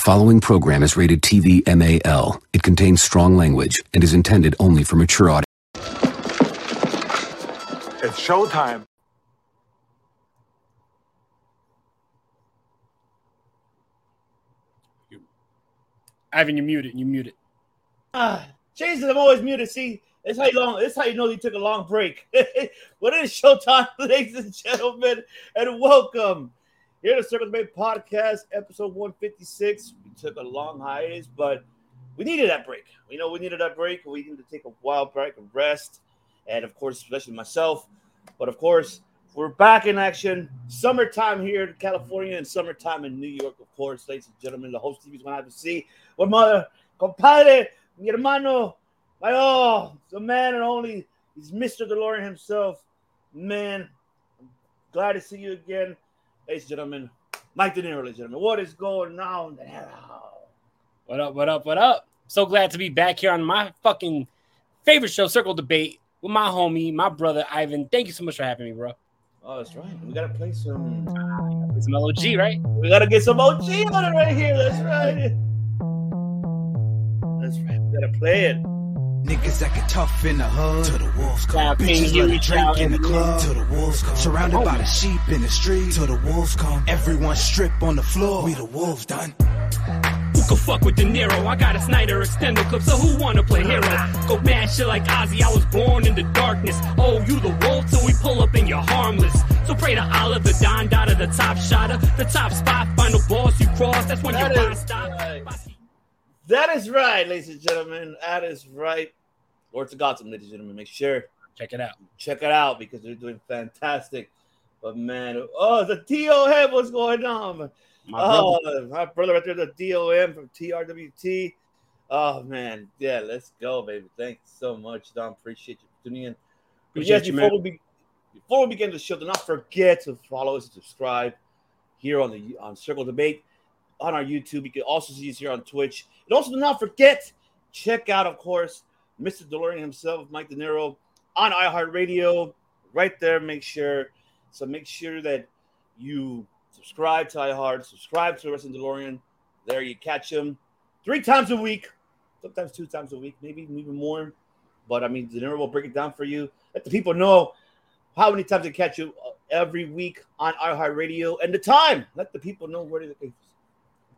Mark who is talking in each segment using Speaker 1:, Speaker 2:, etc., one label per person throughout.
Speaker 1: following program is rated TV MAL. It contains strong language and is intended only for mature audience.
Speaker 2: It's showtime.
Speaker 3: Ivan, you muted. You muted.
Speaker 4: Ah, Jesus, I'm always muted. See, that's how you long. That's how you know you took a long break. what is showtime, ladies and gentlemen, and welcome here to Circle Debate Podcast, episode 156. We took a long hiatus, but we needed that break. We know we needed that break. We needed to take a wild break and rest, and of course, especially myself. But of course, we're back in action. Summertime here in California and summertime in New York, of course, ladies and gentlemen. The host TV is going to have to see what mother, compadre, mi hermano, my oh, the man and only, he's Mr. DeLorean himself. Man, I'm glad to see you again, ladies and gentlemen. Mike De Niro, ladies and gentlemen. What is going on?
Speaker 3: What up? What up? What up? So glad to be back here on my fucking favorite show, Circle Debate, with my homie, my brother Ivan. Thank you so much for having me, bro.
Speaker 4: Oh, that's right. We gotta play some.
Speaker 3: It's some LOG, right?
Speaker 4: We gotta get some OG on it right here. That's right. That's right. We gotta play it.
Speaker 5: Niggas acting tough in the hood till the wolves come.
Speaker 3: King
Speaker 5: Bitches
Speaker 3: Huey
Speaker 5: let it drink in the club till the wolves come. Surrounded oh. by the sheep in the street till the wolves come. Everyone strip on the floor. We the wolves done.
Speaker 6: Who could fuck with De Niro? I got a Snyder extender clip, so who wanna play hero? Go mad shit like Ozzy, I was born in the darkness. Oh, you the wolf, so we pull up and you're harmless. So pray to Allah, the Don Dada, the top shotter, the top spot, final boss you cross, that's when
Speaker 4: That
Speaker 6: your
Speaker 4: is
Speaker 6: ride
Speaker 4: right.
Speaker 6: Stops.
Speaker 4: That is right, ladies and gentlemen. That is right. Lord to Gotham, ladies and gentlemen. Make sure
Speaker 3: Check it out.
Speaker 4: check it out because they're doing fantastic. But man, oh, the DOM, what's going on?
Speaker 3: My brother.
Speaker 4: oh, my brother right there, the DOM from TRWT. Oh man, yeah, let's go, baby. Thanks so much, Don. Appreciate you tuning in. But
Speaker 3: Appreciate
Speaker 4: yes,
Speaker 3: you,
Speaker 4: before
Speaker 3: man.
Speaker 4: we be, before we begin the show, do not forget to follow us and subscribe here on the on Circle Debate on our YouTube. You can also see us here on Twitch. And also do not forget, check out, of course, Mr. DeLorean himself, Mike De Niro, on iHeartRadio. Right there, make sure. So make sure that you subscribe to iHeart, subscribe to of DeLorean. There you catch him three times a week, sometimes two times a week, maybe even more. But I mean, De Niro will break it down for you. Let the people know how many times they catch you uh, every week on iHeartRadio and the time. Let the people know where they can.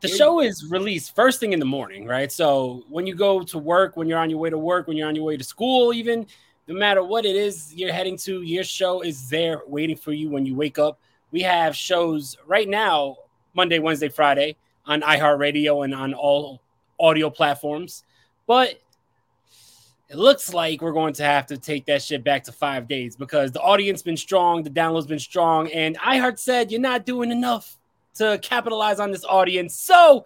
Speaker 3: The show is released first thing in the morning, right? So when you go to work, when you're on your way to work, when you're on your way to school, even no matter what it is you're heading to, your show is there waiting for you when you wake up. We have shows right now, Monday, Wednesday, Friday on iHeartRadio and on all audio platforms. But it looks like we're going to have to take that shit back to five days because the audience been strong, the download's been strong, and iHeart said you're not doing enough to capitalize on this audience. So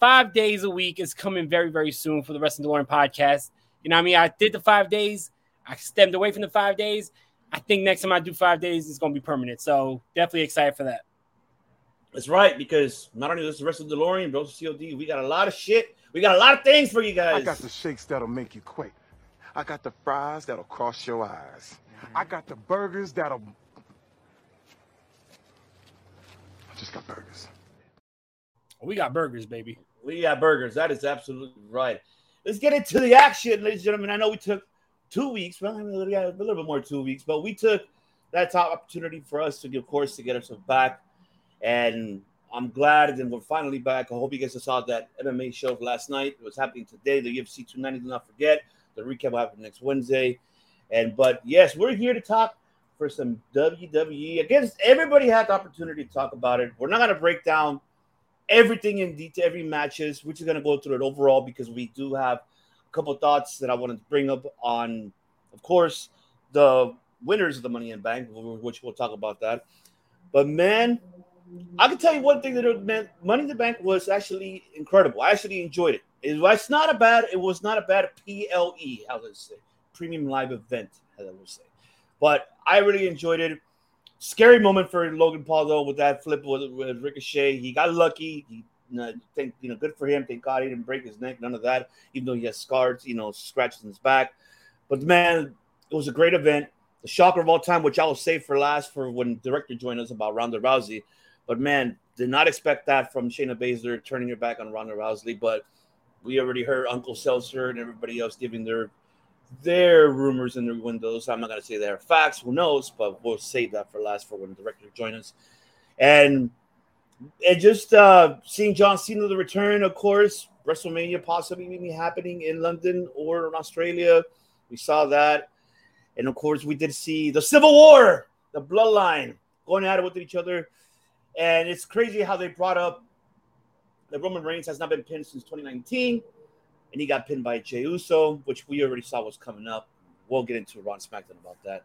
Speaker 3: five days a week is coming very, very soon for the Wrestling DeLorean podcast. You know what I mean? I did the five days. I stemmed away from the five days. I think next time I do five days, it's going to be permanent. So definitely excited for that.
Speaker 4: That's right, because not only this the Wrestling DeLorean, but also COD, we got a lot of shit. We got a lot of things for you guys.
Speaker 2: I got the shakes that'll make you quake. I got the fries that'll cross your eyes. I got the burgers that'll. I just got burgers.
Speaker 3: We got burgers, baby.
Speaker 4: We got burgers. That is absolutely right. Let's get into the action, ladies and gentlemen. I know we took two weeks. Well, I mean, we got a little bit more than two weeks, but we took that top opportunity for us to, of course, to get ourselves back. And I'm glad that we're finally back. I hope you guys saw that MMA show last night. It was happening today. The UFC 290. Do not forget the recap will happen next Wednesday. And but yes, we're here to talk for some WWE. Against everybody had the opportunity to talk about it. We're not gonna break down everything in detail, every matches. We're just gonna go through it overall because we do have a couple thoughts that I wanted to bring up on, of course, the winners of the Money in Bank, which we'll talk about that. But man, I can tell you one thing that man, Money in the Bank was actually incredible. I actually enjoyed it. It was not a bad. It was not a bad PLE. How to say premium live event, I would say. But I really enjoyed it. Scary moment for Logan Paul though with that flip with, with Ricochet. He got lucky. He think you know, good for him. Thank God he didn't break his neck. None of that. Even though he has scars, you know, scratches in his back. But man, it was a great event. The shocker of all time, which I will save for last for when director joined us about Ronda Rousey. But man, did not expect that from Shayna Baszler turning her back on Ronda Rousey. But we already heard Uncle Meltzer and everybody else giving their their rumors in their windows. I'm not gonna say they're facts, who knows, but we'll save that for last for when the director joins us. And and just uh seeing John Cena the return, of course, WrestleMania possibly happening in London or in Australia. We saw that. And of course, we did see the Civil War, the bloodline going at it with each other. And it's crazy how they brought up that Roman Reigns has not been pinned since 2019 and he got pinned by Jey Uso, which we already saw was coming up. We'll get into Ron SmackDown about that.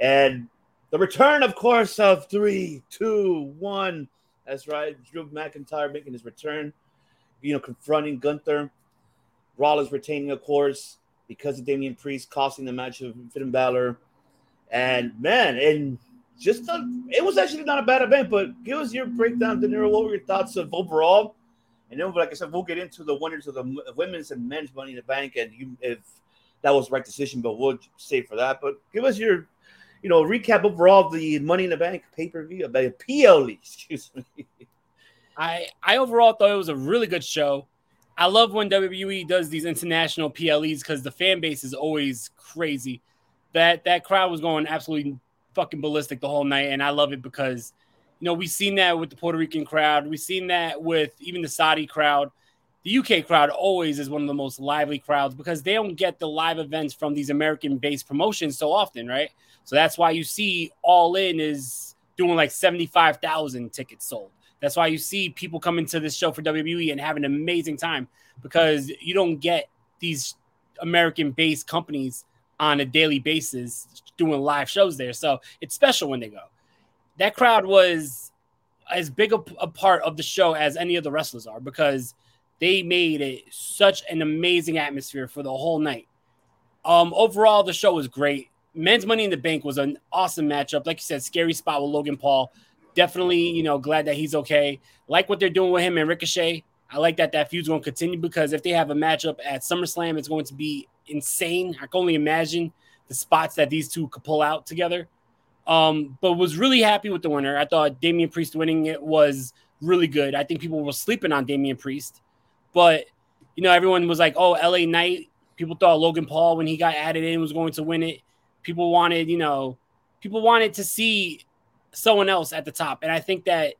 Speaker 4: And the return, of course, of three, two, one. That's right. Drew McIntyre making his return, you know, confronting Gunther. Rollins retaining, of course, because of Damian Priest costing the match of Finn Balor. And man, and just a, it was actually not a bad event, but give us your breakdown, De Niro. What were your thoughts of overall? And then, like I said, we'll get into the winners of the women's and men's Money in the Bank, and you, if that was the right decision, but we'll save for that. But give us your, you know, recap overall of the Money in the Bank pay per view, about uh, PLE. Excuse me.
Speaker 3: I I overall thought it was a really good show. I love when WWE does these international PLEs because the fan base is always crazy. That that crowd was going absolutely fucking ballistic the whole night, and I love it because you know, we've seen that with the Puerto Rican crowd. We've seen that with even the Saudi crowd. The UK crowd always is one of the most lively crowds because they don't get the live events from these American based promotions so often, right? So that's why you see All In is doing like 75,000 tickets sold. That's why you see people coming to this show for WWE and having an amazing time because you don't get these American based companies on a daily basis doing live shows there. So it's special when they go that crowd was as big a, a, part of the show as any of the wrestlers are because they made it such an amazing atmosphere for the whole night. Um, overall, the show was great. Men's Money in the Bank was an awesome matchup. Like you said, scary spot with Logan Paul. Definitely, you know, glad that he's okay. Like what they're doing with him and Ricochet. I like that that feud's going to continue because if they have a matchup at SummerSlam, it's going to be insane. I can only imagine the spots that these two could pull out together. Um, but was really happy with the winner. I thought Damian Priest winning it was really good. I think people were sleeping on Damian Priest, but you know, everyone was like, "Oh, LA Knight." People thought Logan Paul, when he got added in, was going to win it. People wanted, you know, people wanted to see someone else at the top, and I think that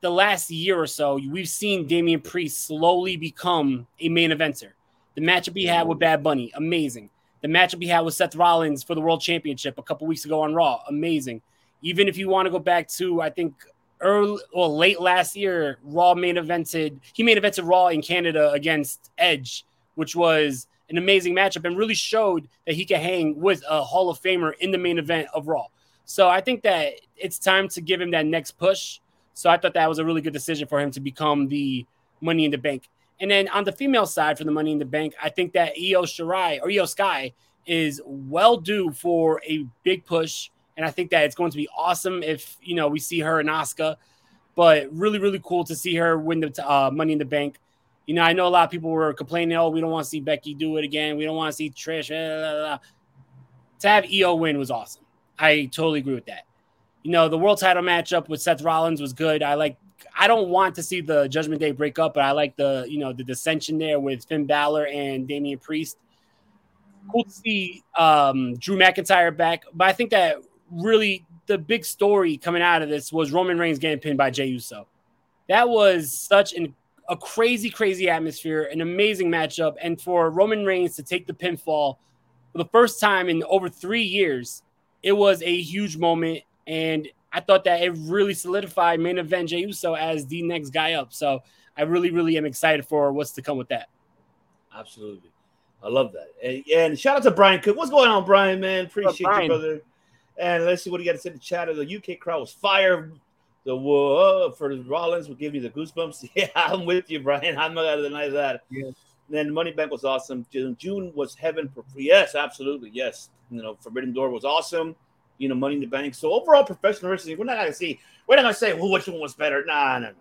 Speaker 3: the last year or so, we've seen Damian Priest slowly become a main eventer. The matchup he had with Bad Bunny, amazing. The matchup he had with Seth Rollins for the World Championship a couple weeks ago on Raw, amazing. Even if you want to go back to, I think early or late last year, Raw main evented. He main evented Raw in Canada against Edge, which was an amazing matchup and really showed that he could hang with a Hall of Famer in the main event of Raw. So I think that it's time to give him that next push. So I thought that was a really good decision for him to become the Money in the Bank. And then on the female side for the Money in the Bank, I think that Io Shirai or Io Sky is well due for a big push. And I think that it's going to be awesome if you know we see her in Asuka. But really, really cool to see her win the uh, Money in the Bank. You know, I know a lot of people were complaining, "Oh, we don't want to see Becky do it again. We don't want to see Trish." Blah, blah, blah. To have Io win was awesome. I totally agree with that. You know, the world title matchup with Seth Rollins was good. I like I don't want to see the Judgment Day break up, but I like the you know the dissension there with Finn Balor and Damian Priest. Cool to see um, Drew McIntyre back, but I think that really the big story coming out of this was Roman Reigns getting pinned by Jey Uso. That was such an, a crazy, crazy atmosphere, an amazing matchup, and for Roman Reigns to take the pinfall for the first time in over three years, it was a huge moment. And I thought that it really solidified main event Jey Uso as the next guy up. So I really, really am excited for what's to come with that.
Speaker 4: Absolutely. I love that. And, and shout out to Brian Cook. What's going on, Brian? Man, appreciate
Speaker 3: Brian?
Speaker 4: you, brother. And let's see what he got to say in the chat. The UK crowd was fire. The whoa for Rollins will give you the goosebumps. Yeah, I'm with you, Brian. I'm not gonna deny that.
Speaker 3: Yeah.
Speaker 4: Then Money Bank was awesome. June, June was heaven for free. Yes, absolutely. Yes. You know, Forbidden Door was awesome. You know, Money in the Bank. So overall, professional wrestling. We're not gonna see. We're not gonna say well, which one was better. Nah, no, no.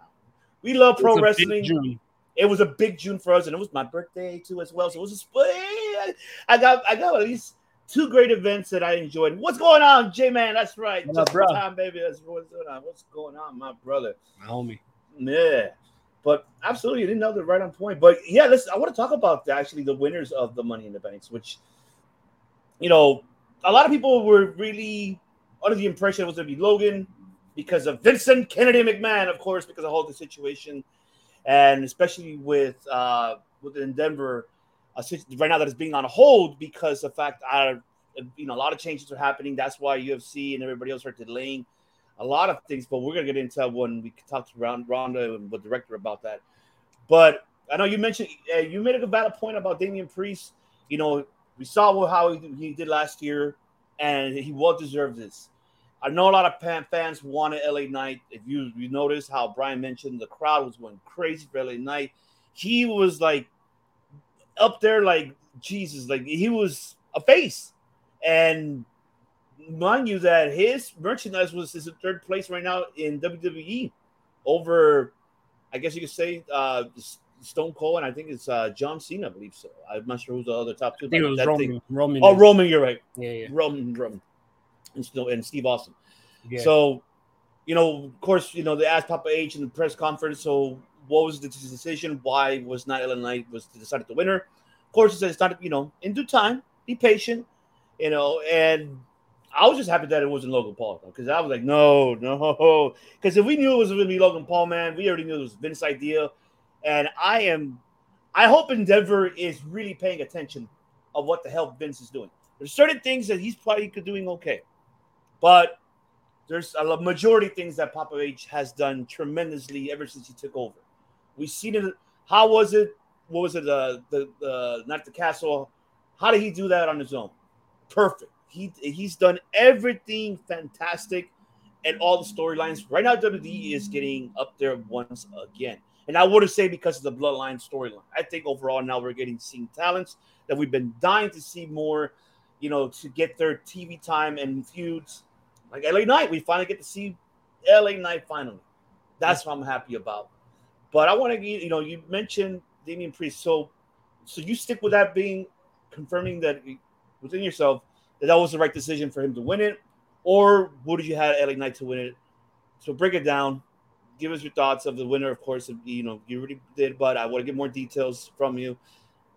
Speaker 4: We love pro wrestling it was a big June for us, and it was my birthday too as well. So it was a split. I got I got at least two great events that I enjoyed. What's going on, J man? That's right.
Speaker 3: What
Speaker 4: Just time, baby. That's what's going on. What's going on, my brother?
Speaker 3: My homie.
Speaker 4: Yeah. But absolutely, you didn't know that right on point. But yeah, listen, I want to talk about the, actually the winners of the Money in the Banks, which you know, a lot of people were really under the impression it was going to be Logan because of Vincent Kennedy McMahon, of course, because of all the situation, and especially with uh with Endeavor, right now that is being on hold because the fact uh, you know a lot of changes are happening. That's why UFC and everybody else are delaying a lot of things. But we're gonna get into when we talk to Ron- Ronda and the director about that. But I know you mentioned uh, you made a valid point about Damian Priest. You know, we saw how he, he did last year, and he well deserved this. I know a lot of fan, fans wanted LA Knight. If you you notice how Brian mentioned, the crowd was going crazy for LA Knight. He was like up there, like Jesus, like he was a face. And mind you, that his merchandise was is in third place right now in WWE over, I guess you could say, uh, Stone Cold, and I think it's uh, John Cena, I believe so. I'm not sure who's the other top two.
Speaker 3: I think it was
Speaker 4: that
Speaker 3: Roman.
Speaker 4: thing-
Speaker 3: Roman.
Speaker 4: Oh, Roman, you're right.
Speaker 3: Yeah, yeah.
Speaker 4: Roman, Roman, and, still, and Steve Austin.
Speaker 3: yeah.
Speaker 4: So, you know, of course, you know, they asked Papa H in the press conference. So, what was the decision? Why was not LA Knight was decided the winner? Of course, he said it's not, you know, in due time. Be patient, you know. And I was just happy that it wasn't Logan Paul because I was like, no, no, because if we knew it was going to be Logan Paul, man, we already knew it was Vince's idea. And I am, I hope Endeavor is really paying attention of what the hell Vince is doing. There's certain things that he's probably doing okay, but there's a majority of things that Papa H has done tremendously ever since he took over. We've seen it. How was it? What was it? Uh, the the not the castle. How did he do that on his own? Perfect. He he's done everything fantastic, and all the storylines. Right now, WWE is getting up there once again. And I wouldn't say because of the bloodline storyline. I think overall now we're getting seeing talents that we've been dying to see more. You know, to get their TV time and feuds like LA Knight. We finally get to see LA Knight finally. That's what I'm happy about. But I want to, you know, you mentioned Damian Priest, so so you stick with that being confirming that within yourself that that was the right decision for him to win it, or would you have LA Knight to win it? So break it down. Give us your thoughts of the winner. Of course, you know you already did, but I want to get more details from you.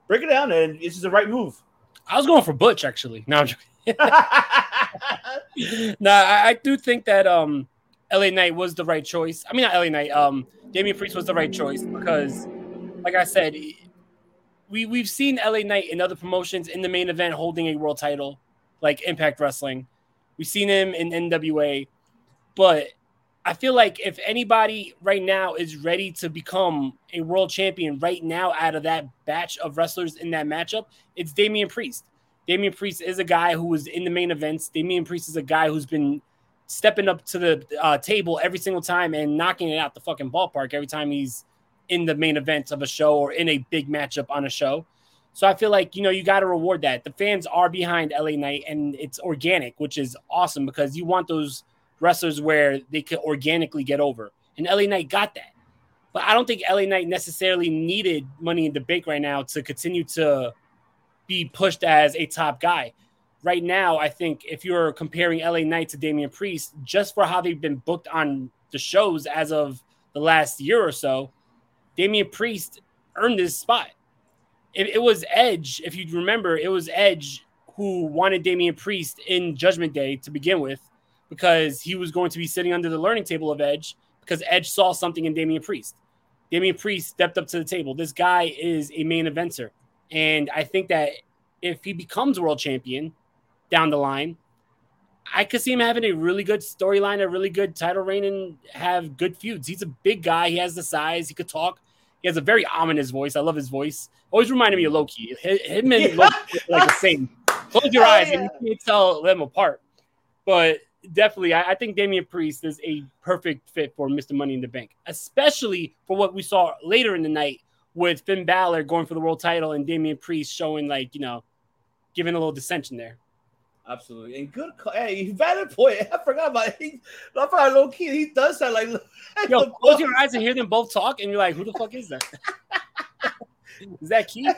Speaker 4: Break it down, and this is the right move.
Speaker 3: I was going for Butch actually. No, I'm joking. no, I, I do think that um LA Knight was the right choice. I mean, not LA Knight. Um, Damian Priest was the right choice because, like I said, we we've seen LA Knight in other promotions in the main event holding a world title, like Impact Wrestling. We've seen him in NWA, but I feel like if anybody right now is ready to become a world champion right now out of that batch of wrestlers in that matchup, it's Damian Priest. Damian Priest is a guy who was in the main events. Damian Priest is a guy who's been stepping up to the uh, table every single time and knocking it out the fucking ballpark every time he's in the main event of a show or in a big matchup on a show. So I feel like you know you got to reward that. The fans are behind LA Knight, and it's organic, which is awesome because you want those wrestlers where they could organically get over, and LA Knight got that. But I don't think LA Knight necessarily needed Money in the Bank right now to continue to be pushed as a top guy. Right now, I think if you're comparing LA Knight to Damian Priest, just for how they've been booked on the shows as of the last year or so, Damian Priest earned his spot. It, it was Edge, if you remember, it was Edge who wanted Damian Priest in Judgment Day to begin with because he was going to be sitting under the learning table of Edge because Edge saw something in Damian Priest. Damian Priest stepped up to the table. This guy is a main eventer. And I think that if he becomes world champion down the line, I could see him having a really good storyline, a really good title reign, and have good feuds. He's a big guy. He has the size. He could talk. He has a very ominous voice. I love his voice. Always reminded me of Loki. Him and
Speaker 4: Yeah.
Speaker 3: Loki are like the same. Close your
Speaker 4: Hell
Speaker 3: eyes
Speaker 4: yeah.
Speaker 3: and you can't tell them apart. But definitely, I, I think Damian Priest is a perfect fit for Mr. Money in the Bank, especially for what we saw later in the night with Finn Balor going for the world title and Damian Priest showing like you know, giving a little dissension there.
Speaker 4: Absolutely. And good call. Hey, valid point. I forgot about it. He, I forgot low key. He does that like
Speaker 3: Yo, close your eyes and hear them both talk, and you're like, who the fuck is that? is that Keith?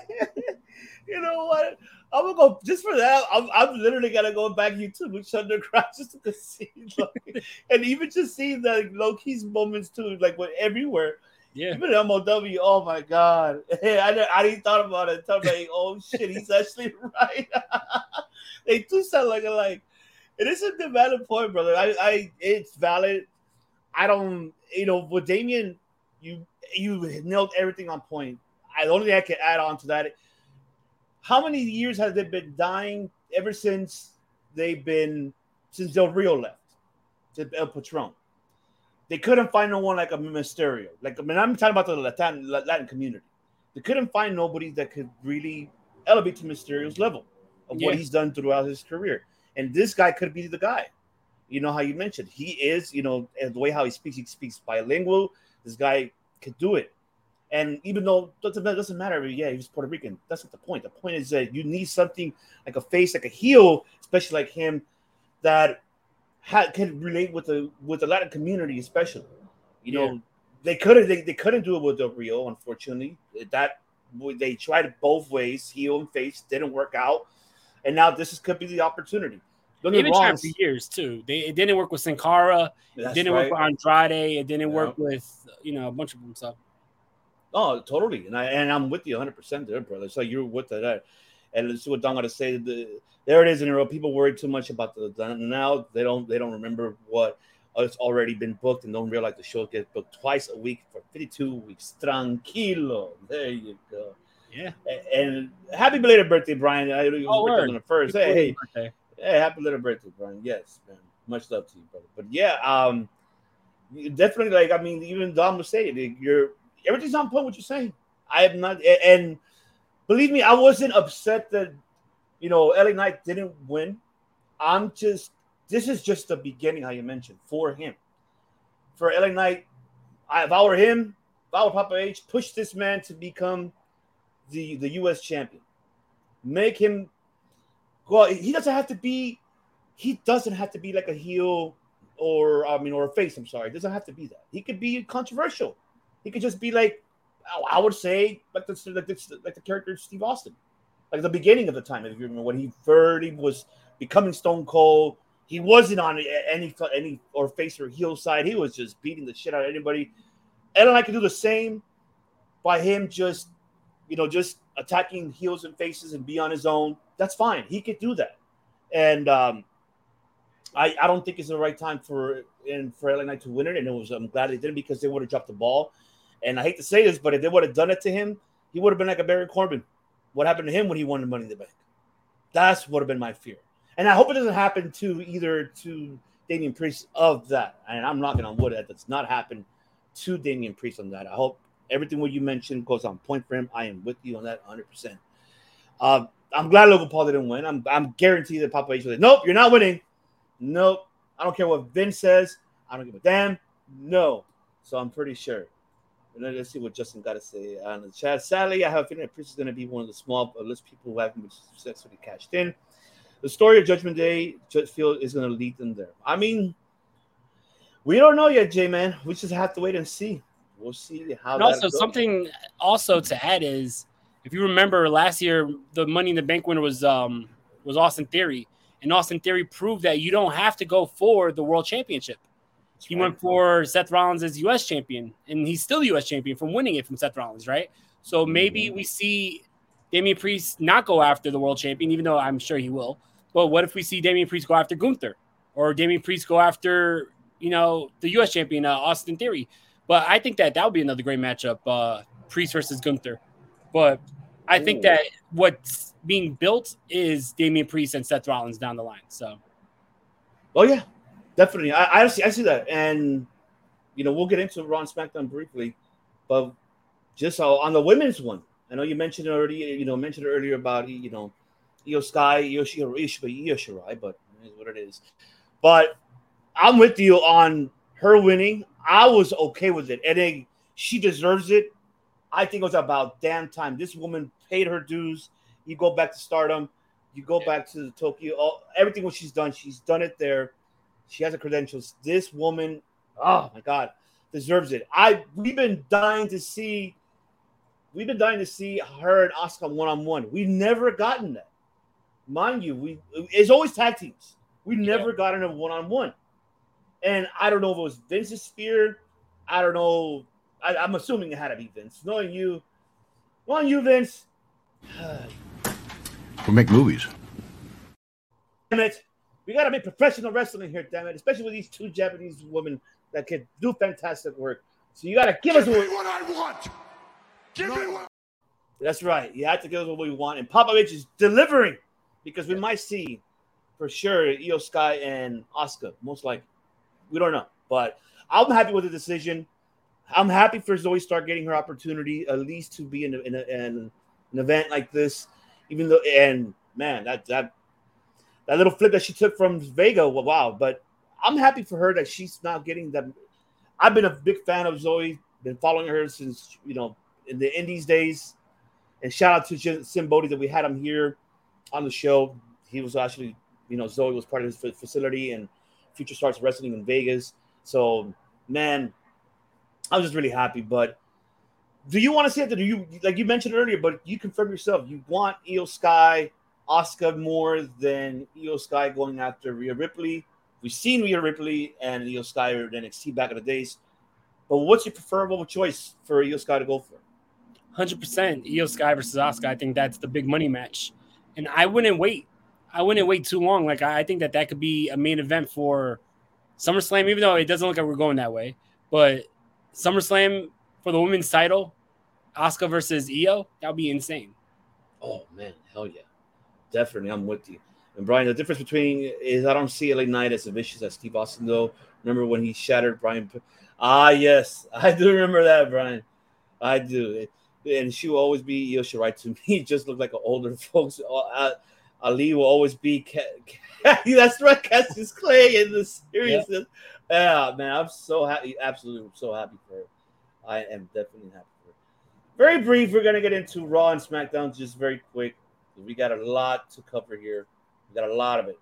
Speaker 4: you know what? I'm gonna go just for that. I'm, I'm literally gonna go back YouTube with Underground just to see, like, and even just see the low key's moments too, like with everywhere.
Speaker 3: Yeah.
Speaker 4: Even MOW. Oh my god, I didn't, I didn't thought about it. I'm like, oh shit, he's actually right. they do sound like like. It is a valid point, brother. I, I, it's valid. I don't, you know, with Damien, you you nailed everything on point. I the only thing I can add on to that how many years has they been dying ever since they've been since Del Rio left to El Patron? They couldn't find no one like a Mysterio. Like I mean, I'm talking about the Latin Latin community. They couldn't find nobody that could really elevate to Mysterio's level of
Speaker 3: Yeah.
Speaker 4: what he's done throughout his career. And this guy could be the guy. You know how you mentioned he is. You know, and the way how he speaks, he speaks bilingual. This guy could do it. And even though it doesn't, it doesn't matter, yeah, he was Puerto Rican. That's not the point. The point is that you need something like a face, like a heel, especially like him, that ha- can relate with the with the Latin community, especially. You know,
Speaker 3: Yeah.
Speaker 4: they couldn't they, they couldn't do it with Del Rio, unfortunately. That they tried it both ways, heel and face, didn't work out, and now this is, could be the opportunity. Don't
Speaker 3: They've been trying for years too. They it didn't work with Sin Cara. It didn't
Speaker 4: right.
Speaker 3: work with Andrade. It didn't
Speaker 4: Yeah.
Speaker 3: work with you know a bunch of them. So
Speaker 4: Oh, totally, and I and I'm with you 100 percent there, brother. So you're with that, and let's see what Don got to say. The, there it is in a row. People worry too much about the, the now. They don't they don't remember what it's already been booked and don't realize the show gets booked twice a week for 52 weeks. Tranquilo. There you go.
Speaker 3: yeah.
Speaker 4: A- And happy belated birthday, Brian. I
Speaker 3: Oh,
Speaker 4: birthday on the first. Hey, hey,
Speaker 3: Birthday.
Speaker 4: Hey, happy little birthday, Brian. Yes, man. Much love to you, brother. But yeah, um, definitely like. I mean, even Dom was saying, you're everything's on point. What you're saying. I am not, and believe me, I wasn't upset that you know LA Knight didn't win. I'm just. This is just the beginning, how you mentioned for him. For LA Knight, I, if I were him, if I were Papa H, push this man to become the the U.S. champion. Make him well, he doesn't have to be. He doesn't have to be like a heel, or I mean, or a face. I'm sorry, it doesn't have to be that. He could be controversial. He could just be like, I- would say, like the like the, like the character Steve Austin, like the beginning of the time. If you remember when he he was becoming Stone Cold, he wasn't on any any or face or heel side. He was just beating the shit out of anybody. And I could do the same by him just you know, just attacking heels and faces and be on his own, that's fine. He could do that. And um, I, I don't think it's the right time for in for LA Knight to win it. And it was I'm glad they didn't because they would have dropped the ball. And I hate to say this, but if they would have done it to him, he would have been like a Baron Corbin. What happened to him when he won the Money in the Bank? That's what would have been my fear. And I hope it doesn't happen to either to Damian Priest of that. And I'm knocking on wood that does not happen to Damian Priest on that. I hope everything what you mentioned goes on point for him. I am with you on that 100%. Uh, I'm glad Logan Paul didn't win. I'm, I'm guaranteed that Papa H was like, nope, you're not winning. Nope. I don't care what Vince says. I don't give a damn. No. So I'm pretty sure. And then let's see what Justin got to say on the chat. Sadly, I have a feeling that Priest is going to be one of the small but list people who haven't been successfully cashed in. The story of Judgment Day, Judge Field is going to lead them there. I mean, we don't know yet, J man. We just have to wait and see. We'll see how.
Speaker 3: And also
Speaker 4: goes.
Speaker 3: something also to add is if you remember last year the Money in the Bank winner was um was Austin Theory, and Austin Theory proved that you don't have to go for the World Championship. He
Speaker 4: right.
Speaker 3: went for Seth Rollins as U.S. champion, and he's still U.S. champion from winning it from Seth Rollins, right? So maybe
Speaker 4: Mhm.
Speaker 3: we see Damian Priest not go after the world champion, even though I'm sure he will. But what if we see Damian Priest go after Gunther, or Damian Priest go after you know the U.S. champion uh, Austin Theory? But I think that that would be another great matchup, uh, Priest versus Gunther. But I think
Speaker 4: Ooh.
Speaker 3: that what's being built is Damian Priest and Seth Rollins down the line. So
Speaker 4: Oh yeah, definitely. I, I see. I see that, and you know, we'll get into Raw and SmackDown briefly, but just on the women's one, I know you mentioned already. You know, mentioned earlier about you know, Io Sky, Io Shirai, but is what it is. But I'm with you on her winning. I was okay with it, and then she deserves it. I think it was about damn time. This woman paid her dues. You go back to Stardom, you go back to the Tokyo. All, everything what she's done, she's done it there. She has the credentials. This woman, oh my god, deserves it. I we've been dying to see. We've been dying to see her and Asuka one on one. We've never gotten that, mind you. We it's always tag teams. We never gotten a one on one, and I don't know if it was Vince's spear. I don't know. I, I'm assuming it had to be Vince. Knowing you, knowing you, Vince.
Speaker 7: We make movies.
Speaker 4: damn it. We got to make professional wrestling here, damn it. Especially with these two Japanese women that can do fantastic work. So you got to give us what
Speaker 8: what I want. Give me what.
Speaker 4: That's right. You have to give us what we want. And Papa H is delivering because we might see for sure Io Sky and Asuka, most likely. We don't know. But I'm happy with the decision. I'm happy for Zoey Stark getting her opportunity, at least to be in, a, in, a, in an event like this. Even though, and man, that that that little flip that she took from Vega, well, wow. But I'm happy for her that she's now getting that. I've been a big fan of Zoey, been following her since you know in the Indies days. And shout out to Sinn Bodhi that we had him here on the show. He was actually, you know, Zoey was part of his fa- facility and Future Stars Wrestling in Vegas. So, man, I was just really happy. But do you want to see it? Do you like you mentioned earlier? But you confirm yourself. You want Io Sky, Asuka more than Io Sky going after Rhea Ripley. We've seen Rhea Ripley and Io Sky in NXT back in the days. But what's your preferable choice for Io Sky to go for?
Speaker 3: Hundred percent. Io Sky versus Asuka. I think that's the big money match, and I wouldn't wait. I wouldn't wait too long. Like I I think that that could be a main event for SummerSlam, even though it doesn't look like we're going that way. But SummerSlam for the women's title, Asuka versus Io, that would be insane.
Speaker 4: Oh man, hell yeah, definitely, I'm with you. And Brian, the difference between is I don't see LA Knight as vicious as Steve Austin though. Remember when he shattered Brian? Ah, yes, I do remember that, Brian. I do, and she will always be Io Shirai to me. Just look like an older folks. Uh, Ali will always be. Ca- Ca- That's right, Cassius Clay in the seriousness. Yeah. man, I'm so happy. Absolutely, so happy for her. I am definitely happy for her. Very brief. We're gonna get into Raw and SmackDown just very quick. We got a lot to cover here. We got a lot of it.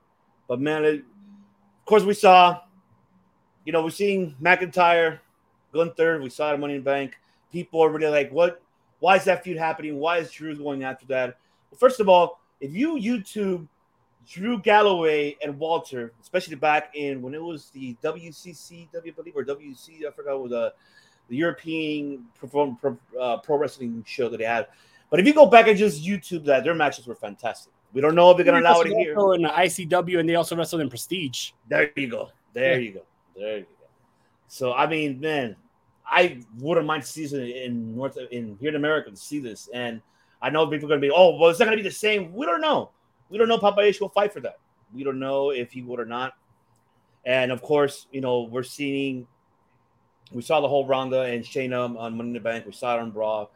Speaker 4: But man, it, of course, we saw. You know, we're seeing McIntyre, Gunther. We saw the Money in the Bank. People are really like, "What? Why is that feud happening? Why is Drew going after that?" Well, first of all, if you YouTube Drew Galloway and Walter, especially back in when it was the WCC, W believe or WC, I forgot what the the European pro, uh, pro wrestling show that they had. But if you go back and just YouTube that, their matches were fantastic. We don't know if they're gonna allow it here.
Speaker 3: In the ICW, and they also wrestled in Prestige.
Speaker 4: There you go. There you go. There you go. So I mean, man, I wouldn't mind seeing in North in here in America to see this. And I know people are gonna be, oh, well, it's not gonna be the same. We don't know. We don't know if Papa H will fight for that. We don't know if he would or not. And of course, you know, we're seeing we saw the whole Ronda and Shayna on Money in the Bank. We saw it on Raw.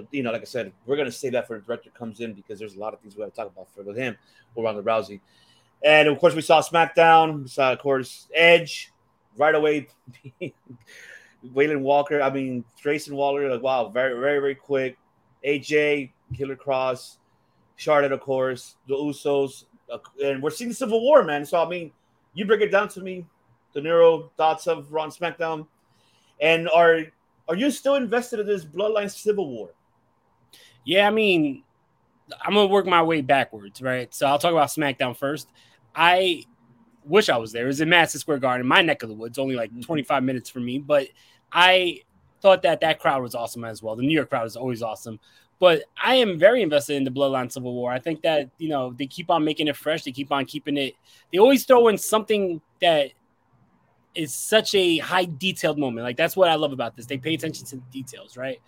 Speaker 4: But you know, like I said, we're gonna save that for the director comes in because there's a lot of things we have to talk about for with him or Ronda Rousey. And of course, we saw SmackDown. We saw, of course, Edge right away. Waylon Walker. I mean, Grayson Waller. Like, wow, very, very, very quick. AJ, Karrion Kross, Charlotte, of course, the Usos, uh, and we're seeing Civil War, man. So I mean, you break it down to me, De Niro thoughts of and SmackDown, and are are you still invested in this Bloodline Civil War?
Speaker 3: Yeah, I mean, I'm gonna work my way backwards, right? So I'll talk about SmackDown first. I wish I was there. It was in Madison Square Garden, my neck of the woods, only like mm-hmm. 25 minutes from me. But I thought that that crowd was awesome as well. The New York crowd is always awesome. But I am very invested in the Bloodline Civil War. I think that you know they keep on making it fresh. They keep on keeping it. They always throw in something that is such a high detailed moment. Like that's what I love about this. They pay attention to the details, right?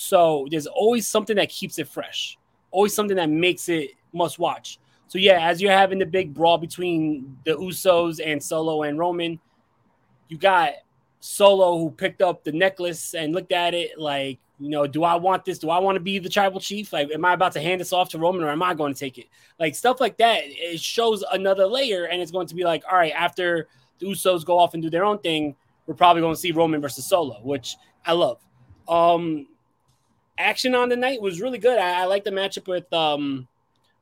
Speaker 3: So there's always something that keeps it fresh. Always something that makes it must watch. So yeah, as you're having the big brawl between the Usos and Solo and Roman, you got Solo who picked up the necklace and looked at it like, you know, do I want this? Do I want to be the tribal chief? Like, am I about to hand this off to Roman or am I going to take it? Like stuff like that. It shows another layer, and it's going to be like, all right, after the Usos go off and do their own thing, we're probably going to see Roman versus Solo, which I love. Um, action on the night was really good. I, I like the matchup with um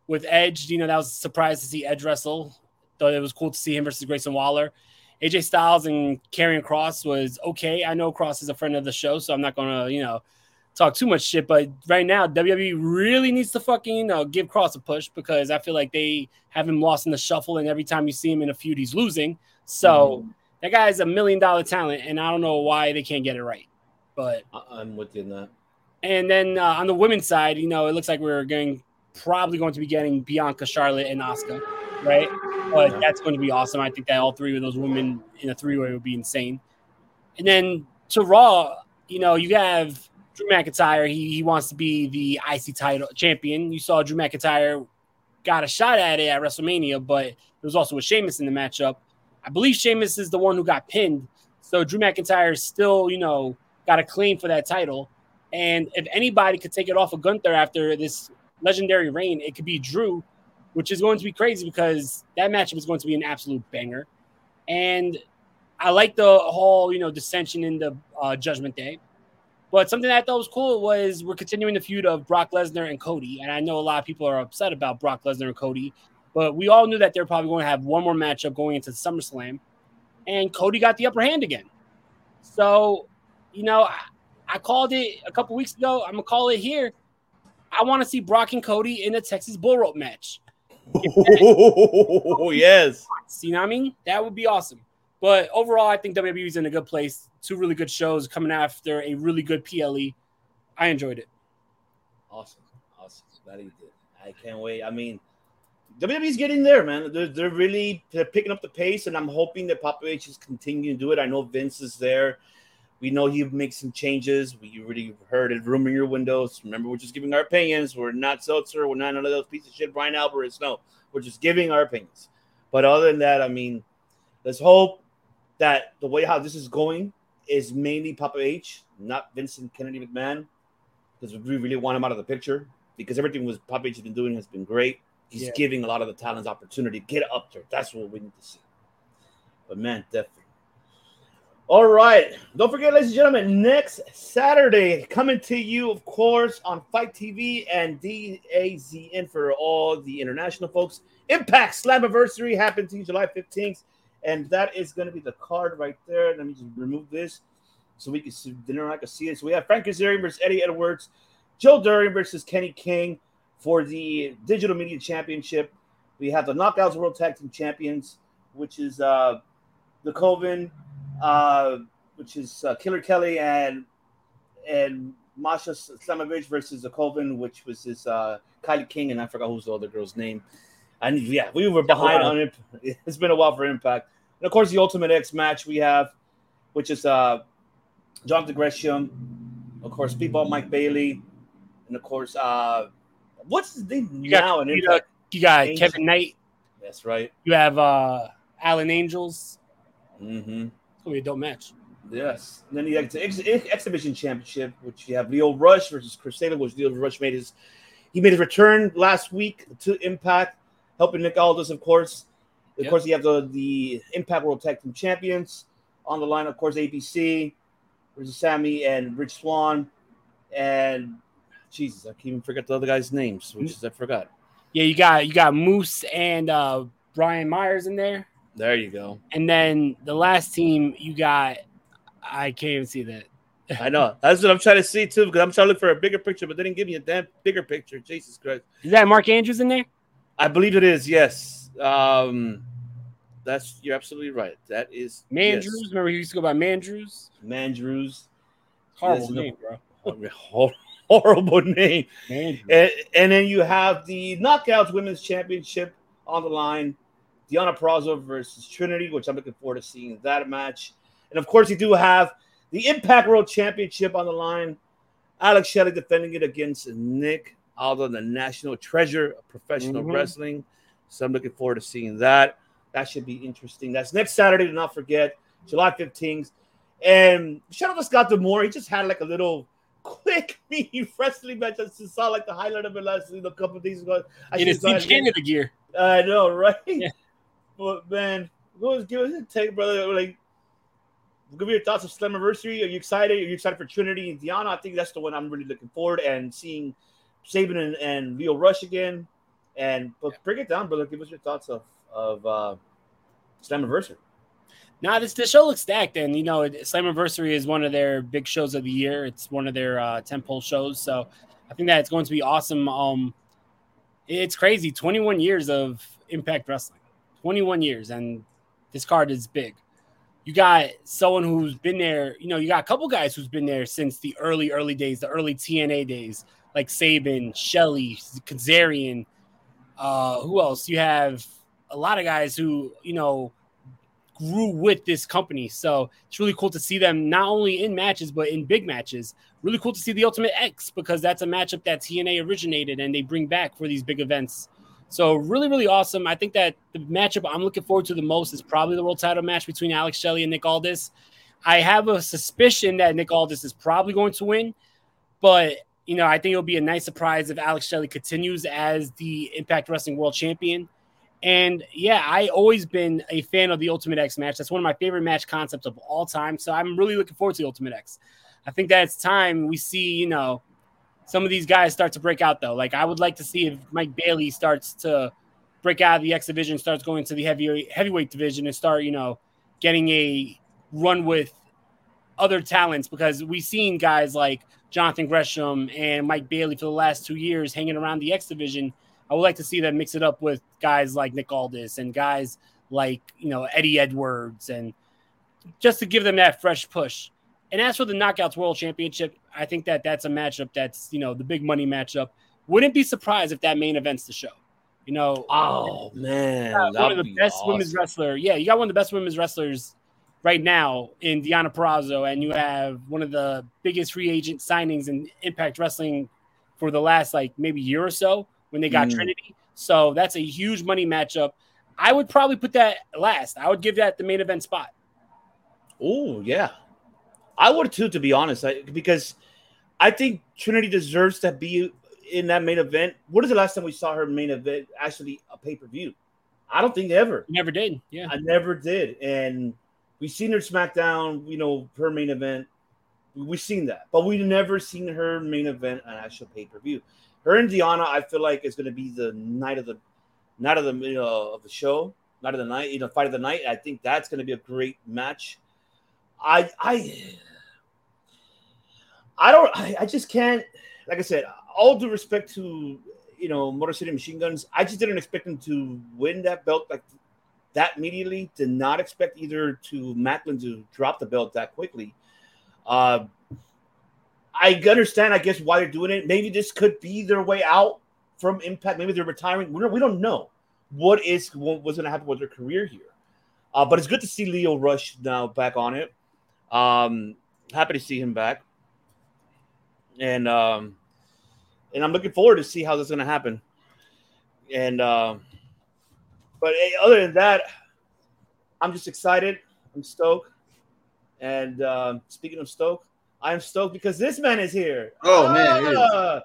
Speaker 3: with Edge. You know, that was a surprise to see Edge wrestle. Thought it was cool to see him versus Grayson Waller. AJ Styles and Karrion Kross was okay. I know Kross is a friend of the show, so I'm not gonna, you know, talk too much shit. But right now, WWE really needs to fucking, you know, give Kross a push because I feel like they have him lost in the shuffle, and every time you see him in a feud, he's losing. So mm-hmm. that guy is a million dollar talent, and I don't know why they can't get it right. But
Speaker 4: I'm with you in that.
Speaker 3: And then uh, on the women's side, you know, it looks like we're going probably going to be getting Bianca, Charlotte, and Asuka, right? But that's going to be awesome. I think that all three of those women in a three way would be insane. And then to Raw, you know, you have Drew McIntyre. He, he wants to be the IC title champion. You saw Drew McIntyre got a shot at it at WrestleMania, but there was also a Sheamus in the matchup. I believe Sheamus is the one who got pinned. So Drew McIntyre still, you know, got a claim for that title. And if anybody could take it off of Gunther after this legendary reign, it could be Drew, which is going to be crazy because that matchup is going to be an absolute banger. And I like the whole, you know, dissension in the uh, Judgment Day. But something that I thought was cool was we're continuing the feud of Brock Lesnar and Cody. And I know a lot of people are upset about Brock Lesnar and Cody, but we all knew that they're probably going to have one more matchup going into SummerSlam. And Cody got the upper hand again. So, you know, I, I called it a couple weeks ago. I'm going to call it here. I want to see Brock and Cody in a Texas bull rope match.
Speaker 4: Oh, yes.
Speaker 3: You know what I mean? That would be awesome. But overall, I think WWE is in a good place. Two really good shows coming after a really good PLE. I enjoyed it.
Speaker 4: Awesome. Awesome. That he did. I can't wait. I mean, WWE's getting there, man. They're, they're really they're picking up the pace, and I'm hoping that Papa H is continuing to do it. I know Vince is there. We know he makes some changes. We already heard it rumor your windows. Remember, we're just giving our opinions. We're not Meltzer. We're not none of those pieces of shit Bryan Alvarez. No, we're just giving our opinions. But other than that, I mean, let's hope that the way how this is going is mainly Papa H, not Vincent Kennedy McMahon, because we really want him out of the picture. Because everything was Papa H has been doing has been great. He's yeah. giving a lot of the talents opportunity. Get up there. That's what we need to see. But man, definitely all right. Don't forget, ladies and gentlemen, next Saturday, coming to you, of course, on FITE TV and DAZN for all the international folks. Impact Slammiversary happens to July 15th. And that is going to be the card right there. Let me just remove this so we can see dinner. I can see it. So we have Frank Kazarian versus Eddie Edwards, Joe Durian versus Kenny King for the Digital Media Championship. We have the Knockouts World Tag Team Champions, which is uh, the Coven uh, which is uh, Killer Kelly and and Masha Slamovich versus the Coven, which was this uh, KiLynn King, and I forgot who's the other girl's name. And yeah, we were behind on it. It's been a while for Impact. And of course, the Ultimate X match we have, which is uh, Jonathan Gresham, of course, People Mike Bailey, and of course, uh, what's his name
Speaker 3: you
Speaker 4: now?
Speaker 3: Got, you, got, you got Kevin Knight.
Speaker 4: That's right.
Speaker 3: You have uh, Alan Angels.
Speaker 4: Mm-hmm
Speaker 3: gonna be a dope match.
Speaker 4: Yes. And then you have the ex- exhibition championship, which you have Lio Rush versus Chris Taylor, which Lio Rush made his he made his return last week to Impact, helping Nick Aldis, of course. Of yep. course, you have the the Impact World Tag Team Champions on the line. Of course, ABC versus Sami and Rich Swann, and Jesus, I can't even forget the other guys' names, which is I forgot.
Speaker 3: Yeah, you got you got Moose and uh, Brian Myers in there.
Speaker 4: There you go.
Speaker 3: And then the last team you got, I can't even see that.
Speaker 4: I know. That's what I'm trying to see too, because I'm trying to look for a bigger picture, but they didn't give me a damn bigger picture. Jesus Christ.
Speaker 3: Is that Mark Andrews in there?
Speaker 4: I believe it is, yes. Um that's you're absolutely right. That is
Speaker 3: Mandrews. Yes. Remember he used to go by Mandrews?
Speaker 4: Mandrews.
Speaker 3: Horrible name,
Speaker 4: bro. horrible name. And, and then you have the Knockouts Women's Championship on the line. Deonna Purrazzo versus Trinity, which I'm looking forward to seeing that match. And of course, you do have the Impact World Championship on the line. Alex Shelley defending it against Nick Aldis, the national treasure of professional mm-hmm. wrestling. So I'm looking forward to seeing that. That should be interesting. That's next Saturday. Do not forget, July 15th. And shout out to Scott D'Amore. He just had like a little quick mini wrestling match. I just saw like the highlight of it last you know, a couple of days ago. I
Speaker 3: In his Team. Canada gear.
Speaker 4: I know, right?
Speaker 3: Yeah.
Speaker 4: But man, go give us a take, brother. Like, give me your thoughts of Slammiversary. Are you excited? Are you excited for Trinity and Deonna? I think that's the one I'm really looking forward and seeing Sabin and, and Lio Rush again. And but break it down, brother. Give us your thoughts of of uh, Slammiversary.
Speaker 3: Nah, this the show looks stacked, and you know, Slammiversary is one of their big shows of the year. It's one of their uh, tentpole shows, so I think that it's going to be awesome. Um, it's crazy, 21 years of Impact Wrestling, 21 years, and this card is big. You got someone who's been there, you know, you got a couple guys who's been there since the early, early days, the early TNA days, like Sabin, Shelley, Kazarian. Uh, who else? You have a lot of guys who, you know, grew with this company. So it's really cool to see them not only in matches, but in big matches. Really cool to see the Ultimate X because that's a matchup that TNA originated and they bring back for these big events. So really, really awesome. I think that the matchup I'm looking forward to the most is probably the world title match between Alex Shelley and Nick Aldis. I have a suspicion that Nick Aldis is probably going to win, but you know, I think it'll be a nice surprise if Alex Shelley continues as the Impact Wrestling World Champion. And yeah, I always been a fan of the Ultimate X match. That's one of my favorite match concepts of all time. So I'm really looking forward to the Ultimate X. I think that it's time we see, you know, some of these guys start to break out though. Like I would like to see if Mike Bailey starts to break out of the X division, starts going to the heavy heavyweight division, and start, you know, getting a run with other talents because we've seen guys like Jonathan Gresham and Mike Bailey for the last two years hanging around the X division. I would like to see them mix it up with guys like Nick Aldis and guys like you know Eddie Edwards and just to give them that fresh push. And as for the Knockouts World Championship, I think that that's a matchup that's you know the big money matchup. Wouldn't be surprised if that main events the show. You know,
Speaker 4: Oh man,
Speaker 3: one of the
Speaker 4: be
Speaker 3: best
Speaker 4: awesome.
Speaker 3: women's wrestler. Yeah, you got one of the best women's wrestlers right now in Deonna Purrazzo, and you have one of the biggest free agent signings in Impact Wrestling for the last like maybe year or so when they got
Speaker 4: Mm.
Speaker 3: Trinity. So that's a huge money matchup. I would probably put that last. I would give that the main event spot.
Speaker 4: Oh yeah, I would too. To be honest, I, because I think Trinity deserves to be in that main event. What is the last time we saw her main event actually a pay per view? I don't think ever.
Speaker 3: Never did. Yeah.
Speaker 4: I never did, and we've seen her SmackDown. You know her main event. We've seen that, but we've never seen her main event an actual pay per view. Her and Deonna, I feel like is going to be the night of the night of the you know, of the show, night of the night, you know, fight of the night. I think that's going to be a great match. I I I don't I, I just can't like I said, all due respect to you know Motor City Machine Guns, I just didn't expect them to win that belt like that immediately. Did not expect either to Maclin to drop the belt that quickly. Uh I understand, I guess, why they're doing it. Maybe this could be their way out from Impact. Maybe they're retiring. We don't, we don't know what is what was going to happen with their career here. Uh, but it's good to see Lio Rush now back on it. Um, happy to see him back, and um, and I'm looking forward to see how this is going to happen. And um, but eh, other than that, I'm just excited. I'm stoked. And um, speaking of stoked, I'm stoked because this man is here.
Speaker 7: Oh, man, it is
Speaker 4: Ah,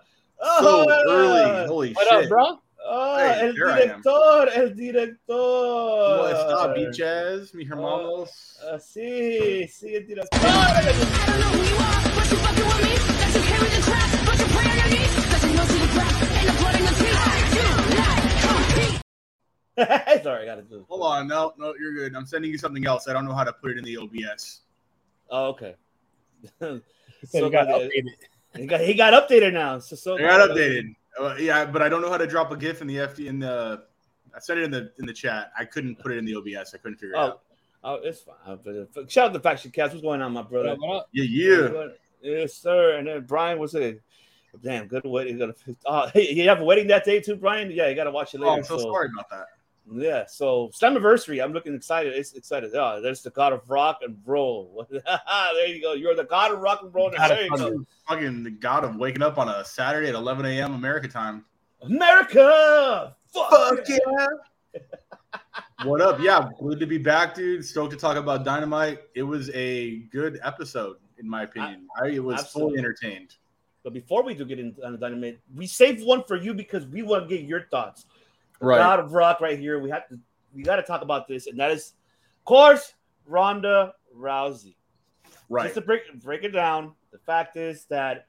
Speaker 7: so
Speaker 4: ah,
Speaker 7: early. Holy
Speaker 3: What
Speaker 7: shit.
Speaker 3: up, bro?
Speaker 4: Ah,
Speaker 7: Hey,
Speaker 4: el
Speaker 7: here I am.
Speaker 4: director, el director.
Speaker 7: ¿Cómo está, bichas, mis hermanos?
Speaker 4: Ah, sí, sí, el director.
Speaker 9: I don't know who you are, but you fucking with me. That you carry the crap, but you pray on your knees. Cause you know see the crap and the blood in the teeth. I do not compete.
Speaker 4: Sorry, I gotta do.
Speaker 7: Hold on, no, no, you're good. I'm sending you something else. I don't know how to put it in the OBS.
Speaker 4: Oh, okay.
Speaker 3: So
Speaker 4: so
Speaker 3: you got
Speaker 4: got
Speaker 3: updated.
Speaker 4: he got he got updated now. So so
Speaker 7: I got updated. Uh, yeah, but I don't know how to drop a GIF in the FD in the. I sent it in the in the chat. I couldn't put it in the OBS. I couldn't figure it
Speaker 4: Oh,
Speaker 7: out.
Speaker 4: oh, it's fine. Shout out to Faction Cast. What's going on, my brother?
Speaker 3: up, what up?
Speaker 7: Yeah, yeah.
Speaker 4: Yes, sir. And then Brian was it? Damn, good wedding. You got uh, hey, you have a wedding that day too, Brian? Yeah, you got to watch it later.
Speaker 7: Oh, I'm so sorry about that.
Speaker 4: Yeah, so Slammiversary, I'm looking excited. It's excited. Oh, there's the God of Rock and Roll. there you go. You're the God of Rock and Roll. There you go.
Speaker 7: Fucking the god of waking up on a Saturday at 11 a.m. America time.
Speaker 4: America. Fuck,
Speaker 7: Fuck
Speaker 4: yeah.
Speaker 7: What up? Yeah, good to be back, dude. Stoked to talk about Dynamite. It was a good episode, in my opinion. I, was
Speaker 4: Absolutely.
Speaker 7: fully entertained.
Speaker 4: But before we do get into dynamite, we saved one for you because we want to get your thoughts. The
Speaker 7: Right.
Speaker 4: God of Rock right here. We have to we got to talk about this, and that is, of course, Ronda Rousey.
Speaker 7: Right.
Speaker 4: Just to break break it down, the fact is that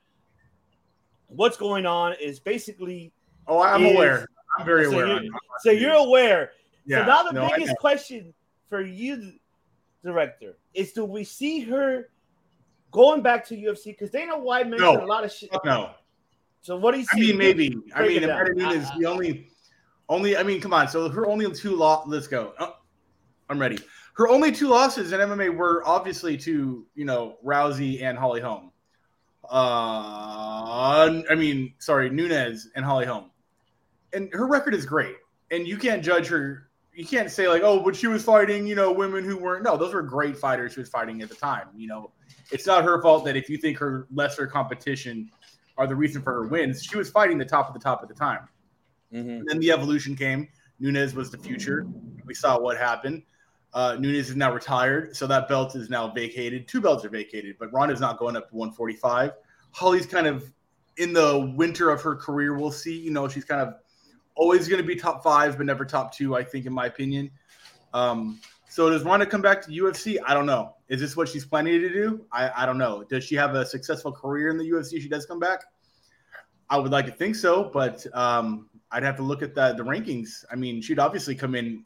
Speaker 4: what's going on is basically.
Speaker 7: Oh, I'm
Speaker 4: is-
Speaker 7: aware. I'm very
Speaker 4: so
Speaker 7: aware.
Speaker 4: You're,
Speaker 7: I'm-
Speaker 4: so you're aware.
Speaker 7: Yeah,
Speaker 4: So now the
Speaker 7: no,
Speaker 4: biggest question for you, director, is: Do we see her going back to UFC? Because Dana White mentioned
Speaker 7: No.
Speaker 4: a lot of shit.
Speaker 7: No.
Speaker 4: So what do you see?
Speaker 7: I
Speaker 4: see?
Speaker 7: mean, maybe. I mean,
Speaker 4: it down.
Speaker 7: Amanda Nunes is the only, only. I mean, come on. So her only two loss. Let's go. Oh, I'm ready. Her only two losses in MMA were obviously to you know Rousey and Holly Holm. Uh, I mean, sorry, Nunes and Holly Holm, and her record is great. And you can't judge her. You can't say like, oh, but she was fighting, you know, women who weren't. No, those were great fighters she was fighting at the time. You know, it's not her fault that if you think her lesser competition are the reason for her wins. She was fighting the top of the top at the time. And then the evolution came. Nunes was the future. We saw what happened. Uh, Nunes is now retired, so that belt is now vacated. Two belts are vacated, but Ronda's not going up to 145. Holly's kind of in the winter of her career. We'll see. You know, she's kind of always going to be top five, but never top two. I think, in my opinion. Um, so does Ronda come back to UFC? I don't know. Is this what she's planning to do? I, I don't know. Does she have a successful career in the UFC? She does come back. I would like to think so, but um, I'd have to look at the the rankings. I mean, she'd obviously come in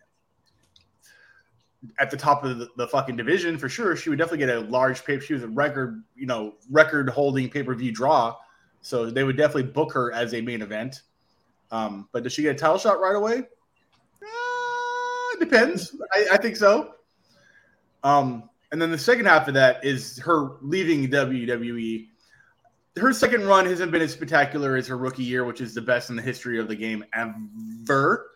Speaker 7: at the top of the, the fucking division for sure. She would definitely get a large pay. She was a record, you know, record holding pay per view draw, so they would definitely book her as a main event. Um, but does she get a title shot right away? Uh, depends. I, I think so. Um, and then the second half of that is her leaving WWE. Her second run hasn't been as spectacular as her rookie year, which is the best in the history of the game ever.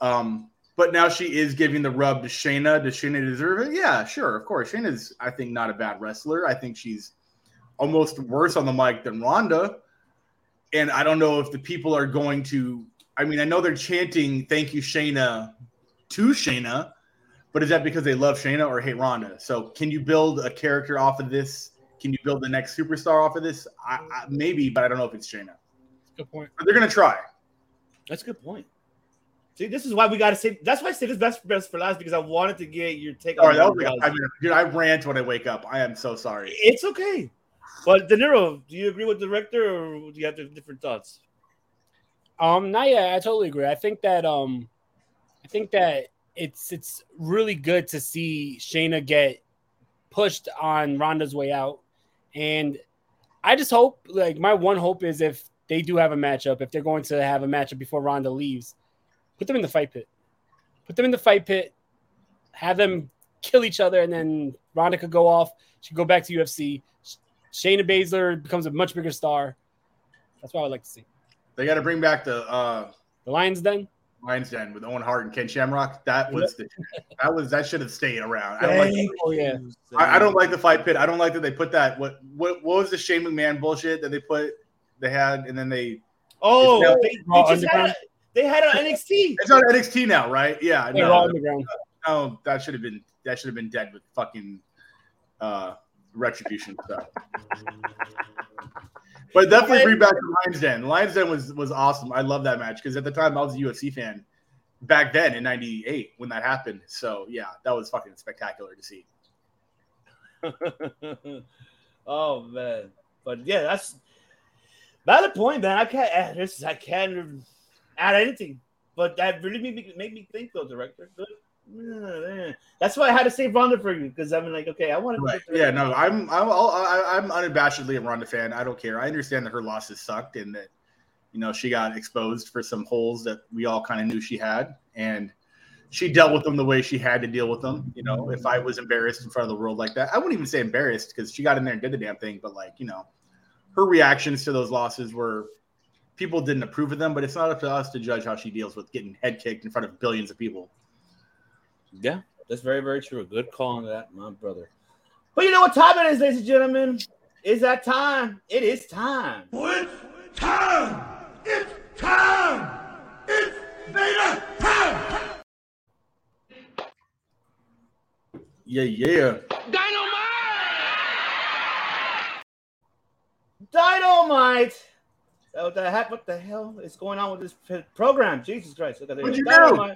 Speaker 7: Um, but now she is giving the rub to Shayna. Does Shayna deserve it? Yeah, sure, of course. Shayna's, I think, not a bad wrestler. I think she's almost worse on the mic than Ronda. And I don't know if the people are going to. I mean, I know they're chanting "Thank you, Shayna" to Shayna, but is that because they love Shayna or hate Ronda? So, can you build a character off of this? Can you build the next superstar off of this? I, I, maybe, but I don't know if it's Shayna.
Speaker 3: Good point.
Speaker 7: But they're gonna try.
Speaker 4: That's a good point. See, this is why we got to say. That's why I said this best best for last because I wanted to get your take
Speaker 7: Sorry, that
Speaker 4: on
Speaker 7: was like a
Speaker 4: Rousey.
Speaker 7: five. Dude, I rant when I wake up. I am so sorry.
Speaker 4: It's okay. But De Niro, do you agree with the director, or do you have different thoughts?
Speaker 3: Um, not yet. I totally agree. I think that um, I think that it's it's really good to see Shayna get pushed on Ronda's way out, and I just hope like my one hope is if they do have a matchup, if they're going to have a matchup before Ronda leaves, put them in the fight pit, put them in the fight pit, have them kill each other, and then Ronda could go off. She could go back to UFC. Shayna Baszler becomes a much bigger star. That's what I would like to see.
Speaker 7: They got to bring back the uh,
Speaker 3: The Lions Den.
Speaker 7: Lions Den with Owen Hart and Ken Shamrock. That was the, that was that should have stayed around. I don't like.
Speaker 4: Thank
Speaker 3: Oh yeah.
Speaker 7: I, I don't like the fight pit. I don't like that they put that. What what what was the Shane McMahon bullshit that they put? They had and then they.
Speaker 4: Oh,
Speaker 7: now
Speaker 4: they, they had a, they had an NXT.
Speaker 7: It's on NXT now, right? Yeah.
Speaker 3: Raw
Speaker 7: No,
Speaker 3: Underground.
Speaker 7: no, that should have been that should have been dead with fucking uh retribution stuff. But definitely bring back the Lions Den. Lions Den was was awesome. I love that match because at the time I was a UFC fan back then in '98 when that happened. So yeah, that was fucking spectacular to see.
Speaker 4: oh man, but yeah, that's valid point, man. I can't add this. I can't add anything, but that really made me make me think, though, director. Good. That's why I had to save Ronda for you because I'm like, okay, I want to.
Speaker 7: Right. Yeah, no, I'm I'm I'll- I'm unabashedly a Ronda fan. I don't care. I understand that her losses sucked and that you know she got exposed for some holes that we all kind of knew she had, and she dealt with them the way she had to deal with them. You know, if I was embarrassed in front of the world like that, I wouldn't even say embarrassed because she got in there and did the damn thing. But like you know, her reactions to those losses were people didn't approve of them. But it's not up to us to judge how she deals with getting head kicked in front of billions of people.
Speaker 4: Yeah, that's very, very true. Good call on that, my brother. But you know what time it is, ladies and gentlemen? Is that time? It is time.
Speaker 8: It's time! It's time! It's Vader time!
Speaker 7: Yeah, yeah.
Speaker 4: Dynamite. Oh, what the heck? What the hell is going on with this program? Jesus Christ! Look at.
Speaker 7: What'd you do?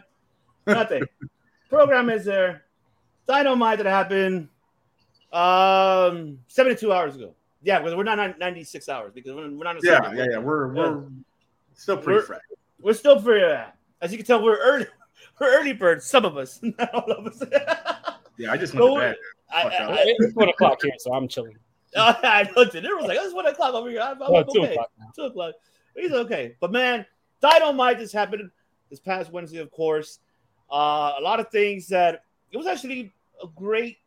Speaker 4: Nothing. program is there. Dynamite that happened um 72 hours ago. Yeah, because we're not 96 hours because we're we're not.
Speaker 7: Yeah,
Speaker 4: second.
Speaker 7: yeah, yeah. We're we're still pretty
Speaker 4: We're-
Speaker 7: fresh.
Speaker 4: We're still pretty. Uh, as you can tell, we're early. We're early birds. Some of us, not all of us.
Speaker 7: Yeah, I just
Speaker 4: No,
Speaker 7: went to bed.
Speaker 4: I, I. I,
Speaker 3: It's one o'clock here, so I'm chilling.
Speaker 4: I looked at it. It was like, it's one o'clock over here. I'm, I'm
Speaker 3: Well, two o'clock.
Speaker 4: Two o'clock. He's okay. But man, Dynamite just happened this past Wednesday, of course. Uh, a lot of things that it was actually a great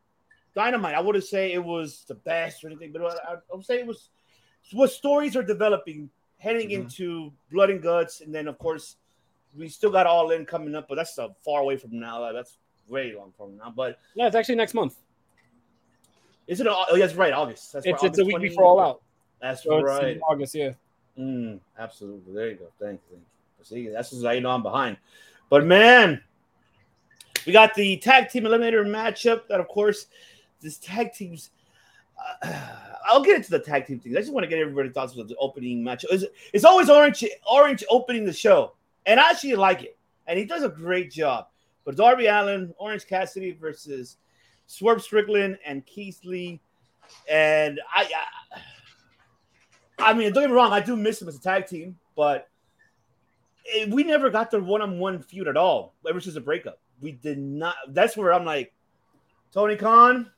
Speaker 4: Dynamite. I wouldn't say it was the best or anything, but I, I would say it was what stories are developing heading
Speaker 7: Mhm.
Speaker 4: into Blood and Guts, and then of course we still got All In coming up, but that's uh, far away from now. That's way long from now. But
Speaker 3: No, it's actually next month.
Speaker 4: is it? Oh, yeah, that's right. August. That's
Speaker 3: It's
Speaker 4: right,
Speaker 3: it's a week
Speaker 4: 20
Speaker 3: before All Out.
Speaker 4: That's
Speaker 3: So
Speaker 4: right.
Speaker 3: August, yeah.
Speaker 4: Mm, absolutely. There you go. Thank you. See, that's just how you know I'm behind. But man, we got the tag team eliminator matchup. That, of course, this tag team's. Uh, I'll get into the tag team things. I just want to get everybody's thoughts on the opening match. It's, it's always orange, orange opening the show, and I actually like it. And he does a great job. But Darby Allin, Orange Cassidy versus Swerve Strickland and Keith Lee, and I, I I mean, don't get me wrong, I do miss him as a tag team, but it- we never got the one-on-one feud at all ever since the breakup. We did not. That's where I'm like, Tony Khan,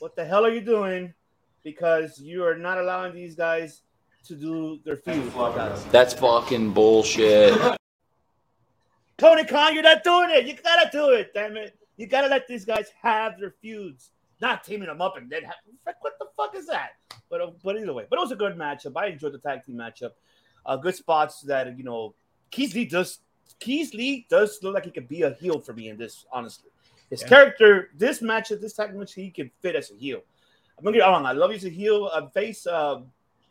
Speaker 4: what the hell are you doing? Because you are not allowing these guys to do their feud.
Speaker 10: That's fucking bullshit.
Speaker 4: Tony Khan, you're not doing it. You gotta do it, damn it. You gotta let these guys have their feuds, not teaming them up and then have, what the fuck is that? But uh, but either way, but it was a good matchup. I enjoyed the tag team matchup. Uh, good spots that you know. Keith Lee does. Keith Lee does look like he could be a heel for me in this. Honestly, his
Speaker 3: Yeah.
Speaker 4: character, this matchup, this tag match, he can fit as a heel. I'm gonna get wrong. I love you as a heel, uh, face uh,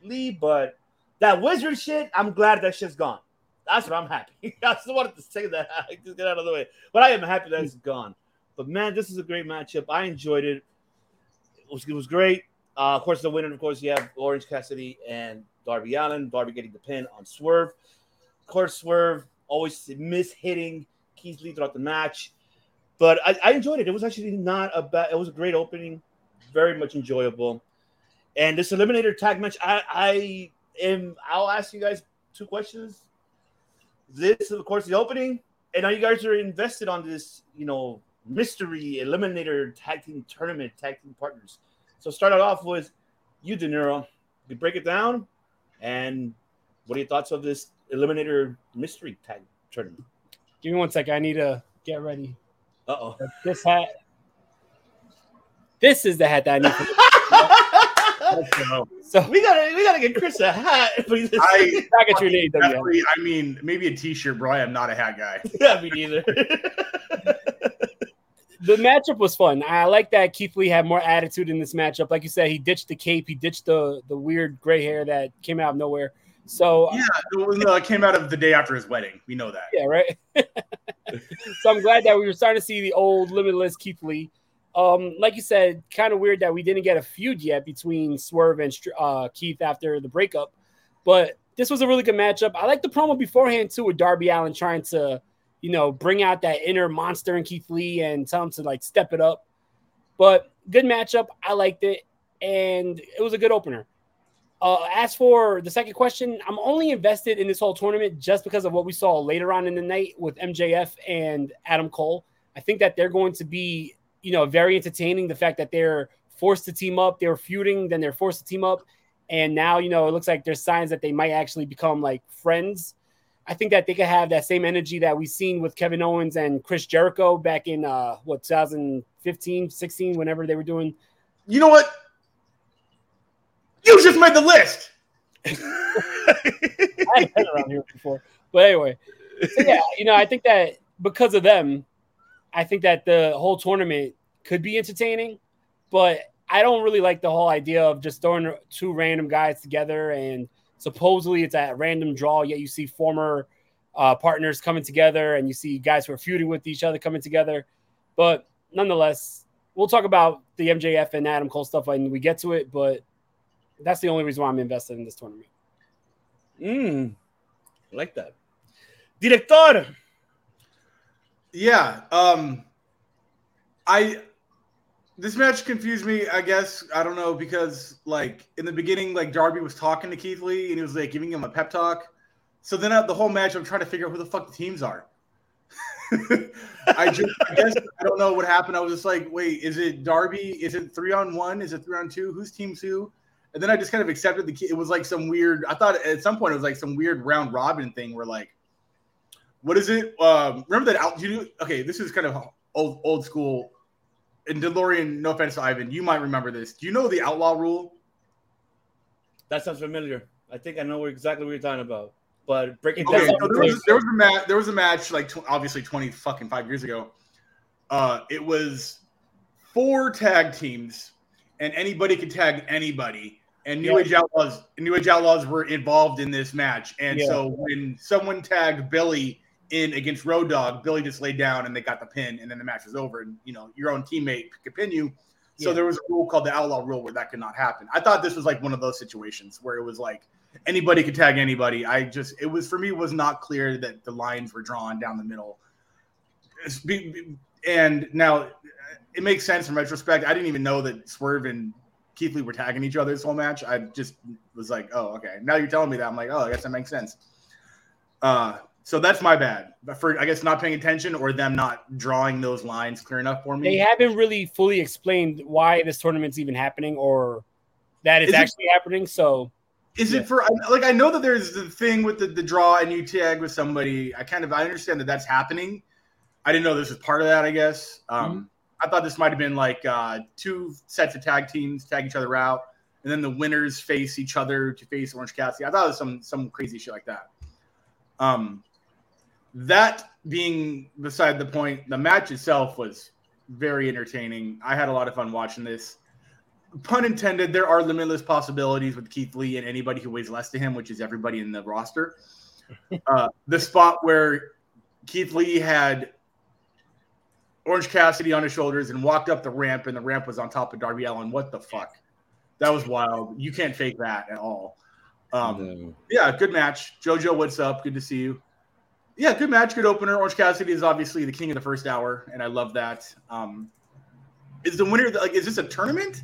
Speaker 4: Lee, but that wizard shit, I'm glad that shit's gone. That's what I'm happy. I just wanted to say that. Just get out of the way. But I am happy that it's gone. But man, this is a great matchup. I enjoyed it. It was, it was great. Uh, of course, the winner, of course, you have Orange Cassidy and Darby Allin. Darby getting the pin on Swerve. Of course, Swerve always miss hitting Keith Lee throughout the match. But I, I enjoyed it. It was actually not a bad. It was a great opening, very much enjoyable. And this eliminator tag match, I, I am. I'll ask you guys two questions. This, of course, the opening, and now you guys are invested on this, you know, mystery eliminator tag team tournament, tag team partners. So start off with you, De Niro. You break it down, and what are your thoughts of this eliminator mystery tag tournament?
Speaker 3: Give me one second. I need to get ready.
Speaker 4: Uh oh.
Speaker 3: This hat. This is the hat that I need. For, so
Speaker 4: we gotta we gotta get Chris a hat. For this.
Speaker 7: I
Speaker 3: back at your name,
Speaker 7: I mean, maybe a T-shirt, bro. I am not a hat guy.
Speaker 4: yeah, me neither.
Speaker 3: the matchup was fun. I like that Keith Lee had more attitude in this matchup. Like you said, he ditched the cape, he ditched the the weird gray hair that came out of nowhere. So
Speaker 7: Yeah, it came out of the day after his wedding. We know that.
Speaker 3: yeah, right. so I'm glad that we were starting to see the old limitless Keith Lee. Um, like you said, kind of weird that we didn't get a feud yet between Swerve and uh, Keith after the breakup, but this was a really good matchup. I like the promo beforehand too with Darby Allin trying to, you know, bring out that inner monster in Keith Lee and tell him to like step it up. But good matchup. I liked it, and it was a good opener. Uh, as for the second question, I'm only invested in this whole tournament just because of what we saw later on in the night with MJF and Adam Cole. I think that they're going to be, you know, very entertaining. The fact that they're forced to team up, they were feuding, then they're forced to team up, and now you know it looks like there's signs that they might actually become like friends. I think that they could have that same energy that we've seen with Kevin Owens and Chris Jericho back in uh what 2015, 16, whenever they were doing
Speaker 7: You know what? You just made the list.
Speaker 3: I had been around here before. But anyway, so yeah, you know, I think that because of them, I think that the whole tournament could be entertaining, but I don't really like the whole idea of just throwing two random guys together and supposedly it's a random draw, yet you see former uh, partners coming together and you see guys who are feuding with each other coming together. But nonetheless, we'll talk about the MJF and Adam Cole stuff when we get to it, but that's the only reason why I'm invested in this tournament.
Speaker 4: Mm, I like that. Director.
Speaker 7: Yeah. Um I this match confused me, I guess. I don't know, because like in the beginning, like Darby was talking to Keith Lee and he was like giving him a pep talk. So then uh, the whole match, I'm trying to figure out who the fuck the teams are. I just I guess I don't know what happened. I was just like, wait, is it Darby? Is it three on one? Is it three on two? Who's team two? And then I just kind of accepted the key. It was like some weird. I thought at some point it was like some weird round robin thing where like, what is it? Um, remember that out? You do okay. This is kind of old old school. And DeLorean, no offense to Ivan, you might remember this. Do you know the outlaw rule?
Speaker 4: That sounds familiar. I think I know exactly what you're talking about. But breaking
Speaker 7: Okay,
Speaker 4: down,
Speaker 7: so there was there was a match. There was a match like tw- obviously twenty fucking five years ago. Uh, it was four tag teams, and anybody could tag anybody. And New
Speaker 4: Yeah.
Speaker 7: Age Outlaws, New Age Outlaws were involved in this match. And
Speaker 4: Yeah.
Speaker 7: so when someone tagged Billy in against Road Dog, Billy just laid down and they got the pin, and then the match was over. And you know your own teammate could pin you. So
Speaker 4: Yeah.
Speaker 7: there was a rule called the Outlaw Rule where that could not happen. I thought this was like one of those situations where it was like anybody could tag anybody. I just it was for me was not clear that the lines were drawn down the middle. It's be- be- And now it makes sense in retrospect. I didn't even know that Swerve and Keith Lee were tagging each other this whole match. I just was like, oh, okay. Now you're telling me that. I'm like, oh, I guess that makes sense. Uh, so that's my bad. For I guess not paying attention or them not drawing those lines clear enough for me.
Speaker 3: They haven't really fully explained why this tournament's even happening or that it's
Speaker 7: Is it-
Speaker 3: actually happening. So
Speaker 7: Is it for like I know that there's the thing with the, the draw and you tag with somebody. I kind of I understand that that's happening. I didn't know this was part of that. I guess um, I thought this might have been like uh, two sets of tag teams tag each other out, and then the winners face each other to face Orange Cassidy. I thought it was some some crazy shit like that. Um, that being beside the point, the match itself was very entertaining. I had a lot of fun watching this pun intended, there are limitless possibilities with Keith Lee and anybody who weighs less to him, which is everybody in the roster. Uh, the spot where Keith Lee had Orange Cassidy on his shoulders and walked up the ramp, and the ramp was on top of Darby Allin. What the fuck? That was wild. You can't fake that at all. Um, Yeah, good match. JoJo, what's up? Good to see you. Yeah, good match, good opener. Orange Cassidy is obviously the king of the first hour, and I love that. Um, is the winner like? Is this a tournament?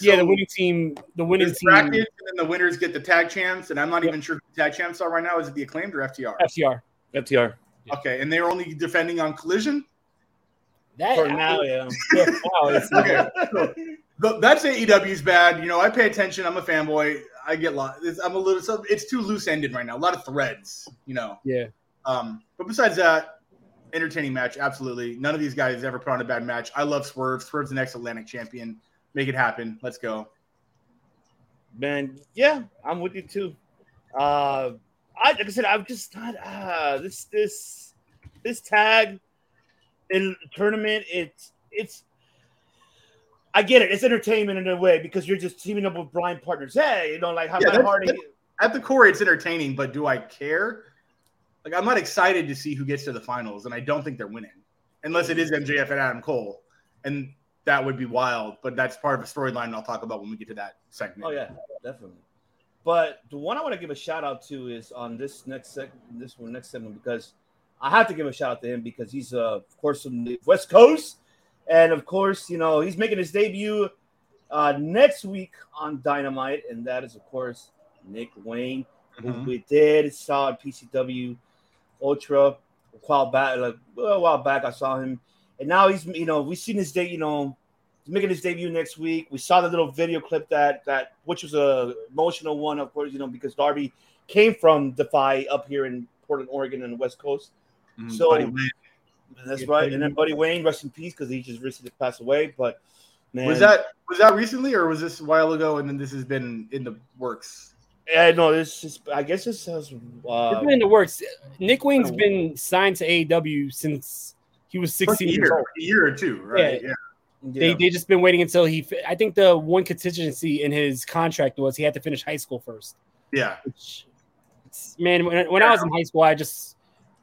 Speaker 3: yeah, the winning team, the winning
Speaker 7: there's
Speaker 3: team,
Speaker 7: brackets, and then the winners get the tag champs. And I'm not even sure who the tag champs are right now. Is it the acclaimed or FTR?
Speaker 3: FTR.
Speaker 4: FTR.
Speaker 7: Okay, and they're only defending on collision.
Speaker 3: That
Speaker 4: For now, yeah.
Speaker 3: yeah, now
Speaker 7: Okay, so, that's AEW's bad. You know, I pay attention. I'm a fanboy. I get lost. It's, I'm a little. So it's too loose ended right now. A lot of threads. You know.
Speaker 3: yeah.
Speaker 7: Um, but besides that, entertaining match. Absolutely. None of these guys ever put on a bad match. I love Swerve. Swerve's the next Atlantic champion. Make it happen. Let's go.
Speaker 4: Man, yeah, I'm with you too. Uh, I like I said, I'm just not uh this this this tag in tournament. It's it's. I get it. It's entertainment in a way because you're just teaming up with blind partners. Hey, you know, like how
Speaker 7: Yeah,
Speaker 4: Matt
Speaker 7: that's-
Speaker 4: Hardy.
Speaker 7: that- at the core, it's entertaining, but do I care? Like, I'm not excited to see who gets to the finals, and I don't think they're winning, unless it is MJF and Adam Cole, and that would be wild. But that's part of a storyline I'll talk about when we get to that segment.
Speaker 4: Oh yeah, definitely. But the one I want to give a shout out to is on this next seg- this one next segment because I have to give a shout out to him because he's uh, of course from the West Coast, and of course you know he's making his debut uh, next week on Dynamite, and that is of course Nick Wayne, who
Speaker 7: Mhm.
Speaker 4: we did saw at PCW Ultra a while back, like a while back. I saw him, and now he's you know we've seen his day, you know He's making his debut next week. We saw the little video clip that that which was a emotional one, of course, you know, because Darby came from Defy up here in Portland, Oregon, on the West Coast.
Speaker 7: Mhm,
Speaker 4: So
Speaker 7: Buddy Wayne.
Speaker 4: that's right. And then Buddy Wayne, rest in peace, because he just recently passed away. But man,
Speaker 7: was that was that recently, or was this a while ago, and then this has been in the works?
Speaker 4: Yeah, no, this is. I guess this has. Uh,
Speaker 3: It's been in the works. Nick Wayne's been signed to AEW since he was 16 years old.
Speaker 7: a year or two, right?
Speaker 3: Yeah.
Speaker 7: Yeah.
Speaker 3: They they just been waiting until he. I think the one contingency in his contract was he had to finish high school first.
Speaker 7: Yeah.
Speaker 3: Which, man, when, when I was in high school, I just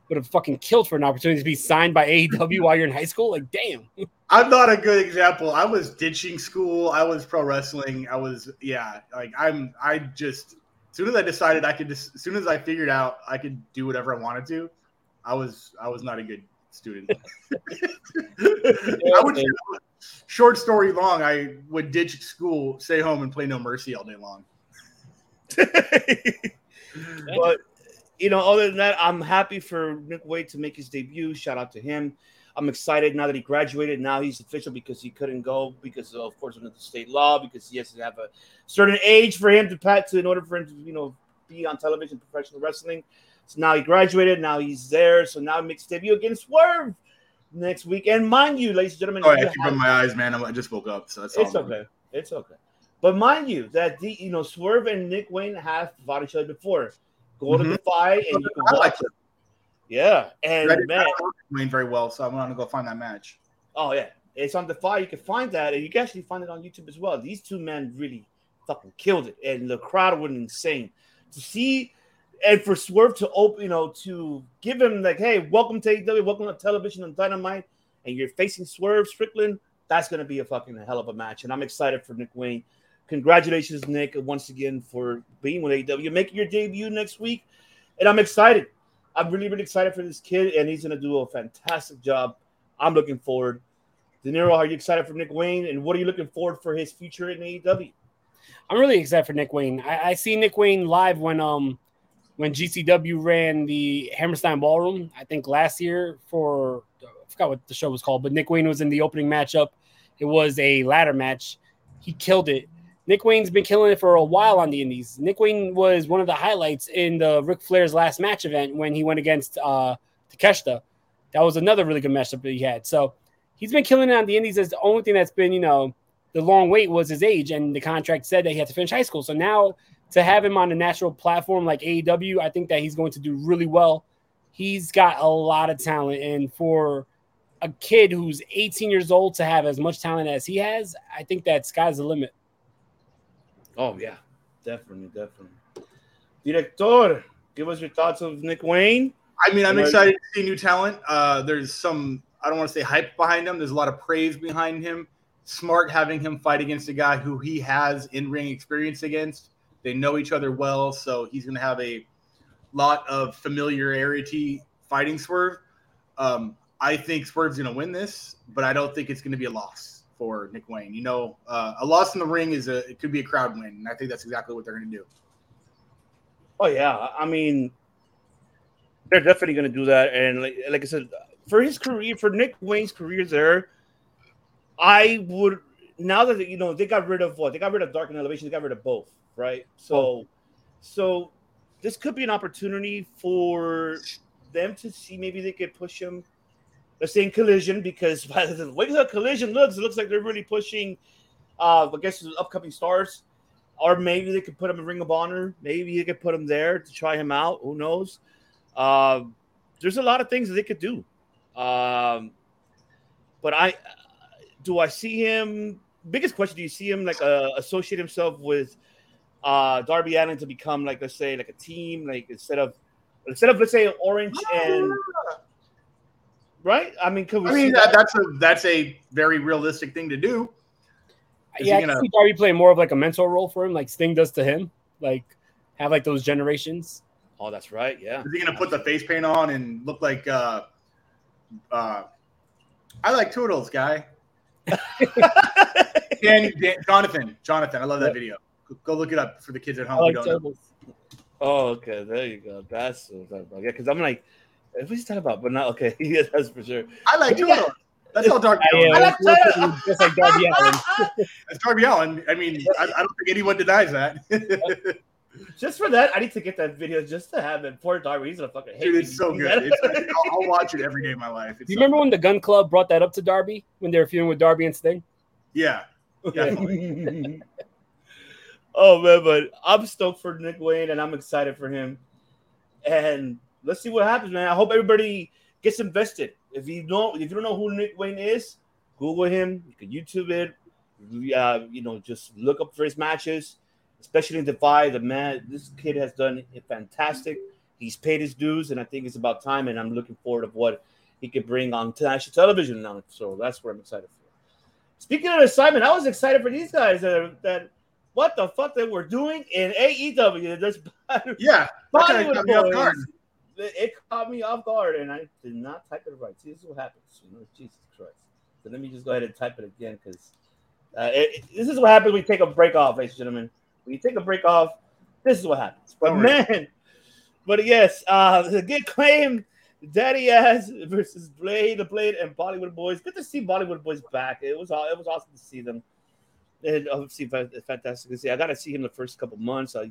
Speaker 3: would have fucking killed for an opportunity to be signed by AEW while you're in high school. Like, damn.
Speaker 7: I'm not a good example. I was ditching school. I was pro wrestling. I was yeah. Like I'm. I just as soon as I decided I could just as soon as I figured out I could do whatever I wanted to, I was I was not a good student. I would short story long. I would ditch school, stay home, and play No Mercy all day long.
Speaker 4: But you know, other than that, I'm happy for Nick Wayne to make his debut. Shout out to him. I'm excited now that he graduated. Now he's official because he couldn't go because of, of course under the state law because he has to have a certain age for him to pat to in order for him to you know be on television professional wrestling. So now he graduated. Now he's there. So now he makes debut against Swerve next week. And mind you, ladies and gentlemen,
Speaker 7: Oh,
Speaker 4: you
Speaker 7: I keep
Speaker 4: have-
Speaker 7: my eyes, man. I'm- I just woke up, so that's all.
Speaker 4: it's okay. It's okay. But mind you, that the you know Swerve and Nick Wayne have fought each other before. Go to mm-hmm. the fight and you can
Speaker 7: like
Speaker 4: watch it. Yeah, and
Speaker 7: didn't
Speaker 4: man,
Speaker 7: very well, so I want to go find that match.
Speaker 4: oh yeah, it's on the fight. You can find that, and you can actually find it on YouTube as well. These two men really fucking killed it, and the crowd went insane to see. And for Swerve to open, you know, to give him like, "Hey, welcome to AEW, welcome to television on Dynamite," and you're facing Swerve Strickland. That's going to be a fucking hell of a match, and I'm excited for Nick Wayne. Congratulations, Nick, once again for being with AEW, making your debut next week, and I'm excited. I'm really, really excited for this kid, and he's going to do a fantastic job. I'm looking forward. De Niro, are you excited for Nick Wayne, and what are you looking forward for his future in AEW?
Speaker 3: I'm really excited for Nick Wayne. I, I see Nick Wayne live when um when GCW ran the Hammerstein Ballroom. I think last year for I forgot what the show was called, but Nick Wayne was in the opening matchup. It was a ladder match. He killed it. Nick Wayne's been killing it for a while on the Indies. Nick Wayne was one of the highlights in the Ric Flair's last match event when he went against uh, Takeshita. That was another really good matchup that he had. So he's been killing it on the Indies. That's the only thing that's been, you know, the long wait was his age, and the contract said that he had to finish high school. So now to have him on a national platform like AEW, I think that he's going to do really well. He's got a lot of talent, and for a kid who's 18 years old to have as much talent as he has, I think that sky's the limit.
Speaker 4: Oh yeah, definitely, definitely. Director, give us your thoughts of Nick Wayne.
Speaker 7: I mean, I'm excited to see new talent. Uh, there's some, I don't want to say hype behind him. There's a lot of praise behind him. Smart having him fight against a guy who he has in ring experience against. They know each other well, so he's going to have a lot of familiarity fighting Swerve. Um, I think Swerve's going to win this, but I don't think it's going to be a loss for Nick Wayne. You know, uh, a loss in the ring is a it could be a crowd win, and I think that's exactly what they're going to do.
Speaker 4: Oh yeah, I mean, they're definitely going to do that. And like, like I said, for his career, for Nick Wayne's career there, I would now that you know they got rid of what they got rid of Dark and Elevation, they got rid of both, right? So, so this could be an opportunity for them to see maybe they could push him. Let's say in collision because by the way the collision looks, it looks like they're really pushing. Uh, I guess the upcoming stars or maybe they could put him in Ring of Honor. Maybe they could put him there to try him out. Who knows? Um, there's a lot of things that they could do. Um, but I do I see him. Biggest question: Do you see him like uh, associate himself with uh, Darby Allin to become like let's say like a team, like instead of instead of let's say Orange and right? I mean, could we
Speaker 7: I
Speaker 4: see
Speaker 7: mean,
Speaker 4: that?
Speaker 7: that, that's a that's a very realistic thing to do. Is
Speaker 3: yeah,
Speaker 7: he
Speaker 3: I
Speaker 7: gonna-
Speaker 3: can see Darby playing more of like a mentor role for him, like Sting does to him. Like have like those generations.
Speaker 4: Oh, that's right. Yeah.
Speaker 7: Is he going to put the face paint on and look like? uh uh I like Toodles, guy. Dan, Dan, Jonathan, Jonathan, I love that video. Go- Go look it up for the kids at home.
Speaker 3: I like
Speaker 7: don't know.
Speaker 4: Oh, okay. There you go. That's what I'm talking about. Yeah, because I'm like, what he's talking about? But not okay. yeah, that's for sure.
Speaker 7: I like
Speaker 4: But yeah.
Speaker 7: That's all Darby
Speaker 3: Yeah,
Speaker 7: Allin.
Speaker 3: yeah, it's literally just like Darby Allin.
Speaker 7: That's Darby Allin. I mean, I, I don't think anyone denies that.
Speaker 4: Just for that, I need to get that video just to have it. Poor Darby, he's gonna fucking hate
Speaker 7: Dude,
Speaker 4: me.
Speaker 7: it's so good. It's, I'll, I'll watch it every day of my life. It's
Speaker 3: Do you
Speaker 7: so
Speaker 3: remember
Speaker 7: fun.
Speaker 3: when the Gunn Club brought that up to Darby when they were feuding with Darby and Sting?
Speaker 7: Yeah, definitely.
Speaker 4: oh man, but I'm stoked for Nick Wayne and I'm excited for him. And let's see what happens, man. I hope everybody gets invested. If you don't, if you don't know who Nick Wayne is, Google him. You can YouTube it. Uh, you know, just look up for his matches, especially in Defy. The man, this kid has done it fantastic. he's paid his dues, and I think it's about time. And I'm looking forward to what he could bring on national television now. So that's what I'm excited for. Speaking of excitement, I was excited for these guys that, that what the fuck they were doing in AEW. This
Speaker 7: Yeah,
Speaker 4: Bollywood boys. It caught me off guard, and I did not type it right. See, this is what happens. You know, Jesus Christ. So let me just go ahead and type it again because uh, this is what happens when you take a break off, ladies and gentlemen. When you take a break off, this is what happens. But man, but yes, uh, the good claim, Daddy Ass versus Blade, the Blade, and Bollywood Boys. Good to see Bollywood Boys back. It was it was awesome to see them. And obviously, fa- fantastic to see. I got to see him the first couple months. Uh,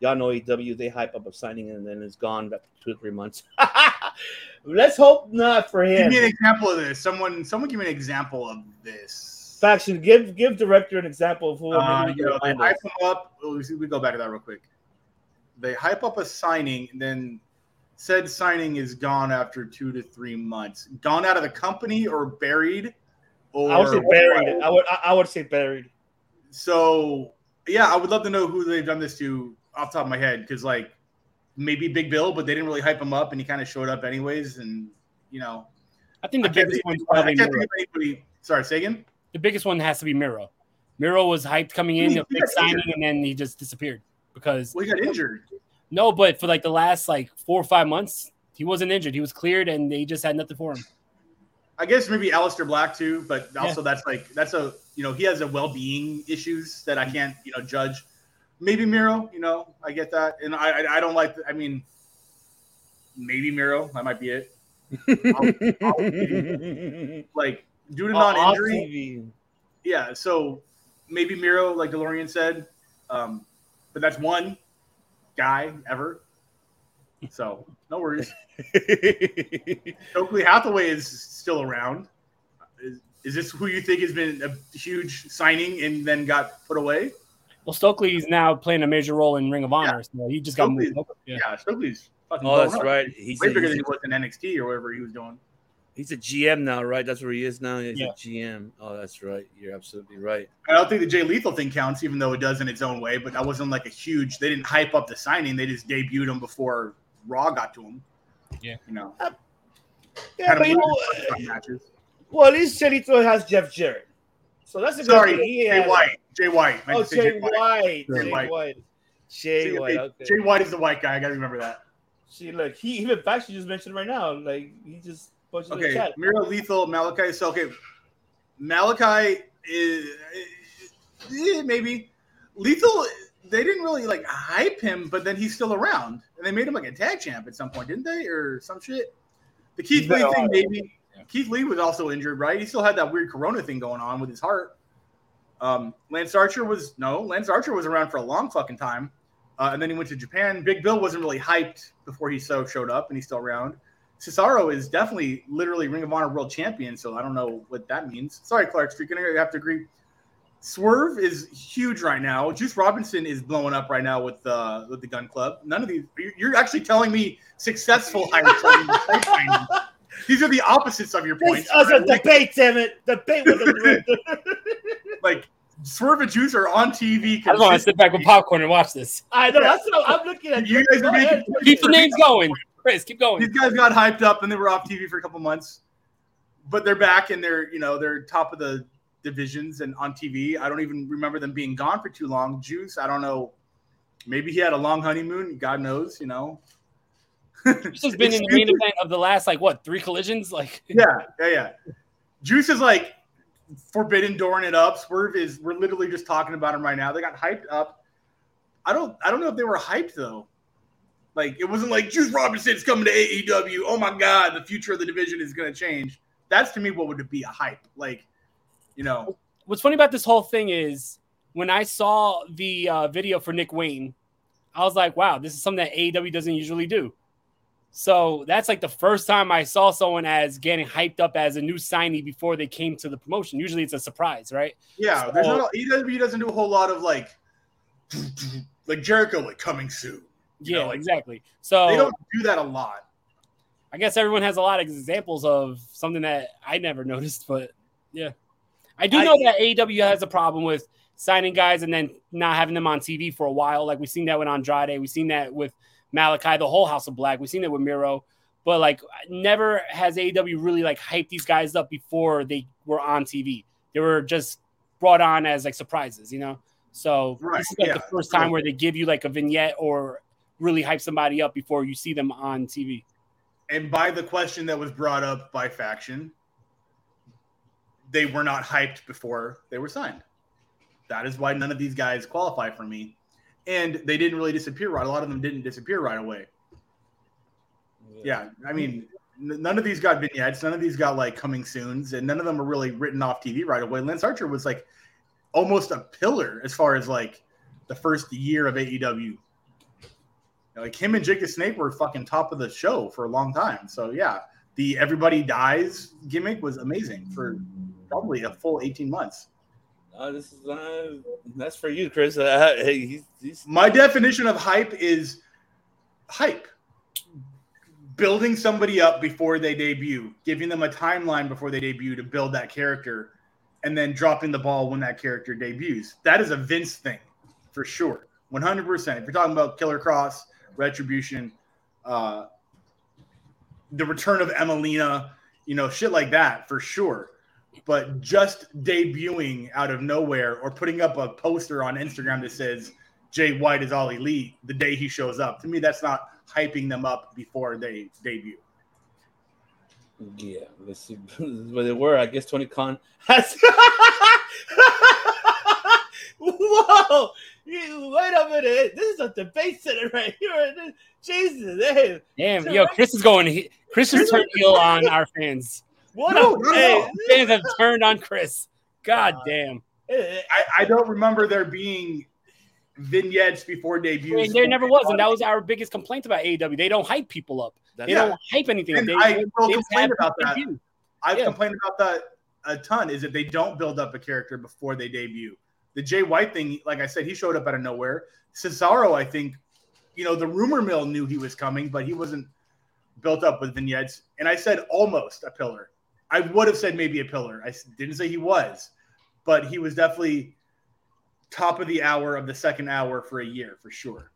Speaker 4: y'all know AEW, they hype up a signing and then it's gone back two or three months. Let's hope not for him.
Speaker 7: Give me an example of this. Someone, someone, give me an example of this.
Speaker 4: Faction, give give director an example of who.
Speaker 7: Uh, you know, they hype them up. We go back to that real quick. They hype up a signing, and then said signing is gone after two to three months. Gone out of the company or buried, or
Speaker 4: I would say buried. I would I would say buried.
Speaker 7: So yeah, I would love to know who they've done this to off the top of my head because like maybe Big Bill, but they didn't really hype him up, and he kind of showed up anyways, and you know.
Speaker 3: I think the
Speaker 7: I
Speaker 3: biggest
Speaker 7: one
Speaker 3: probably Miro.
Speaker 7: anybody. Sorry, say again.
Speaker 3: The biggest one has to be Miro. Miro was hyped coming in, a big signing,
Speaker 7: injured.
Speaker 3: and then he just disappeared because
Speaker 7: Well, he got injured.
Speaker 3: no, but for like the last like four or five months, he wasn't injured. He was cleared, and they just had nothing for him.
Speaker 7: I guess maybe Alistair Black too, but
Speaker 3: Yeah.
Speaker 7: also that's like that's a you know he has a well-being issues that I mm-hmm. can't you know judge. Maybe Miro, you know, I get that, and I I, I don't like. I mean, maybe Miro, that might be it. I'll- I'll- like due to non-injury, yeah. So maybe Miro, like DeLorean said, um, but that's one guy ever. So no worries. Stokely Hathaway is still around. Is, is this who you think has been a huge signing and then got put away?
Speaker 3: Well, Stokely's now playing a major role in Ring of Honor, so he just got moved over. Yeah.
Speaker 7: Yeah, Stokely's fucking.
Speaker 4: Oh, that's
Speaker 7: up.
Speaker 4: right. He's
Speaker 7: Way
Speaker 4: a,
Speaker 7: bigger
Speaker 4: he's,
Speaker 7: than he was in NXT or whatever he was doing.
Speaker 4: he's a GM now, right? That's where he is now. He's
Speaker 3: Yeah.
Speaker 4: a GM. Oh, that's right. You're absolutely right.
Speaker 7: I don't think the Jay Lethal thing counts, even though it does in its own way. But that wasn't like a huge. They didn't hype up the signing. They just debuted him before Raw got to him.
Speaker 3: Yeah.
Speaker 7: you know.
Speaker 4: Uh,
Speaker 7: yeah,
Speaker 4: but you know,
Speaker 7: some matches.
Speaker 4: well, at least Chelito has Jeff Jarrett, so that's a good
Speaker 7: Sorry,
Speaker 4: thing. He
Speaker 7: Jay
Speaker 4: has-
Speaker 7: White. Jay White.
Speaker 4: Oh,
Speaker 7: say
Speaker 4: Jay White.
Speaker 7: Jay
Speaker 4: Jay
Speaker 7: White.
Speaker 4: White. Jay
Speaker 7: Jay
Speaker 4: White. Okay.
Speaker 7: Jay White is the white guy. I gotta remember that.
Speaker 4: See, look, he even fact she just mentioned right now. Like he just the
Speaker 7: Okay,
Speaker 4: chat.
Speaker 7: Miro Lethal, Malachi. So okay, Malachi is eh, maybe Lethal. They didn't really like hype him, but then he's still around, and they made him like a tag champ at some point, didn't they, or some shit? The Keith Lee thing, maybe. Keith Lee was also injured, right? He still had that weird Corona thing going on with his heart. Um, Lance Archer was no, Lance Archer was around for a long fucking time, uh, and then he went to Japan. Big Bill wasn't really hyped before he so showed up, and he's still around. Cesaro is definitely literally Ring of Honor World Champion, so I don't know what that means. Sorry, Clark Street, I have to agree. Swerve is huge right now. Juice Robinson is blowing up right now with uh, with the Gunn Club. None of these. you're- You're actually telling me successful hires. Are in signings. These are the opposites of your
Speaker 4: This
Speaker 7: points.
Speaker 4: is a
Speaker 7: Like-
Speaker 4: debate, damn it! Debate with the director.
Speaker 7: like Swerve and Juice are on TV.
Speaker 3: I just want to sit back with popcorn and watch this.
Speaker 4: I know that's what I'm looking at.
Speaker 7: You guys are making
Speaker 3: Keep the names going, Chris. Keep going.
Speaker 7: These guys got hyped up and they were off TV for a couple months, but they're back and they're you know they're top of the divisions and on TV. I don't even remember them being gone for too long. Juice, I don't know. Maybe he had a long honeymoon. God knows, you know.
Speaker 3: This has been in the main event of the last like what three collisions? Like
Speaker 7: Yeah, yeah, yeah. Juice is like forbidden dooring it up. Swerve is we're literally just talking about him right now. They got hyped up. I don't I don't know if they were hyped though. Like it wasn't like Juice Robinson's coming to AEW. Oh my god, the future of the division is gonna change. That's to me what would be a hype. Like, you know,
Speaker 3: what's funny about this whole thing is when I saw the uh, video for Nick Wayne, I was like, wow, this is something that AEW doesn't usually do. So that's like the first time I saw someone as getting hyped up as a new signee before they came to the promotion. Usually it's a surprise, right?
Speaker 7: yeah,
Speaker 3: So-
Speaker 7: there's not AEW doesn't do a whole lot of like like Jericho like coming soon. You
Speaker 3: Yeah,
Speaker 7: know, like,
Speaker 3: exactly. So
Speaker 7: They don't do that a lot.
Speaker 3: I guess everyone has a lot of examples of something that I never noticed, but yeah. I do
Speaker 4: I-
Speaker 3: know that AEW has a problem with signing guys and then not having them on TV for a while. Like we've seen that with Andrade, we've seen that with Malachi, the whole House of Black. We've seen it with Miro, but like never has AEW really like hyped these guys up before they were on TV. They were just brought on as like surprises, you know. So
Speaker 7: Right,
Speaker 3: this is like
Speaker 7: yeah.
Speaker 3: the first time where they give you like a vignette or really hype somebody up before you see them on TV.
Speaker 7: And by the question that was brought up by faction, they were not hyped before they were signed. That is why none of these guys qualify for me. And they didn't really disappear right. A lot of them didn't disappear right away. Yeah, I mean, none of these got vignettes. None of these got like coming soons, and none of them are really written off TV right away. Lance Archer was like almost a pillar as far as like the first year of AEW. Like him and Jake the Snake were fucking top of the show for a long time. So yeah, the everybody dies gimmick was amazing for probably a full 18 months.
Speaker 4: Uh, this is uh, that's for you, Chris. Uh, hey, he's, he's
Speaker 7: My definition of hype is hype. Building somebody up before they debut, giving them a timeline before they debut to build that character, and then dropping the ball when that character debuts. That is a Vince thing for sure. 100%. If you're talking about Killer Kross, Retribution, uh, the return of Emmalina, you know, shit like that for sure. But just debuting out of nowhere or putting up a poster on Instagram that says Jay White is all elite the day he shows up, to me, that's not hyping them up before they debut.
Speaker 4: yeah. Let's see where they were. I guess Tony Khan has. Whoa! You, wait a minute. This is a debate center right here. Jesus, hey,
Speaker 3: Damn, yo, Chris is going. Chris is turned heel on our fans.
Speaker 4: What
Speaker 7: No,
Speaker 4: a
Speaker 7: not
Speaker 4: hey.
Speaker 3: Fans have turned on Chris. God uh,
Speaker 4: damn.
Speaker 7: I, I don't remember there being vignettes before
Speaker 3: I
Speaker 7: debuts.
Speaker 3: mean, there never was, and that was our biggest complaint about AEW. They don't hype people up. They
Speaker 4: that's-
Speaker 3: don't hype anything.
Speaker 7: And
Speaker 3: They,
Speaker 7: I
Speaker 3: they
Speaker 7: will
Speaker 3: just
Speaker 7: complain about that.
Speaker 3: debut.
Speaker 7: I've
Speaker 3: Yeah.
Speaker 7: complained about that a ton. Is that they don't build up a character before they debut. The Jay White thing, like I said, he showed up out of nowhere. Cesaro, I think, you know, the rumor mill knew he was coming, but he wasn't built up with vignettes. And I said almost a pillar. I would have said maybe a pillar. I didn't say he was, but he was definitely top of the hour of the second hour for a year for sure.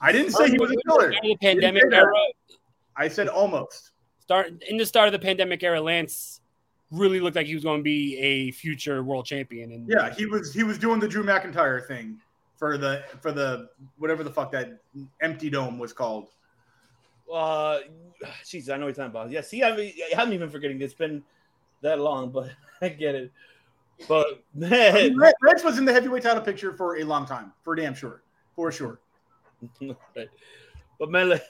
Speaker 7: I didn't say he was a pillar.
Speaker 3: In the pandemic
Speaker 7: Didn't say that.
Speaker 3: era,
Speaker 7: I said almost.
Speaker 3: start in the start of the pandemic era, Lance really looked like he was going to be a future world champion. And
Speaker 7: Yeah, he was he was doing the Drew McIntyre thing for the for the whatever the fuck that empty dome was called.
Speaker 4: Uh, jeez, I know what you're talking about. Yeah, see, I mean, I'm even forgetting it's been that long, but I get it. But
Speaker 7: I
Speaker 4: man,
Speaker 7: mean, Red- Reds was in the heavyweight title picture for a long time, for damn sure, for sure.
Speaker 4: Right. but man, like,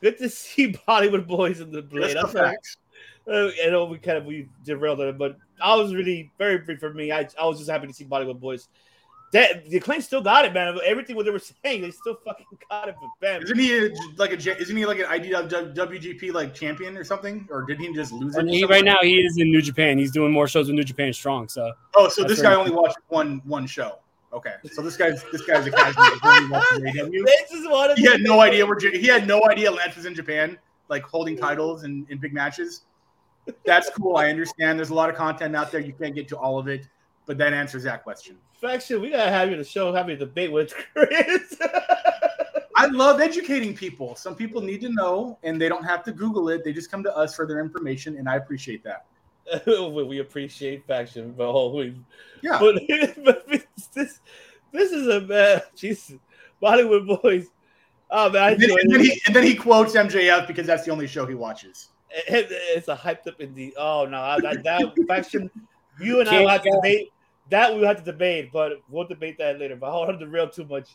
Speaker 4: good to see Bollywood boys in the blade.
Speaker 7: That's the facts.
Speaker 4: Uh, I know we kind of we derailed it, but I was really very brief for me. I, I was just happy to see Bollywood boys. That the acclaim still got it, man. Everything what they were saying, they still fucking got it. But bam,
Speaker 7: Isn't he a, like a isn't he like an IWGP like champion or something, or did he just lose it?
Speaker 3: And
Speaker 7: to
Speaker 3: he, right now, he is in New Japan. He's doing more shows with New Japan Strong. So
Speaker 7: Oh, so this guy only watched one one show. Okay, so this guy's this guy's a casual. He only watches AEW.
Speaker 4: they just wanted
Speaker 7: He had no idea where he had no idea Lance was in Japan, like holding titles and in big matches. That's cool. I understand. There's a lot of content out there. You can't get to all of it, but that answers that question.
Speaker 4: Faction, we gotta have you to show, have you debate with Chris.
Speaker 7: I love educating people. Some people need to know, and they don't have to Google it. They just come to us for their information, and I appreciate that.
Speaker 4: we we appreciate faction, but always.
Speaker 7: Yeah.
Speaker 4: But, but this this is a man. Jesus, Bollywood boys. Oh man,
Speaker 7: And then, and then he, and then he quotes MJF because that's the only show he watches.
Speaker 4: It- It's a hyped up indeed. Oh no, I- that, that faction. You and I
Speaker 3: Can't
Speaker 4: will have to
Speaker 3: go.
Speaker 4: debate. That we will have to debate, but we'll debate that later. But I don't want to derail too much.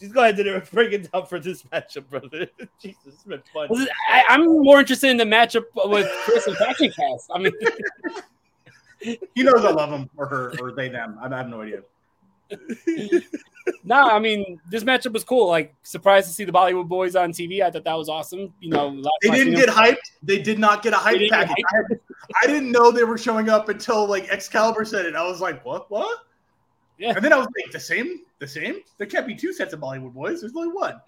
Speaker 4: Just go ahead and break it down for this matchup, brother. Jesus, it's been fun.
Speaker 3: This is- I, I'm more interested in the matchup with Chris and Faction Cast. I mean,
Speaker 7: He knows I love him or her or they them. I have no idea.
Speaker 3: no, I mean this matchup was cool. Like surprised to see the Bollywood boys on TV. I thought that was awesome. You know,
Speaker 7: They didn't get hyped. They did not get a hype
Speaker 3: didn't get
Speaker 7: package. I, didn't know they were showing up until like Excalibur said it. I was like, what? What?
Speaker 3: Yeah.
Speaker 7: And then I was like, the same? The same? There can't be two sets of Bollywood boys. There's only one.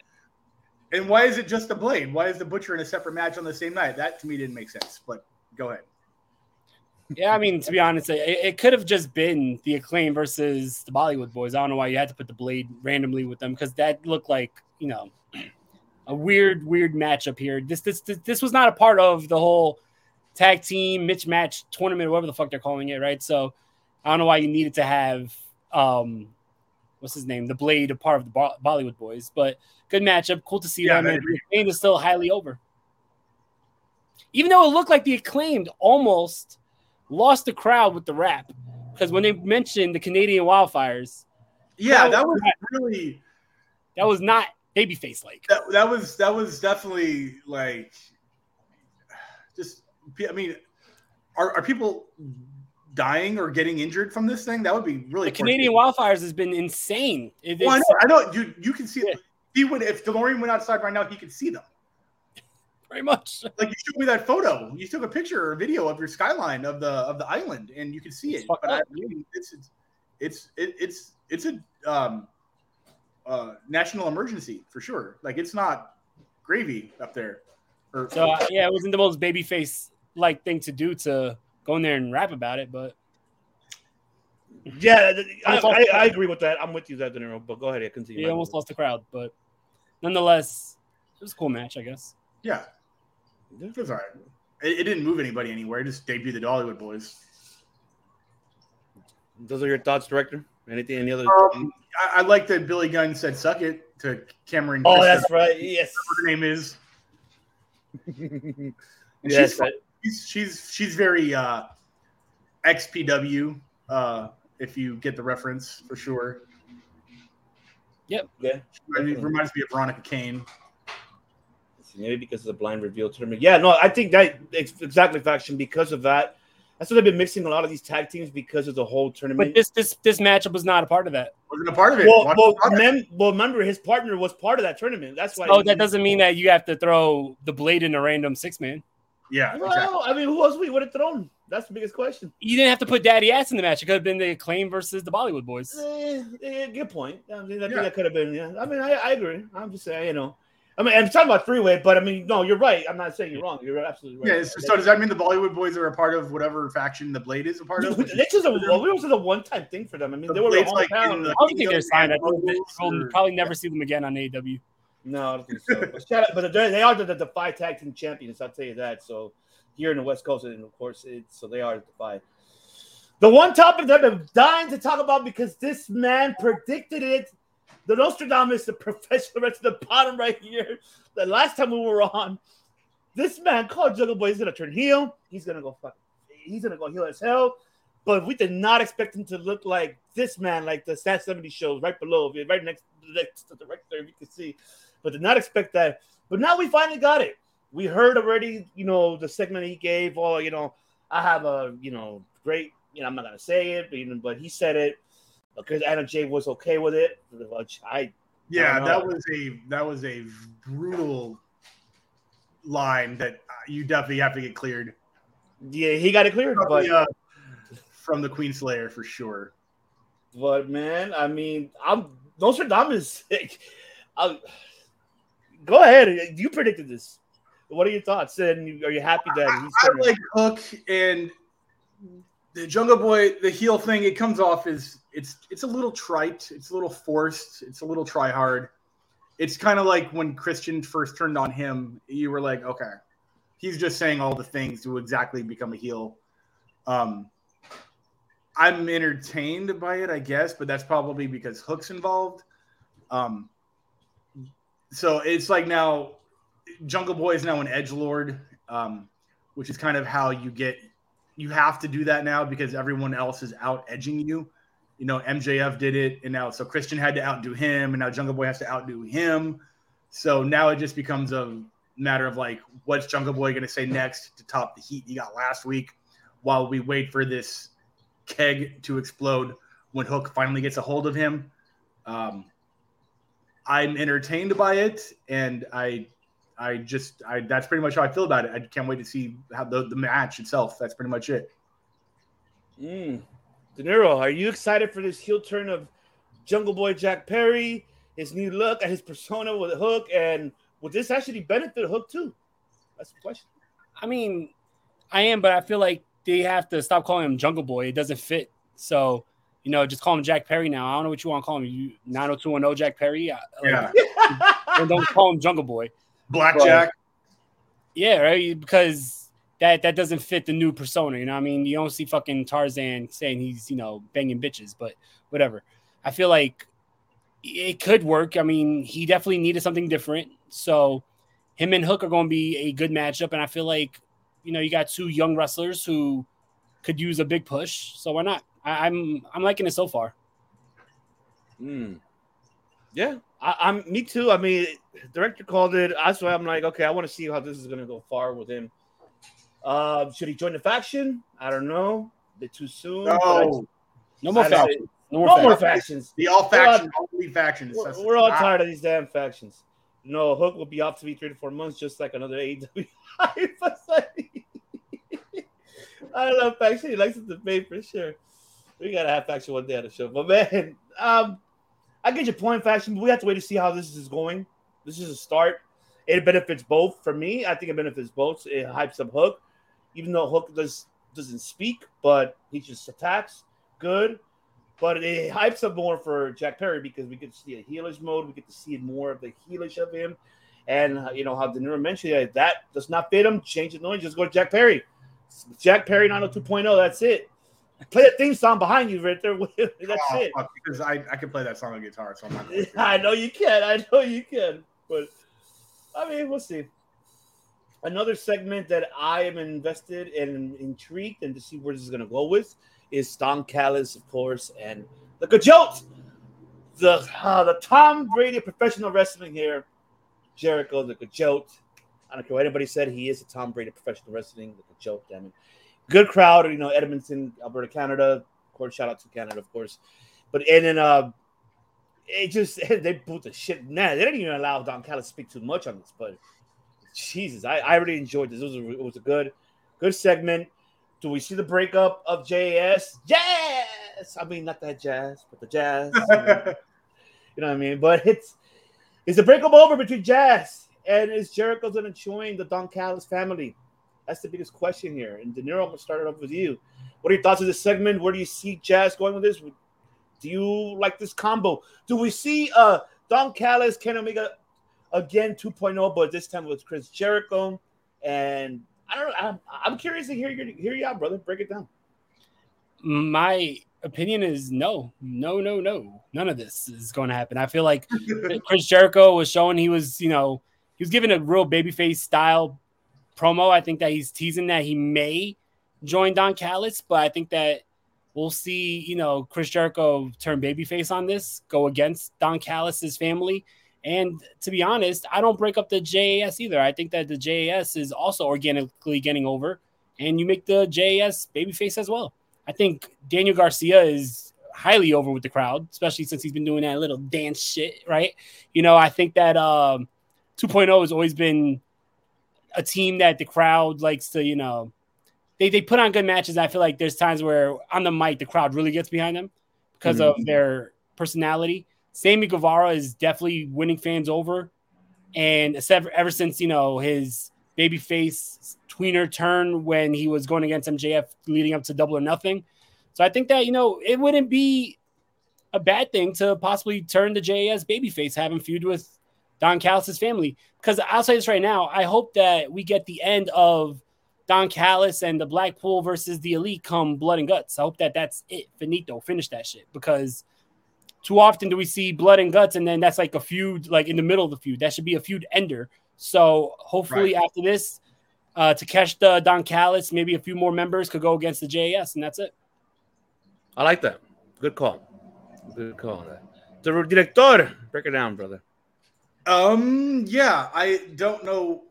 Speaker 7: And why is it just the Blade? Why is the Butcher in a separate match on the same night? That to me didn't make sense. But go ahead.
Speaker 3: Yeah, I mean, to be honest, it, it could have just been the acclaim versus the Bollywood boys. I don't know why you had to put the blade randomly with them because that looked like, you know, a weird, weird matchup here. This, this, this, this was not a part of the whole tag team Mitch match tournament, whatever the fuck they're calling it, right? So I don't know why you needed to have um, what's his name, the Blade, a part of the Bo- Bollywood Boys, but good matchup. Cool to see
Speaker 7: Yeah,
Speaker 3: them. And the acclaimed is still highly over, even though it looked like the acclaimed almost lost the crowd with the rap because when they mentioned the Canadian wildfires,
Speaker 7: Yeah, that was
Speaker 3: that-
Speaker 7: really
Speaker 3: that was not babyface like.
Speaker 7: that, that was that was definitely like I mean, are, are people dying or getting injured from this thing? That would be really
Speaker 3: The Canadian wildfires has been insane. It-
Speaker 7: Well, I know, I know. You you can see it. He would if DeLorean went outside right now, he could see them.
Speaker 3: very much.
Speaker 7: Like you showed me that photo. You took a picture or a video of your skyline of the of the island, and you could see it. But I mean, it's it's it's it, it's it's a um, uh, national emergency for sure. Like it's not gravy up there. Or,
Speaker 3: So uh, yeah, it wasn't the most babyface like thing to do to go in there and rap about it, but
Speaker 4: Yeah, I, I, I agree with that. I'm with you, De Niro. But go ahead, yeah, continue.
Speaker 3: he almost lost the crowd. But nonetheless, it was a cool match, I guess.
Speaker 7: yeah, it was all right. It, it didn't move anybody anywhere. It just debuted the Bollywood Boys.
Speaker 4: Those are your thoughts, director. Anything? Any other?
Speaker 7: Um, I, I like that Billy Gunn said "suck it" to Cameron.
Speaker 4: oh,
Speaker 7: Christensen,
Speaker 4: that's right. Yes.
Speaker 7: her name is.
Speaker 4: Yes.
Speaker 7: she's, she's she's she's very uh, XPW. Uh, if you get the reference for sure,
Speaker 4: Yeah.
Speaker 7: it reminds me of Veronica Kane.
Speaker 4: Maybe because of the blind reveal tournament. Yeah, no, I think that it's exactly faction because of that. That's what they've been mixing a lot of these tag teams because of the whole tournament.
Speaker 3: But this this this matchup was not a part of that.
Speaker 7: Wasn't a part of it.
Speaker 4: well, well,
Speaker 7: the product.
Speaker 4: mem- well, remember his partner was part of that tournament. That's why.
Speaker 3: Oh, that doesn't mean that you have to throw the blade in a random six man.
Speaker 7: Yeah,
Speaker 4: Well,
Speaker 7: exactly.
Speaker 4: I mean, who else we would have thrown? That's the biggest question.
Speaker 3: You didn't have to put Daddy Ass in the match. It could have been the acclaim versus the Bollywood Boys.
Speaker 4: Eh, eh, good point. I mean, I think
Speaker 7: Yeah.
Speaker 4: that could have been. Yeah, I mean, I, I agree. I'm just saying, you know. I mean, I'm talking about three way, but I mean, no, you're right. I'm not saying you're wrong. You're absolutely
Speaker 7: Yeah.
Speaker 4: right.
Speaker 7: So, so does that mean the Bollywood Boys are a part of whatever faction the Blade is a part of?
Speaker 4: This is a well, this is a one time thing for them. I mean,
Speaker 7: The
Speaker 4: they were
Speaker 7: Blade's
Speaker 4: a
Speaker 7: like in the-
Speaker 3: I don't think they're signed. I think we'll probably never see them again on AEW.
Speaker 4: No, I don't think so. but, shout out, but they're- the, the, the five tag team champions. I'll tell you that. So here in the West Coast, and of course, it's so they are the five. The one topic that I've been dying to talk about because this man predicted it. The Nostradamus, the professional, right to the bottom right here. The last time we were on, this man called Jungle Boy. He's gonna turn heel. He's gonna go fuck. He's gonna go heel as hell. But we did not expect him to look like this man, like the Stat 70 shows right below, right next, next to the director, if you can see. But did not expect that. But now we finally got it. We heard already, you know, the segment he gave. Oh, you know, I have a, you know, great, you know, I'm not gonna say it, but, you know, but he said it because Anna Jay was okay with it. I,
Speaker 7: Yeah,
Speaker 4: I
Speaker 7: that was a that was a brutal line that you definitely have to get cleared.
Speaker 4: yeah, he got it cleared. But
Speaker 7: uh, from the Queen Slayer for sure.
Speaker 4: But man, I mean, I'm Nostradamus. I'll, go ahead. You predicted this. What are your thoughts? And are you happy that he's
Speaker 7: I like Hook and the Jungle Boy. The heel thing it comes off as it's it's a little trite. It's a little forced. It's a little try hard. It's kind of like when Christian first turned on him. You were like, okay, he's just saying all the things to exactly become a heel. Um, I'm entertained by it, I guess, but that's probably because Hook's involved. Um, so it's like now Jungle Boy is now an edge lord, um, which is kind of how you get. You have to do that now because everyone else is out edging you. You know, MJF did it, and now so Christian had to outdo him, and now Jungle Boy has to outdo him. So now it just becomes a matter of like, what's Jungle Boy going to say next to top the heat he got last week, while we wait for this keg to explode when Hook finally gets a hold of him. Um, I'm entertained by it, and I, I just, I that's pretty much how I feel about it. I can't wait to see how the, the match itself. That's pretty much it.
Speaker 4: Mm. De Niro, are you excited for this heel turn of Jungle Boy Jack Perry, his new look and his persona with Hook, and would this actually benefit Hook too? That's the question.
Speaker 3: I mean, I am, but I feel like they have to stop calling him Jungle Boy. It doesn't fit. So, you know, just call him Jack Perry now. I don't know what you want to call him. You 90210 Jack Perry.
Speaker 7: Yeah.
Speaker 3: don't call him Jungle Boy.
Speaker 7: Blackjack.
Speaker 3: Yeah, right. Because that that doesn't fit the new persona. You know, what I mean, you don't see fucking Tarzan saying he's you know banging bitches, but whatever. I feel like it could work. I mean, he definitely needed something different. So him and Hook are going to be a good matchup, and I feel like you know you got two young wrestlers who could use a big push. So why not? I, I'm I'm liking it so far.
Speaker 4: Mm. Yeah, I, I'm me too. I mean, director called it. That's why I'm like, okay, I want to see how this is gonna go far with him. Uh, should he join the faction? I don't know. A bit too soon.
Speaker 7: No.
Speaker 3: No more factions.
Speaker 4: No,
Speaker 3: No more
Speaker 4: more
Speaker 3: factions.
Speaker 4: factions.
Speaker 7: The all
Speaker 4: We're all-
Speaker 7: faction, factions.
Speaker 4: We're, we're all tired of these damn factions. No, Hook will be off to be three to four months, just like another AEW. I love faction. He likes it to pay for sure. We gotta have faction one day on the show. But man, um, I get your point, faction. But we have to wait to see how this is going. This is a start. It benefits both. For me, I think it benefits both. It hypes up Hook, even though Hook does doesn't speak, but he just attacks. Good. But it hypes up more for Jack Perry because we get to see a heelish mode. We get to see more of the heelish of him. And uh, you know how De Niro mentioned that does not fit him, change it. No, just go to Jack Perry. Jack Perry 902.0. That's it. Play a theme song behind you right there. That's
Speaker 7: oh,
Speaker 4: it.
Speaker 7: fuck, because I, I can play that song on guitar, so I'm not.
Speaker 4: I know you can. I know you can. But I mean, we'll see. Another segment that I am invested and intrigued and to see where this is going to go with is Don Callis, of course, and the Gajote, the uh, the Tom Brady professional wrestling here, Jericho, the Gajote. I don't care what anybody said. He is a Tom Brady professional wrestling, the Gajote. Damn it, good crowd. You know, Edmonton, Alberta, Canada. Of course, shout out to Canada, of course. But and then uh, it just they put the shit. Nah, they didn't even allow Don Callis to speak too much on this, but Jesus, I, I really enjoyed this. It was a, it was a good good segment. Do we see the breakup of JAS? Yes, I mean not that jazz, but the jazz. you, know, you know what I mean? But it's is the breakup over between JAS and is Jericho going to join the Don Callis family? That's the biggest question here. And De Niro, I'm going to start it off with you. What are your thoughts of this segment? Where do you see JAS going with this? Do you like this combo? Do we see uh Don Callis, Ken Omega again 2.0, but this time with Chris Jericho? And I don't know. I'm, I'm curious to hear your hear you out, brother. Break it down.
Speaker 3: My opinion is no, no, no, no. None of this is going to happen. I feel like Chris Jericho was showing he was, you know, he was giving a real babyface style promo. I think that he's teasing that he may join Don Callis, but I think that we'll see, you know, Chris Jericho turn babyface on this, go against Don Callis's family. And to be honest, I don't break up the JAS either. I think that the JAS is also organically getting over, and you make the JAS babyface as well. I think Daniel Garcia is highly over with the crowd, especially since he's been doing that little dance shit, right? You know, I think that um, 2.0 has always been a team that the crowd likes to, you know, they, they put on good matches. I feel like there's times where on the mic, the crowd really gets behind them because
Speaker 7: Mhm.
Speaker 3: of their personality. Sammy Guevara is definitely winning fans over. And ever, ever since, you know, his babyface tweener turn when he was going against MJF leading up to double or nothing. So I think that, you know, it wouldn't be a bad thing to possibly turn the JAS babyface, having feud with Don Callis' family. Because I'll say this right now, I hope that we get the end of Don Callis and the Blackpool versus the Elite come blood and guts. I hope that that's it. Finito, finish that shit. Because too often do we see blood and guts, and then that's like a feud, like in the middle of the feud. That should be a feud ender. So hopefully after this, uh, to catch the Don Callis, maybe a few more members could go against the JAS, and that's it.
Speaker 4: I like that. Good call. Good call. The director, break it down, brother.
Speaker 7: Um, yeah, I don't know.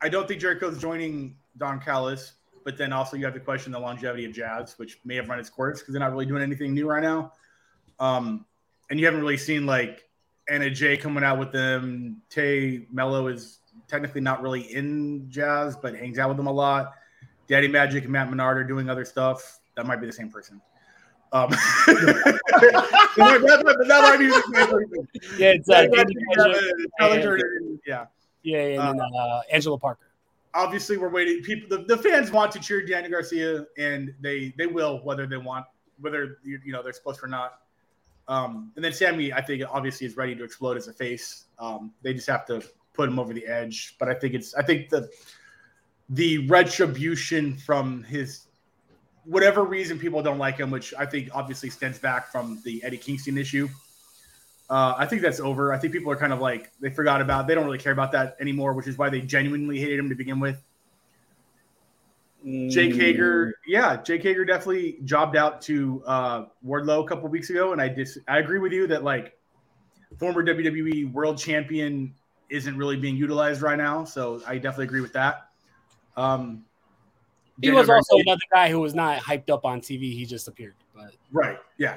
Speaker 7: I don't think Jericho's joining Don Callis, but then also you have to question the longevity of JAS, which may have run its course because they're not really doing anything new right now. Um, and you haven't really seen like Anna Jay coming out with them. Tay Melo is technically not really in JAS, but hangs out with them a lot. Daddy Magic and Matt Menard are doing other stuff. That might be the same person. Um, that, might- that that might be the same.
Speaker 3: Yeah, it's uh,
Speaker 7: That might
Speaker 3: Danny
Speaker 7: be,
Speaker 3: Magic
Speaker 7: uh, Tyler
Speaker 3: and-
Speaker 7: yeah.
Speaker 3: yeah, yeah, and then uh, Angelo Parker.
Speaker 7: obviously we're waiting. People, the, the fans want to cheer Daniel Garcia, and they they will whether they want whether you, you know they're supposed to or not. Um, and then Sammy, I think obviously is ready to explode as a face. Um, they just have to put him over the edge. But I think it's I think the the retribution from his whatever reason people don't like him, which I think obviously stems back from the Eddie Kingston issue. Uh, I think that's over. I think people are kind of like they forgot about. They don't really care about that anymore, which is why they genuinely hated him to begin with. Jake Hager, yeah, Jake Hager definitely jobbed out to uh, Wardlow a couple weeks ago, and I dis- I agree with you that like former WWE World Champion isn't really being utilized right now, so I definitely agree with that. Um,
Speaker 3: He was also another guy who was not hyped up on TV. He just appeared. But
Speaker 7: Right. Yeah.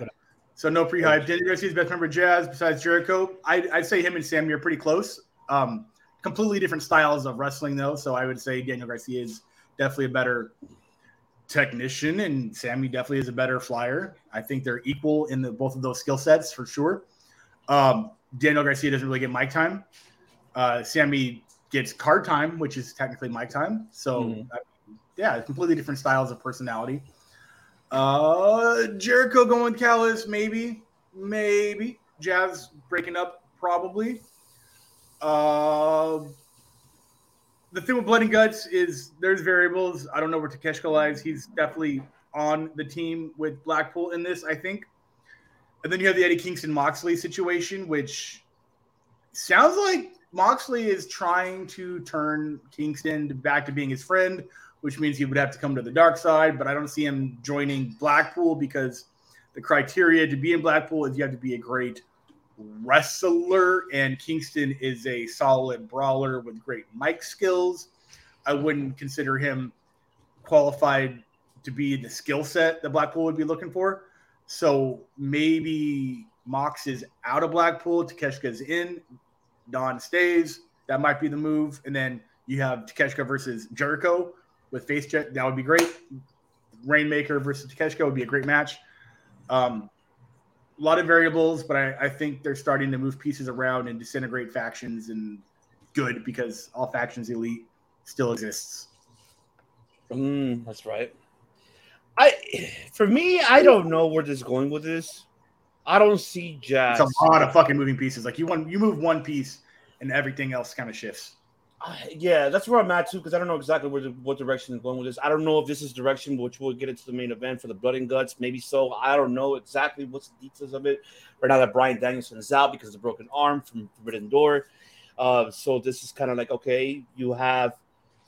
Speaker 7: So no pre-hype. Daniel Garcia's best member of JAS besides Jericho. I, I'd say him and Sammy are pretty close. Um, completely different styles of wrestling though. So I would say Daniel Garcia is definitely a better technician, and Sammy definitely is a better flyer. I think they're equal in the, both of those skill sets for sure. Um, Daniel Garcia doesn't really get mic time. Uh, Sammy gets card time, which is technically mic time. So
Speaker 4: Mhm.
Speaker 7: Yeah, completely different styles of personality. Uh, Jericho going Callis, maybe, maybe. JAS breaking up, probably. Uh, the thing with Blood and Guts is there's variables. I don't know where Takeshita lies. He's definitely on the team with Blackpool in this, I think. And then you have the Eddie Kingston Moxley situation, which sounds like Moxley is trying to turn Kingston back to being his friend, which means he would have to come to the dark side. But I don't see him joining Blackpool because the criteria to be in Blackpool is you have to be a great wrestler, and Kingston is a solid brawler with great mic skills. I wouldn't consider him qualified to be the skill set that Blackpool would be looking for. So maybe Mox is out of Blackpool, Takeshita's in, Don stays. That might be the move. And then you have Takeshita versus Jericho with face check. That would be great. Rainmaker versus Takeshita would be a great match. Um, a lot of variables, but I, I think they're starting to move pieces around and disintegrate factions and good because all factions elite still exists.
Speaker 4: Mm, that's right. I, for me, I don't know where this is going with this. I don't see JAS.
Speaker 7: It's a lot of fucking moving pieces. Like you want you move one piece and everything else kind of shifts.
Speaker 4: Yeah, that's where I'm at too, because I don't know exactly where the, what direction is going with this. I don't know if this is direction which we'll get into the main event for the blood and guts. Maybe so. I don't know exactly what's the details of it. Right now that Bryan Danielson is out because of the broken arm from Forbidden Door. Uh, so this is kind of like okay, you have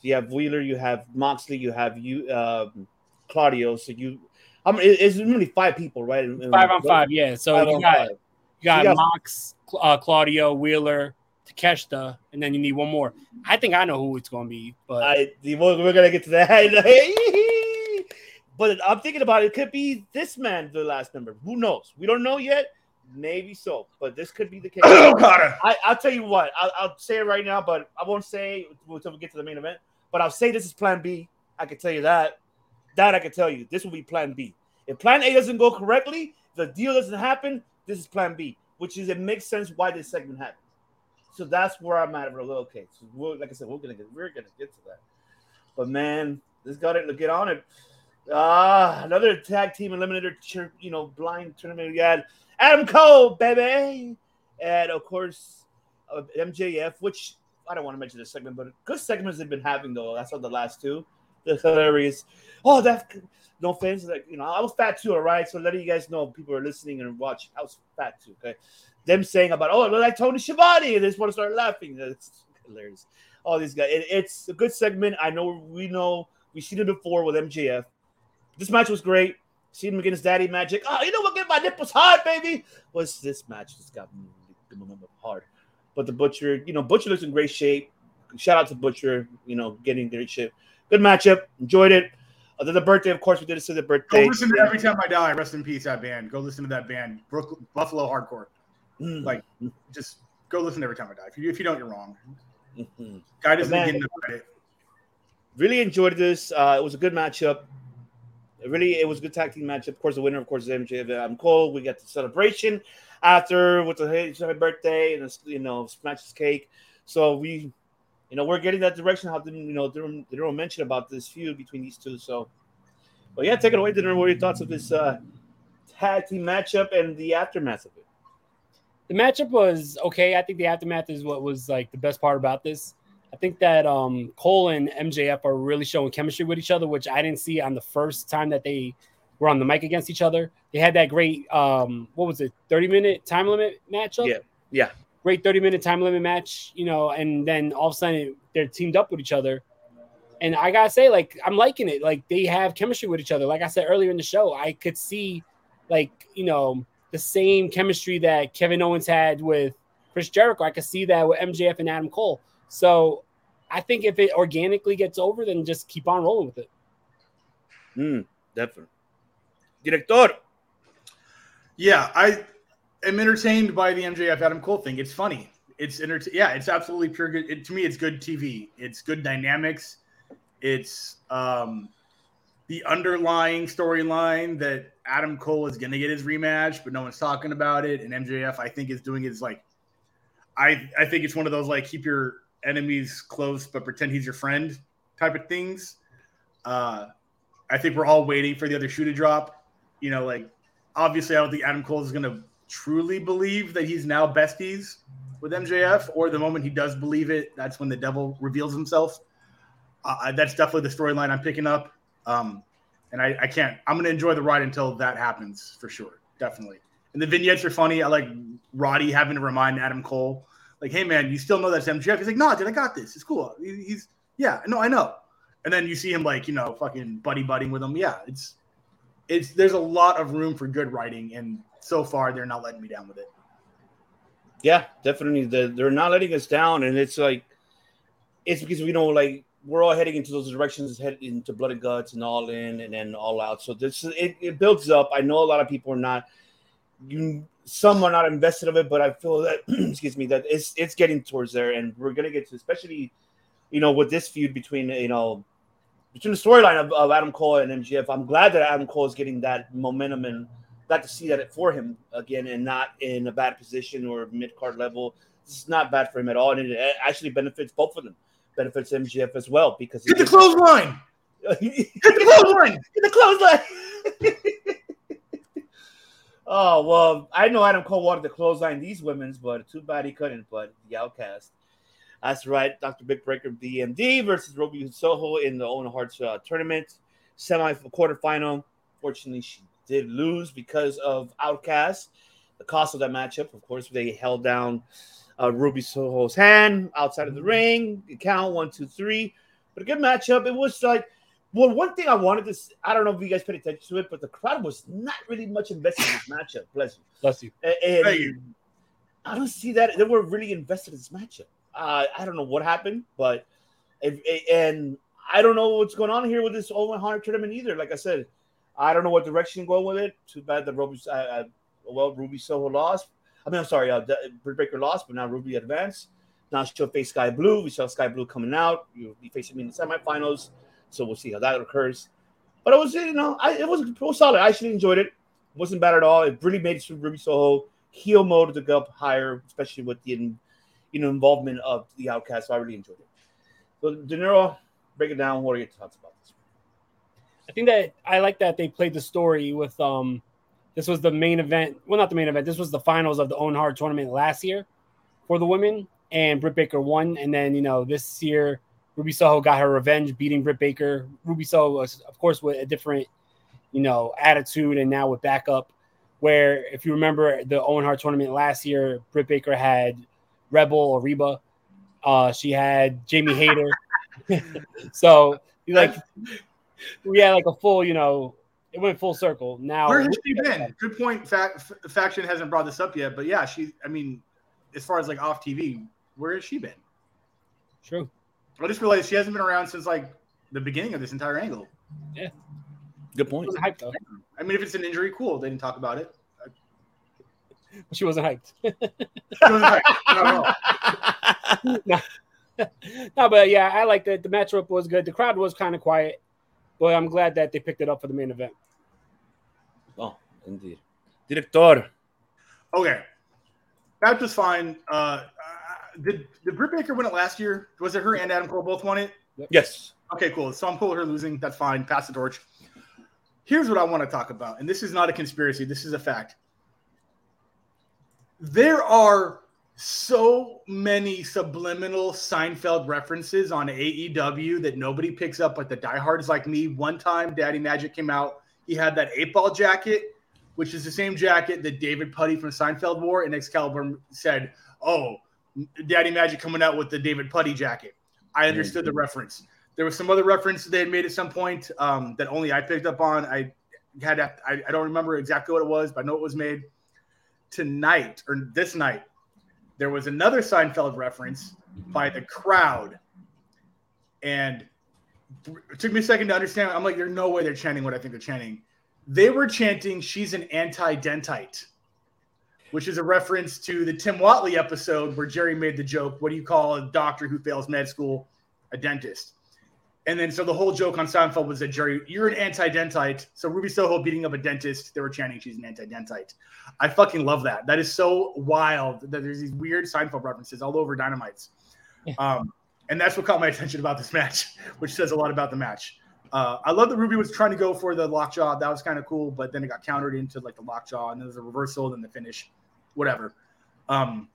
Speaker 4: you have Wheeler, you have Moxley, you have you um, Claudio. So you, I mean, it's only five people, right? In- in-
Speaker 3: five on five, yeah. So you got you got
Speaker 4: You got-
Speaker 3: Mox, uh, Claudio, Wheeler, Takeshita, and then you need one more. I think I know who it's going to be, but
Speaker 4: I we're, we're gonna get to that. but I'm thinking about it. It could be this man, the last number. Who knows? We don't know yet. Maybe so, but this could be the case.
Speaker 7: Oh, Okada.
Speaker 4: I, I'll tell you what. I'll, I'll say it right now, but I won't say until we get to the main event. But I'll say this is Plan B. I can tell you that. That I can tell you. This will be Plan B. If Plan A doesn't go correctly, the deal doesn't happen. This is Plan B, which is it makes sense why this segment happened. So that's where I'm at. Like, okay. So like I said, we're gonna get we're gonna get to that. But man, this got it. Get on it. Ah, another tag team eliminator, you know, blind tournament. We had Adam Cole, baby, and of course uh, MJF. Which I don't want to mention this segment, but good segments they've been having though. That's saw the last two. They're hilarious. Oh, that no offense, like you know, I was fat too. All right, so letting you guys know, people are listening and watch. I was fat too. Okay, them saying about oh, look like Tony Schiavone, and they just want to start laughing. That's hilarious. All these guys. It, it's a good segment. I know we know we've seen it before with MJF. This match was great. Seen him against Daddy Magic. Oh, you know what? Get my nipples hard, baby. Was this match just got me hard? But the Butcher, you know, Butcher looks in great shape. Shout out to Butcher, you know, getting great shape. Good matchup. Enjoyed it. Other the birthday, of course, we did it to the birthday.
Speaker 7: Go listen to Every Time I Die. Rest in peace, that band. Go listen to that band, Brooklyn, Buffalo Hardcore.
Speaker 4: Mm.
Speaker 7: Like, just go listen to Every Time I Die. If you, if you don't, you're wrong.
Speaker 4: Mhm.
Speaker 7: Guy doesn't
Speaker 4: Man.
Speaker 7: get enough credit.
Speaker 4: really enjoyed this. Uh, it was a good matchup. It really, it was a good tag team matchup. Of course, the winner, of course, is MJF. I'm Cole. We got the celebration after with the happy birthday and you know, smash smashes cake. So we, you know, we're getting that direction. How didn't you know? Didn't, didn't mention about this feud between these two. So, but yeah, take it away. Didn't what are your thoughts of this uh tag team matchup and the aftermath of it.
Speaker 3: the matchup was okay. I think the aftermath is what was like the best part about this. I think that um Cole and MJF are really showing chemistry with each other, which I didn't see on the first time that they were on the mic against each other. They had that great um what was it, 30 minute time limit matchup?
Speaker 4: Yeah, yeah.
Speaker 3: Great 30 minute time limit match, you know, and then all of a sudden they're teamed up with each other. And I gotta say, like, I'm liking it. Like they have chemistry with each other. Like I said earlier in the show, I could see like, you know, the same chemistry that Kevin Owens had with Chris Jericho. I could see that with MJF and Adam Cole. So I think if it organically gets over, then just keep on rolling with it.
Speaker 4: Mm, definitely. Director.
Speaker 7: Yeah, I am entertained by the MJF Adam Cole thing. It's funny. It's enter- yeah, it's absolutely pure good. It, to me, it's good TV. It's good dynamics. It's um, the underlying storyline that Adam Cole is going to get his rematch, but no one's talking about it. And MJF, I think, is doing is like, I I think it's one of those like keep your enemies close but pretend he's your friend type of things. Uh, I think we're all waiting for the other shoe to drop. You know, like obviously, I don't think Adam Cole is going to truly believe that he's now besties with MJF, or the moment he does believe it, that's when the devil reveals himself. Uh, that's definitely the storyline I'm picking up. Um, and I, I can't, I'm going to enjoy the ride until that happens for sure. Definitely. And the vignettes are funny. I like Roddy having to remind Adam Cole, like, hey, man, you still know that's MJF. He's like, no, dude, I got this. It's cool. He- He's, yeah, no, I know. And then you see him, like, you know, fucking buddy budding with him. Yeah, it's, it's, there's a lot of room for good writing. And so far, they're not letting me down with it.
Speaker 4: Yeah, definitely. They're, not letting us down, and it's like it's because we know like we're all heading into those directions, head into blood and guts and all in, and then all out. So this it, it builds up. I know a lot of people are not. You some are not invested of it, but I feel that excuse me that it's it's getting towards there, and we're gonna get to especially you know with this feud between you know between the storyline of, of Adam Cole and MJF. I'm glad that Adam Cole is getting that momentum and glad to see that it for him again and not in a bad position or mid card level. This is not bad for him at all, and it actually benefits both of them. Benefits MJF as well because
Speaker 7: Get the clothesline.
Speaker 4: Get
Speaker 7: the clothesline.
Speaker 4: Get the clothesline. oh well, I know Adam Cole wanted to clothesline these women's, but too bad he couldn't. But the Outcast. That's right, Dr. Britt Baker DMD versus Ruby Soho in the Owen Hart uh, tournament semi quarterfinal. Fortunately, she did lose because of Outcast. The cost of that matchup, of course, they held down uh, Ruby Soho's hand outside of the ring. The count one, two, three. But a good matchup. It was like, well, one thing I wanted to, I don't know if you guys paid attention to it, but the crowd was not really much invested in this matchup. Bless you.
Speaker 3: Bless you.
Speaker 4: And, and
Speaker 7: Thank you.
Speaker 4: I don't see that they were really invested in this matchup. Uh, I don't know what happened, but if, and I don't know what's going on here with this Owen Hart tournament either. Like I said, I don't know what direction going with it. Too bad that Ruby, uh, uh, well, Ruby Soho lost. I mean, I'm sorry, uh, Britt Baker lost, but now Ruby advanced. Now she'll face Skye Blue. We saw Skye Blue coming out. You'll be facing me in the semifinals, so we'll see how that occurs. But it was, you know, I, it was it was solid. I actually enjoyed it. wasn't bad at all. It really made it Ruby Soho heel mode to go up higher, especially with the you know involvement of the Outcast. So I really enjoyed it. So De Niro, break it down. What are your thoughts about this?
Speaker 3: I think that I like that they played the story with um this was the main event. Well, not the main event. This was the finals of the Owen Hart tournament last year for the women, and Britt Baker won. And then you know this year, Ruby Soho got her revenge, beating Britt Baker. Ruby Soho was, of course, with a different you know attitude, and now with backup. Where if you remember the Owen Hart tournament last year, Britt Baker had Rebel or Reba. Uh, she had Jamie Hayter. so like we had like a full, you know, it went full circle. Now
Speaker 7: Where has she been? Good point. Fact, f- faction hasn't brought this up yet, but yeah, she. I mean, as far as like off TV, where has she been?
Speaker 3: True.
Speaker 7: I just realized she hasn't been around since like the beginning of this entire angle.
Speaker 3: Yeah.
Speaker 4: Good point.
Speaker 3: She wasn't hyped though.
Speaker 7: I mean, if it's an injury, cool. They didn't talk about it.
Speaker 3: She wasn't hyped.
Speaker 7: She wasn't hyped. Not at all.
Speaker 3: no. no, but yeah, I liked it. The matchup was good. The crowd was kind of quiet, but I'm glad that they picked it up for the main event.
Speaker 4: Oh, indeed. Director.
Speaker 7: Okay, that was fine. Uh, uh, did did Britt Baker win it last year? Was it her and Adam Cole both won it?
Speaker 4: Yes.
Speaker 7: Okay, cool. So I'm cool with her losing. That's fine. Pass the torch. Here's what I want to talk about, and this is not a conspiracy. This is a fact. There are so many subliminal Seinfeld references on AEW that nobody picks up, but the diehards like me. One time, Daddy Magic came out. He had that eight ball jacket, which is the same jacket that David Puddy from Seinfeld wore, and Excalibur said, "Oh, Daddy Magic coming out with the David Puddy jacket." I understood the reference. There was some other reference they had made at some point um, that only I picked up on. I had I, I don't remember exactly what it was, but I know it was made tonight or this night. There was another Seinfeld reference by the crowd, and it took me a second to understand. I'm like, there's no way they're chanting what I think they're chanting. They were chanting, "She's an anti-dentite," which is a reference to the Tim Whatley episode where Jerry made the joke, "What do you call a doctor who fails med school? A dentist." And then so the whole joke on Seinfeld was that Jerry, you're an anti-dentite. So Ruby Soho beating up a dentist, they were chanting she's an anti-dentite. I fucking love that. That is so wild that there's these weird Seinfeld references all over Dynamites. Um, and that's what caught my attention about this match, which says a lot about the match. Uh, I love that Ruby was trying to go for the lockjaw. That was kind of cool, but then it got countered into like the lockjaw, and then there's a reversal, and then the finish, whatever. Um,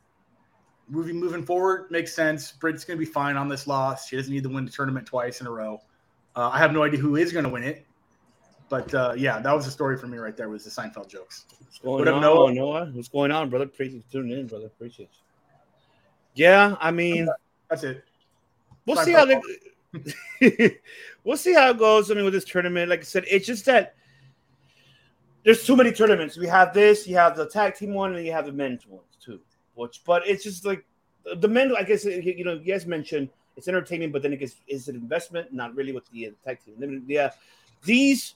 Speaker 7: moving moving forward makes sense. Britt's going to be fine on this loss. She doesn't need to win the tournament twice in a row. Uh, I have no idea who is going to win it, but uh, yeah, that was the story for me right there. Was the Seinfeld jokes.
Speaker 4: What's going
Speaker 7: What
Speaker 4: on,
Speaker 7: Noah?
Speaker 4: Noah? What's going on, brother? Appreciate tuning in, brother. Appreciate. Yeah, I mean,
Speaker 7: That's it.
Speaker 4: we'll see how they, we'll see how it goes. I mean, with this tournament, like I said, it's just that there's too many tournaments. We have this, you have the tag team one, and you have the men's ones too. Which, but it's just like the men. I guess you know, you guys mentioned it's entertainment, but then it gets is it investment? Not really with the uh, tag team. Then, Yeah, these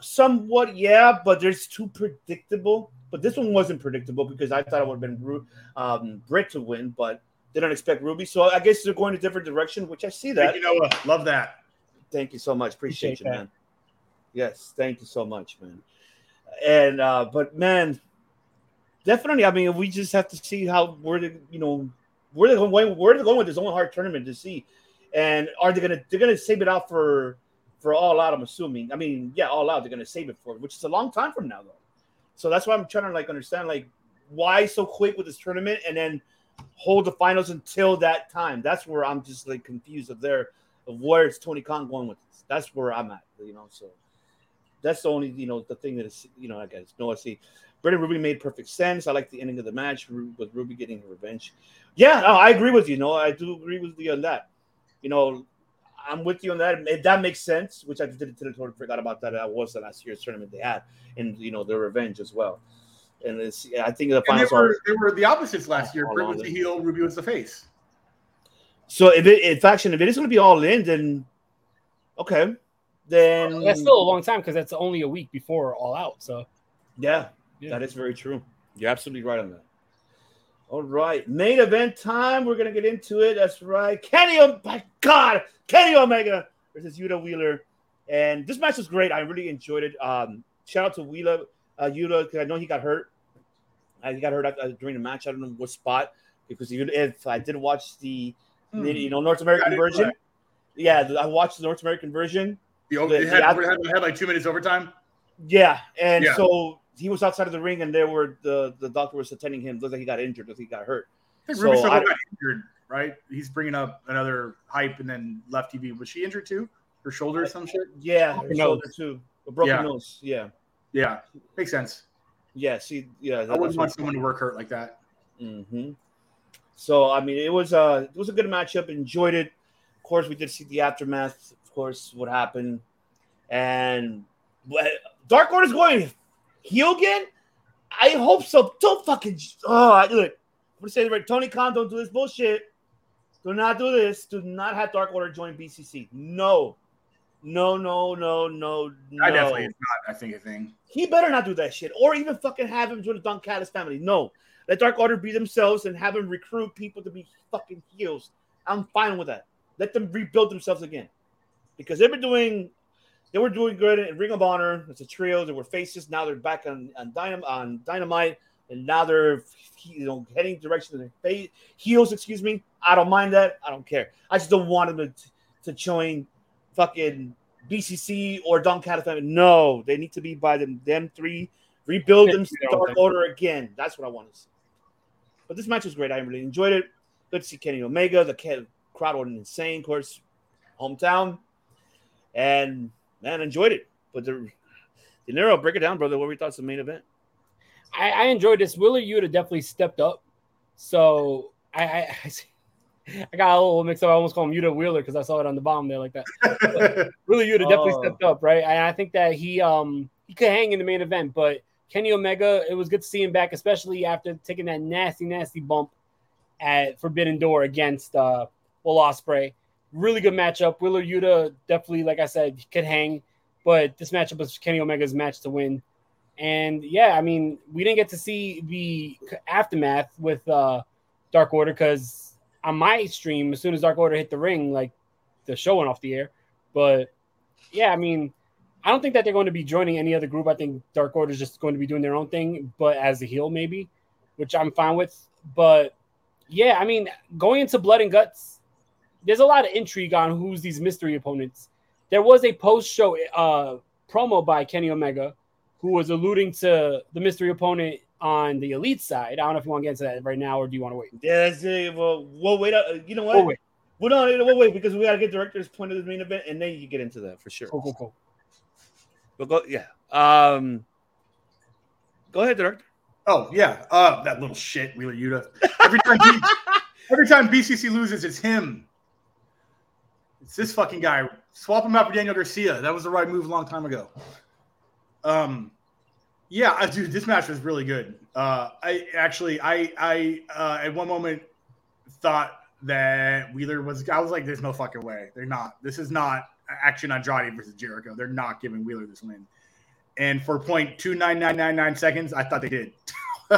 Speaker 4: somewhat, yeah, but there's too predictable. But this one wasn't predictable because I thought it would have been Ru- um, Britt to win, but they don't expect Ruby. So I guess they're going a different direction, which I see that.
Speaker 7: Thank you, Noah. Love that.
Speaker 4: Thank you so much. Appreciate,
Speaker 3: Appreciate
Speaker 4: you,
Speaker 3: that.
Speaker 4: man. Yes, thank you so much, man. And uh, but man, definitely. I mean, we just have to see how where they, you know, where they're going, where they're going with this Owen Hart tournament to see, and are they gonna they're gonna save it out for for all out? I'm assuming. I mean, yeah, all out. They're gonna save it for, which is a long time from now, though. So that's why I'm trying to like understand like why so quick with this tournament, and then hold the finals until that time. That's where I'm just like confused of there of where is Tony Khan going with this. That's where I'm at, you know. So that's the only you know the thing that is you know I guess no I see. Britt and Ruby made perfect sense. I like the ending of the match with Ruby getting revenge. Yeah, no, I agree with you. No, I do agree with you on that. You know, I'm with you on that. If that makes sense, which I did it to the tournament. Forgot about that. That was the last year's tournament they had, and you know their revenge as well. And it's I think the
Speaker 7: And they
Speaker 4: finals
Speaker 7: were,
Speaker 4: are
Speaker 7: they were the opposites last year.
Speaker 4: All
Speaker 7: Britt was the heel, Ruby was the face.
Speaker 4: so. If it in faction, if it is going to be all in, then okay, then
Speaker 3: That's still a long time because that's only a week before All Out. So
Speaker 4: Yeah,
Speaker 3: Yeah.
Speaker 4: that is very true. You're absolutely right on that. All right, main event time. We're gonna get into it. That's right. Kenny, oh my God, Kenny Omega versus Yuta Wheeler, and this match was great. I really enjoyed it. Um, shout out to Wheeler, uh, Yuta, because I know he got hurt. Uh, he got hurt uh, during the match. I don't know what spot because if, if I did watch the,
Speaker 7: Hmm.
Speaker 4: you know North American version,
Speaker 7: know
Speaker 4: yeah, I watched the North American version.
Speaker 7: The,
Speaker 4: The-
Speaker 7: it had,
Speaker 4: the-
Speaker 7: it had, it had like two minutes overtime.
Speaker 4: Yeah, and
Speaker 7: Yeah.
Speaker 4: so he was outside of the ring, and there were the the doctor was attending him. Looks like he got injured, looked like he got hurt.
Speaker 7: I think
Speaker 4: So
Speaker 7: Ruby Soho
Speaker 4: I-
Speaker 7: got injured, right? He's bringing up another hype and then left TV. Was she injured too? Her shoulder or some shit?
Speaker 4: Yeah, her shoulder too, a broken
Speaker 7: Yeah.
Speaker 4: nose. Yeah,
Speaker 7: Yeah, makes sense.
Speaker 4: yeah. See, yeah.
Speaker 7: I wouldn't want someone to work hurt like that.
Speaker 4: hmm So I mean, it was uh it was a good matchup. Enjoyed it. Of course, we did see the aftermath. Of course, what happened, and but Dark Order's going again. I hope so. Don't fucking oh I- look. I'm gonna say right. Tony Khan, don't do this bullshit. Do not do this. Do not have Dark Order join BCC. No, no, no, no, no, no.
Speaker 7: I definitely it's not. I think a thing.
Speaker 4: He better not do that shit, or even fucking have him join the Don Callis family. No, let Dark Order be themselves and have him recruit people to be fucking heels. I'm fine with that. Let them rebuild themselves again, because they've been doing, they were doing good in Ring of Honor. It's a trio. They were faces. Now they're back on on, Dynam- on Dynamite, and now they're you know heading direction of their face heels. Excuse me. I don't mind that. I don't care. I just don't want them to to join fucking BCC or Don Califano. No, they need to be by them, them three. Rebuild them Dark. Order again. That's what I want to see. But this match was great. I really enjoyed it. Good to see Kenny Omega. The crowd was insane, of course, hometown. And man, enjoyed it. But the De Niro, break it down, brother. What were your thoughts of the main event?
Speaker 3: I, I enjoyed this. Wheeler Yuta definitely stepped up. So I, I, I got a little mixed up. I almost called him Yuta Wheeler because I saw it on the bottom there like that. But Wheeler Yuta definitely
Speaker 4: Oh.
Speaker 3: stepped up, right? And I think that he um he could hang in the main event, but Kenny Omega, it was good to see him back, especially after taking that nasty, nasty bump at Forbidden Door against uh Will Ospreay. Really good matchup. Wheeler Yuta definitely, like I said, could hang, but this matchup was Kenny Omega's match to win. And yeah, I mean, we didn't get to see the aftermath with uh Dark Order because on my stream, as soon as Dark Order hit the ring, like the show went off the air. But yeah, I mean, I don't think that they're going to be joining any other group. I think Dark Order is just going to be doing their own thing, but as a heel, maybe, which I'm fine with. But yeah, I mean, going into Blood and Guts, there's a lot of intrigue on who's these mystery opponents. There was a post show uh, promo by Kenny Omega who was alluding to the mystery opponent on the elite side. I don't know if you want to get into that right now or do you want to wait?
Speaker 4: Yeah, that's it. Well, we'll wait. Uh, you know what?
Speaker 3: We'll wait.
Speaker 4: Well, no, we'll wait because we got to get director's point of the main event, and then you get into that for sure.
Speaker 3: Cool, cool, cool.
Speaker 4: But go, yeah. Um, go ahead, director.
Speaker 7: Oh yeah, uh, that little shit, Wheeler Yuta. Every time, B- every time BCC loses, it's him. It's this fucking guy. Swap him out for Daniel Garcia. That was the right move a long time ago. Um, yeah, dude, this match was really good. Uh, I actually, I, I, uh, at one moment thought that Wheeler was. I was like, "There's no fucking way. They're not. This is not Action Andretti versus Jericho. They're not giving Wheeler this win." And for point two nine nine nine nine seconds, I thought they did.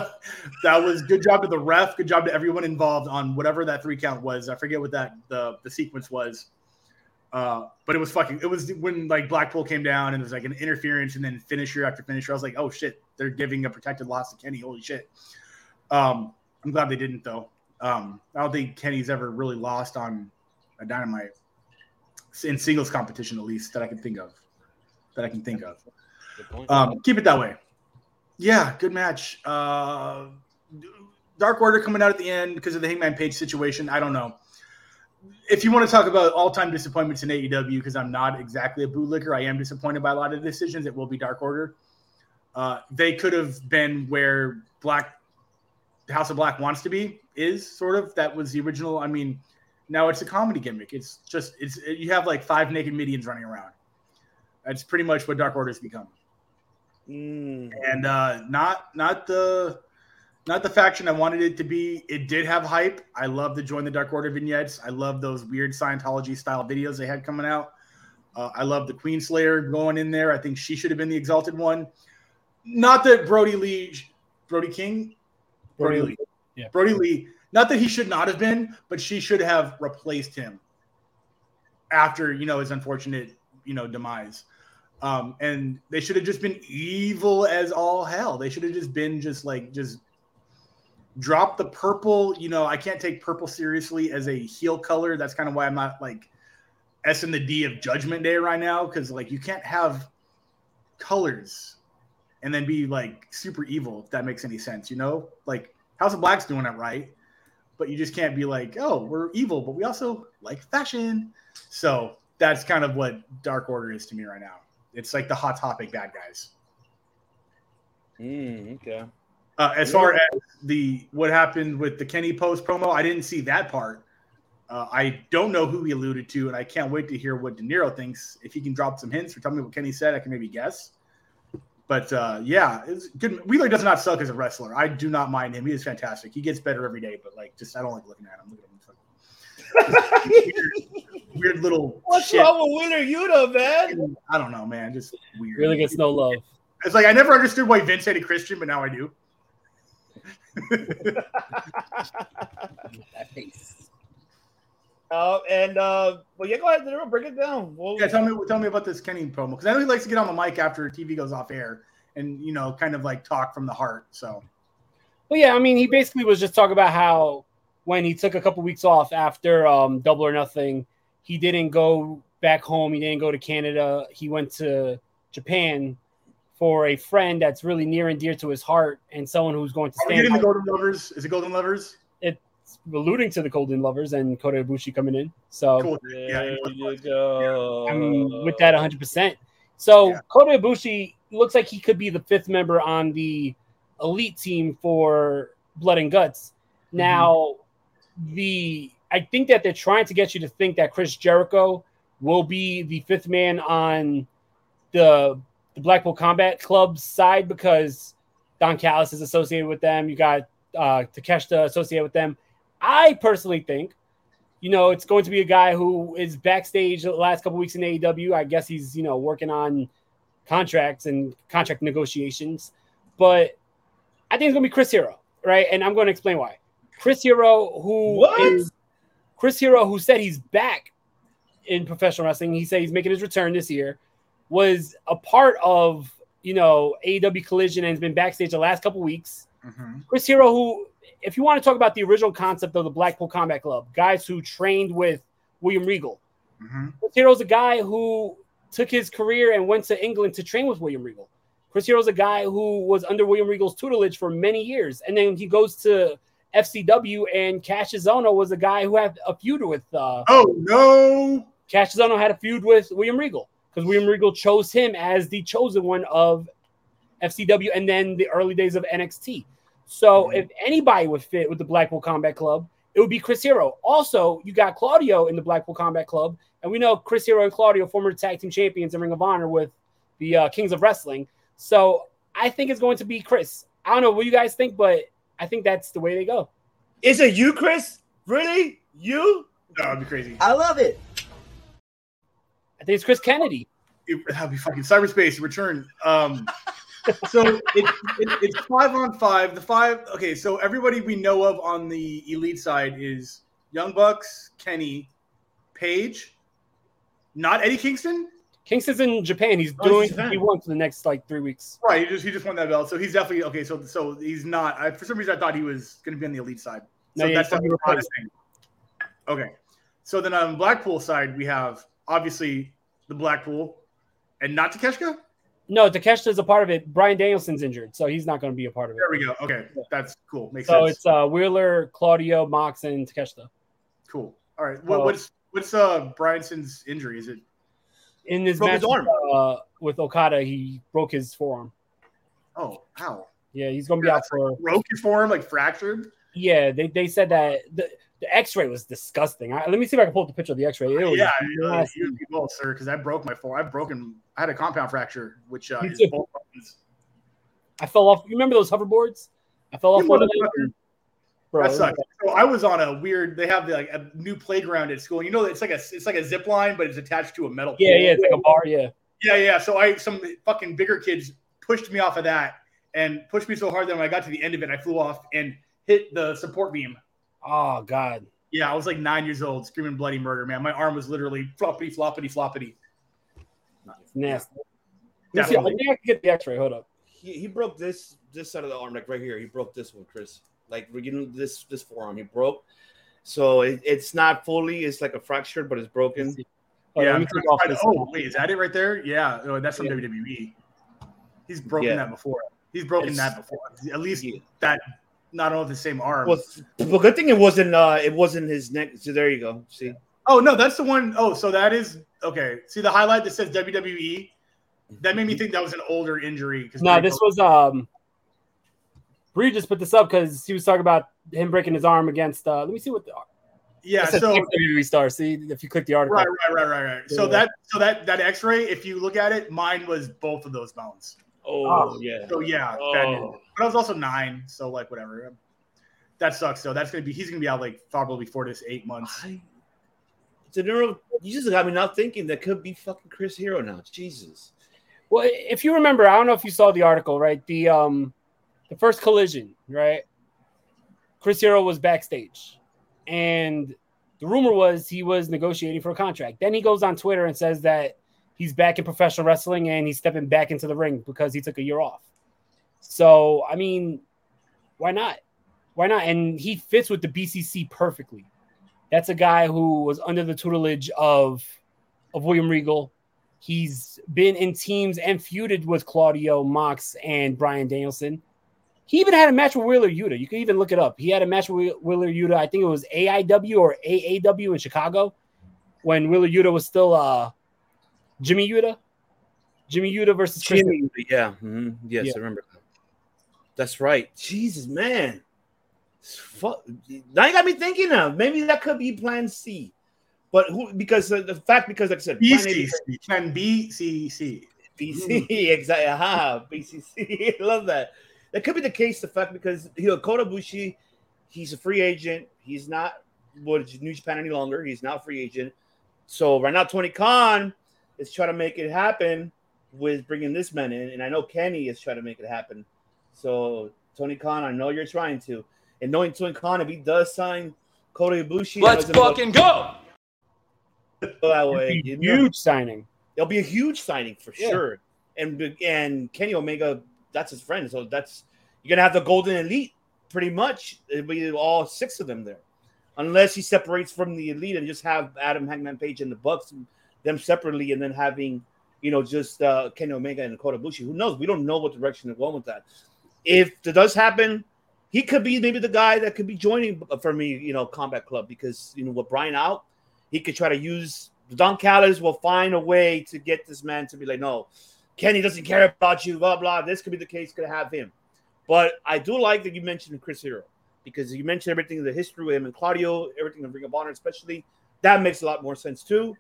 Speaker 7: that was good job to the ref. Good job to everyone involved on whatever that three count was. I forget what that the the sequence was. Uh, but it was fucking. It was when like Blackpool came down and it was like an interference and then finisher after finisher. I was like, oh shit, they're giving a protected loss to Kenny. Holy shit. Um, I'm glad they didn't though. Um, I don't think Kenny's ever really lost on a dynamite in singles competition, at least that I can think of. That I can think of. Um, keep it that way. Yeah, good match. Uh, Dark Order coming out at the end because of the Hangman Page situation. I don't know. If you want to talk about all-time disappointments in AEW, because I'm not exactly a bootlicker, I am disappointed by a lot of the decisions. It will be Dark Order. Uh, they could have been where Black House of Black wants to be. Is sort of that was the original. I mean, now it's a comedy gimmick. It's just it's you have like five naked medians running around. That's pretty much what Dark Order's become
Speaker 4: Mm.
Speaker 7: and uh, not not the not the faction I wanted it to be. It did have hype. I love the Join the Dark Order vignettes. I love those weird Scientology style videos they had coming out. Uh, I love the Queen Slayer going in there. I think she should have been the exalted one. Not that Brodie Lee, Brody King, Brody,
Speaker 3: Brodie
Speaker 7: Lee,
Speaker 3: Yeah.
Speaker 7: Brodie Lee. Not that he should not have been, but she should have replaced him after you know his unfortunate you know demise. Um, and they should have just been evil as all hell. They should have just been just like just drop the purple. You know, I can't take purple seriously as a heel color. That's kind of why I'm not like S and the D of Judgment Day right now because like you can't have colors and then be like super evil if that makes any sense. You know, like House of Black's doing it right, but you just can't be like, oh, we're evil, but we also like fashion. So that's kind of what Dark Order is to me right now. It's like the hot topic bad guys.
Speaker 4: Mm, okay.
Speaker 7: Uh, as far as the what happened with the Kenny post promo, I didn't see that part. Uh, I don't know who he alluded to, and I can't wait to hear what De Niro thinks. If he can drop some hints or tell me what Kenny said, I can maybe guess. But uh, yeah, it's good. Wheeler does not suck as a wrestler. I do not mind him. He is fantastic. He gets better every day, but like, just I don't like looking at him. Look at him. It's weird, weird little
Speaker 4: What's
Speaker 7: shit.
Speaker 4: wrong with Wheeler Yuta, man?
Speaker 7: I don't know, man. Just weird.
Speaker 3: Really gets no love.
Speaker 7: It's like I never understood why Vince hated Christian, but now I do.
Speaker 3: That face.
Speaker 4: Uh, and uh, well, yeah, go ahead, Daryl, break it down. Well,
Speaker 7: Yeah, tell me tell me about this Kenny promo because I know he likes to get on the mic after TV goes off air and you know kind of like talk from the heart. So
Speaker 3: Well, yeah, I mean, he basically was just talking about how when he took a couple weeks off after um, Double or Nothing, he didn't go back home. He didn't go to Canada. He went to Japan for a friend that's really near and dear to his heart and someone who's going to stand.
Speaker 7: Are we
Speaker 3: stand
Speaker 7: getting the
Speaker 3: by-
Speaker 7: Golden Lovers? Is it Golden Lovers?
Speaker 3: it's alluding to the Golden Lovers and Kota Ibushi coming in. So
Speaker 7: Cool.
Speaker 4: There
Speaker 7: Yeah.
Speaker 4: you go.
Speaker 3: I'm with that 100%. So
Speaker 7: Yeah.
Speaker 3: Kota Ibushi looks like he could be the fifth member on the elite team for Blood and Guts.
Speaker 7: Mm-hmm.
Speaker 3: Now, the I think that they're trying to get you to think that Chris Jericho will be the fifth man on the the Blackpool Combat Club side because Don Callis is associated with them. You got uh, Takeshita associated with them. I personally think, you know, it's going to be a guy who is backstage the last couple weeks in AEW. I guess he's, you know, working on contracts and contract negotiations. But I think it's going to be Chris Hero, right? And I'm going to explain why. Chris Hero, who
Speaker 4: What?
Speaker 3: is- Chris Hero, who said he's back in professional wrestling. He said he's making his return this year. Was a part of you know AEW Collision and has been backstage the last couple weeks.
Speaker 7: Mhm.
Speaker 3: Chris Hero, who, if you want to talk about the original concept of the Blackpool Combat Club, guys who trained with William Regal.
Speaker 7: Mhm.
Speaker 3: Chris Hero's a guy who took his career and went to England to train with William Regal. Chris Hero's a guy who was under William Regal's tutelage for many years, and then he goes to FCW, and Cassius Ohno was a guy who had a feud with. Uh,
Speaker 7: Oh no!
Speaker 3: Cassius Ohno had a feud with William Regal because William Regal chose him as the chosen one of FCW, and then the early days of NXT. So if anybody would fit with the Blackpool Combat Club, it would be Chris Hero. Also, you got Claudio in the Blackpool Combat Club, and we know Chris Hero and Claudio, former tag team champions in Ring of Honor with the uh, Kings of Wrestling. So I think it's going to be Chris. I don't know what you guys think, but I think that's the way they go.
Speaker 4: Is it you, Chris? Really? You?
Speaker 7: That would be crazy.
Speaker 4: I love it.
Speaker 3: I think it's Chris Kennedy.
Speaker 7: It, that'd be fucking cyberspace return. Um, so it, it, it's five on five. The five. Okay, so everybody we know of on the elite side is Young Bucks, Kenny, Page, not Eddie Kingston.
Speaker 3: Kingston's in Japan. He's
Speaker 4: Oh,
Speaker 3: doing
Speaker 4: Japan.
Speaker 3: he won for the next like three weeks.
Speaker 7: Right, he just he just won that belt, so he's definitely okay. So so he's not. I, for some reason, I thought he was going to be on the elite side. So
Speaker 3: No, yeah,
Speaker 7: that's
Speaker 3: he's gonna be
Speaker 7: definitely not thing. Okay, so then on Blackpool side, we have obviously the Blackpool, and not Takeshita.
Speaker 3: No, Takeshita's a part of it. Bryan Danielson's injured, so he's not going to be a part of it.
Speaker 7: There we go. Okay, that's cool. Makes
Speaker 3: So
Speaker 7: sense.
Speaker 3: it's uh, Wheeler, Claudio, Mox, and Takeshita.
Speaker 7: Cool. All right. What,
Speaker 3: Oh.
Speaker 7: what's what's uh Bryanson's injury? Is it?
Speaker 3: In his
Speaker 4: Broke
Speaker 3: match. Uh, with Okada, he broke his forearm.
Speaker 7: Oh, how?
Speaker 3: Yeah, he's going to be out for.
Speaker 7: Broke his forearm, like fractured.
Speaker 3: Yeah, they, they said that the, the X-ray was disgusting. I, let me see if I can pull up the picture of the X-ray. It was
Speaker 7: yeah, uh, you both, sir, because I broke my forearm. I've broken. I had a compound fracture, which uh, is both buttons.
Speaker 3: I fell off. You remember those hoverboards? I fell off one of them. Bro,
Speaker 7: That sucks. So I was on a weird. They have the, like a new playground at school. You know, it's like a it's like a zip line, but it's attached to a metal.
Speaker 3: Yeah,
Speaker 7: pole.
Speaker 3: yeah, it's like a bar. Yeah.
Speaker 7: Yeah, yeah. So I some fucking bigger kids pushed me off of that and pushed me so hard that when I got to the end of it, I flew off and hit the support beam.
Speaker 3: Oh God.
Speaker 7: Yeah, I was like nine years old, screaming bloody murder, man. My arm was literally floppity, floppity, floppity.
Speaker 3: It's nasty. Let me see. I
Speaker 7: Definitely.
Speaker 3: think I can get the X-ray. Hold up.
Speaker 4: He, he broke this this side of the arm, like right here. He broke this one, Chris. Like we're getting this this forearm. He broke. So it, it's not fully. It's like a fracture, but it's broken.
Speaker 3: Oh,
Speaker 7: yeah,
Speaker 3: let
Speaker 7: I'm
Speaker 3: me
Speaker 7: trying
Speaker 3: take off this.
Speaker 7: oh wait, is that it right there? Yeah, no, that's from
Speaker 3: Yeah.
Speaker 7: WWE. He's broken
Speaker 4: Yeah.
Speaker 7: that before. He's broken
Speaker 4: It's-
Speaker 7: that before. At least
Speaker 4: Yeah.
Speaker 7: that. Not all the same arm.
Speaker 4: Well, well, good thing it wasn't. Uh, it wasn't his neck. So there you go. See,
Speaker 7: oh no, that's the one oh so that is okay. See the highlight that says WWE. That made me think that was an older injury. Because
Speaker 3: No, this was um. Bree just put this up because he was talking about him breaking his arm against. uh Let me see what the.
Speaker 7: yeah. So
Speaker 3: WWE star. See if you click the article.
Speaker 7: right, right, right, right, right. So
Speaker 3: Yeah.
Speaker 7: that so that that X-ray, if you look at it, mine was both of those bones.
Speaker 4: Oh,
Speaker 3: Oh.
Speaker 4: yeah.
Speaker 7: So yeah, that-
Speaker 4: Oh.
Speaker 7: but I was also nine, so like whatever. That sucks. though. that's gonna be he's gonna be out like probably four to eight months.
Speaker 4: I, it's a neuro. You just got me now thinking that could be fucking Chris Hero now. Jesus.
Speaker 3: Well, if you remember, I don't know if you saw the article, right? The um, the first collision, right? Chris Hero was backstage, and the rumor was he was negotiating for a contract. Then he goes on Twitter and says that he's back in professional wrestling and he's stepping back into the ring because he took a year off. So, I mean, why not? Why not? And he fits with the BCC perfectly. That's a guy who was under the tutelage of of William Regal. He's been in teams and feuded with Claudio Mox and Bryan Danielson. He even had a match with Wheeler Yuta. You can even look it up. He had a match with Wheeler Yuta. I think it was AIW or AAW in Chicago when Wheeler Yuta was still uh, Jimmy Yuta. Jimmy Yuta versus Chris.
Speaker 4: Jimmy, yeah, mhm, yes,
Speaker 3: Yeah.
Speaker 4: I remember. that. That's right. Jesus, man. Fuck. Now you got me thinking now. Maybe that could be Plan C, but who? Because uh, the fact, because like I said, Plan A,
Speaker 7: BCC. Can BCC.
Speaker 4: BC exactly. Aha, BCC. Love that. That could be the case. The fact because you know Kota Ibushi, he's a free agent. He's not with New Japan any longer. He's not a free agent. So right now, Tony Khan is trying to make it happen with bringing this man in, and I know Kenny is trying to make it happen. So Tony Khan, I know you're trying to, and knowing Tony Khan, if he does sign Kota Ibushi,
Speaker 10: Let's fucking go.
Speaker 4: that way. you know.
Speaker 3: Huge signing.
Speaker 4: It'll be a huge signing for
Speaker 3: Yeah.
Speaker 4: sure. And and Kenny Omega, that's his friend. So that's you're gonna have the Golden Elite pretty much. It'll be all six of them there, unless he separates from the Elite and just have Adam Hangman Page and the Bucks them separately, and then having you know just uh, Kenny Omega and Kota Ibushi. Who knows? We don't know what direction they're going with that. If that does happen, he could be maybe the guy that could be joining for me, you know, Combat Club because you know with Brian out, he could try to use Don Callis will find a way to get this man to be like, no, Kenny doesn't care about you, blah blah. This could be the case, could have him. But I do like that you mentioned Chris Hero because you mentioned everything in the history with him and Claudio, everything in Ring of Honor, especially. That makes a lot more sense too.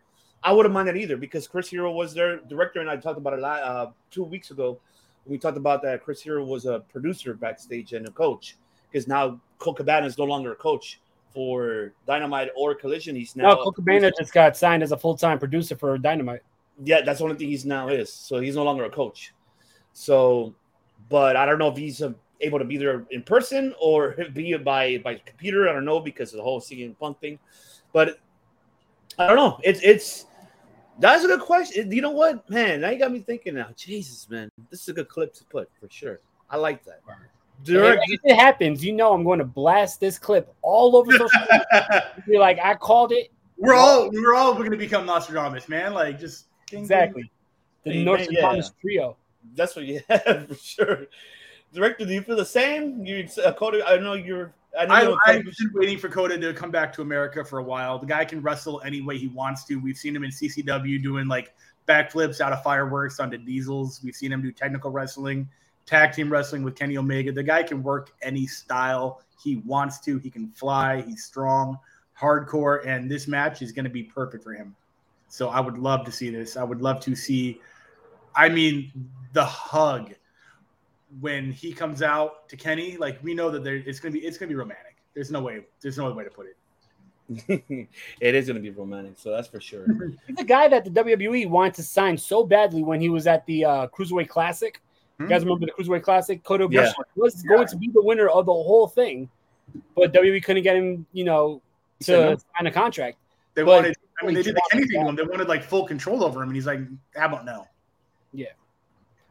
Speaker 4: I wouldn't mind that either because Chris Hero was their director, and I talked about it la- uh, two weeks ago. We talked about that Chris Hero was a producer backstage and a coach because now Colt Cabana is no longer a coach for Dynamite or Collision. He's now
Speaker 3: No, Colt Cabana just got signed as a full time producer for Dynamite.
Speaker 4: yeah, that's the only thing he's now is. So he's no longer a coach. So, but I don't know if he's uh, able to be there in person or be by by computer. I don't know because of the whole CM Punk thing. But I don't know. It's it's that's a good question. You know what, man? Now you got me thinking. Now, Jesus, man, this is a good clip to put for sure. I like that. Direct,
Speaker 3: If it happens, you know I'm going to blast this clip all over social media. Be like, I called it.
Speaker 7: We're all we're all going to become Nostradamus, man. Like just
Speaker 3: Exactly. The
Speaker 4: Hey,
Speaker 3: North
Speaker 4: man, yeah.
Speaker 3: Trio.
Speaker 4: That's what you have for sure. Director, do you feel the same? You, uh, Cody, I know you're. I know
Speaker 7: I, I've been waiting for Kota to come back to America for a while. The guy can wrestle any way he wants to. We've seen him in CCW doing like backflips out of fireworks onto diesels. We've seen him do technical wrestling, tag team wrestling with Kenny Omega. The guy can work any style he wants to. He can fly. He's strong, hardcore, and this match is going to be perfect for him. So I would love to see this. I would love to see. I mean, the hug when he comes out to Kenny, like we know that there it's gonna be it's gonna be romantic. There's no way there's no other way to put it.
Speaker 4: it is going to be romantic, so that's for sure.
Speaker 3: He's a guy that the WWE wanted to sign so badly when he was at the uh, Cruiserweight Classic. You guys remember the Cruiserweight Classic? Kota
Speaker 4: Yeah.
Speaker 3: Ibushi was going to be the winner of the whole thing, but WWE couldn't get him, you know, to
Speaker 7: said no.
Speaker 3: sign a contract.
Speaker 7: They
Speaker 3: But-
Speaker 7: wanted I mean they did the Kenny thing to him. They wanted like full control over him, and he's like, How about no?
Speaker 3: Yeah.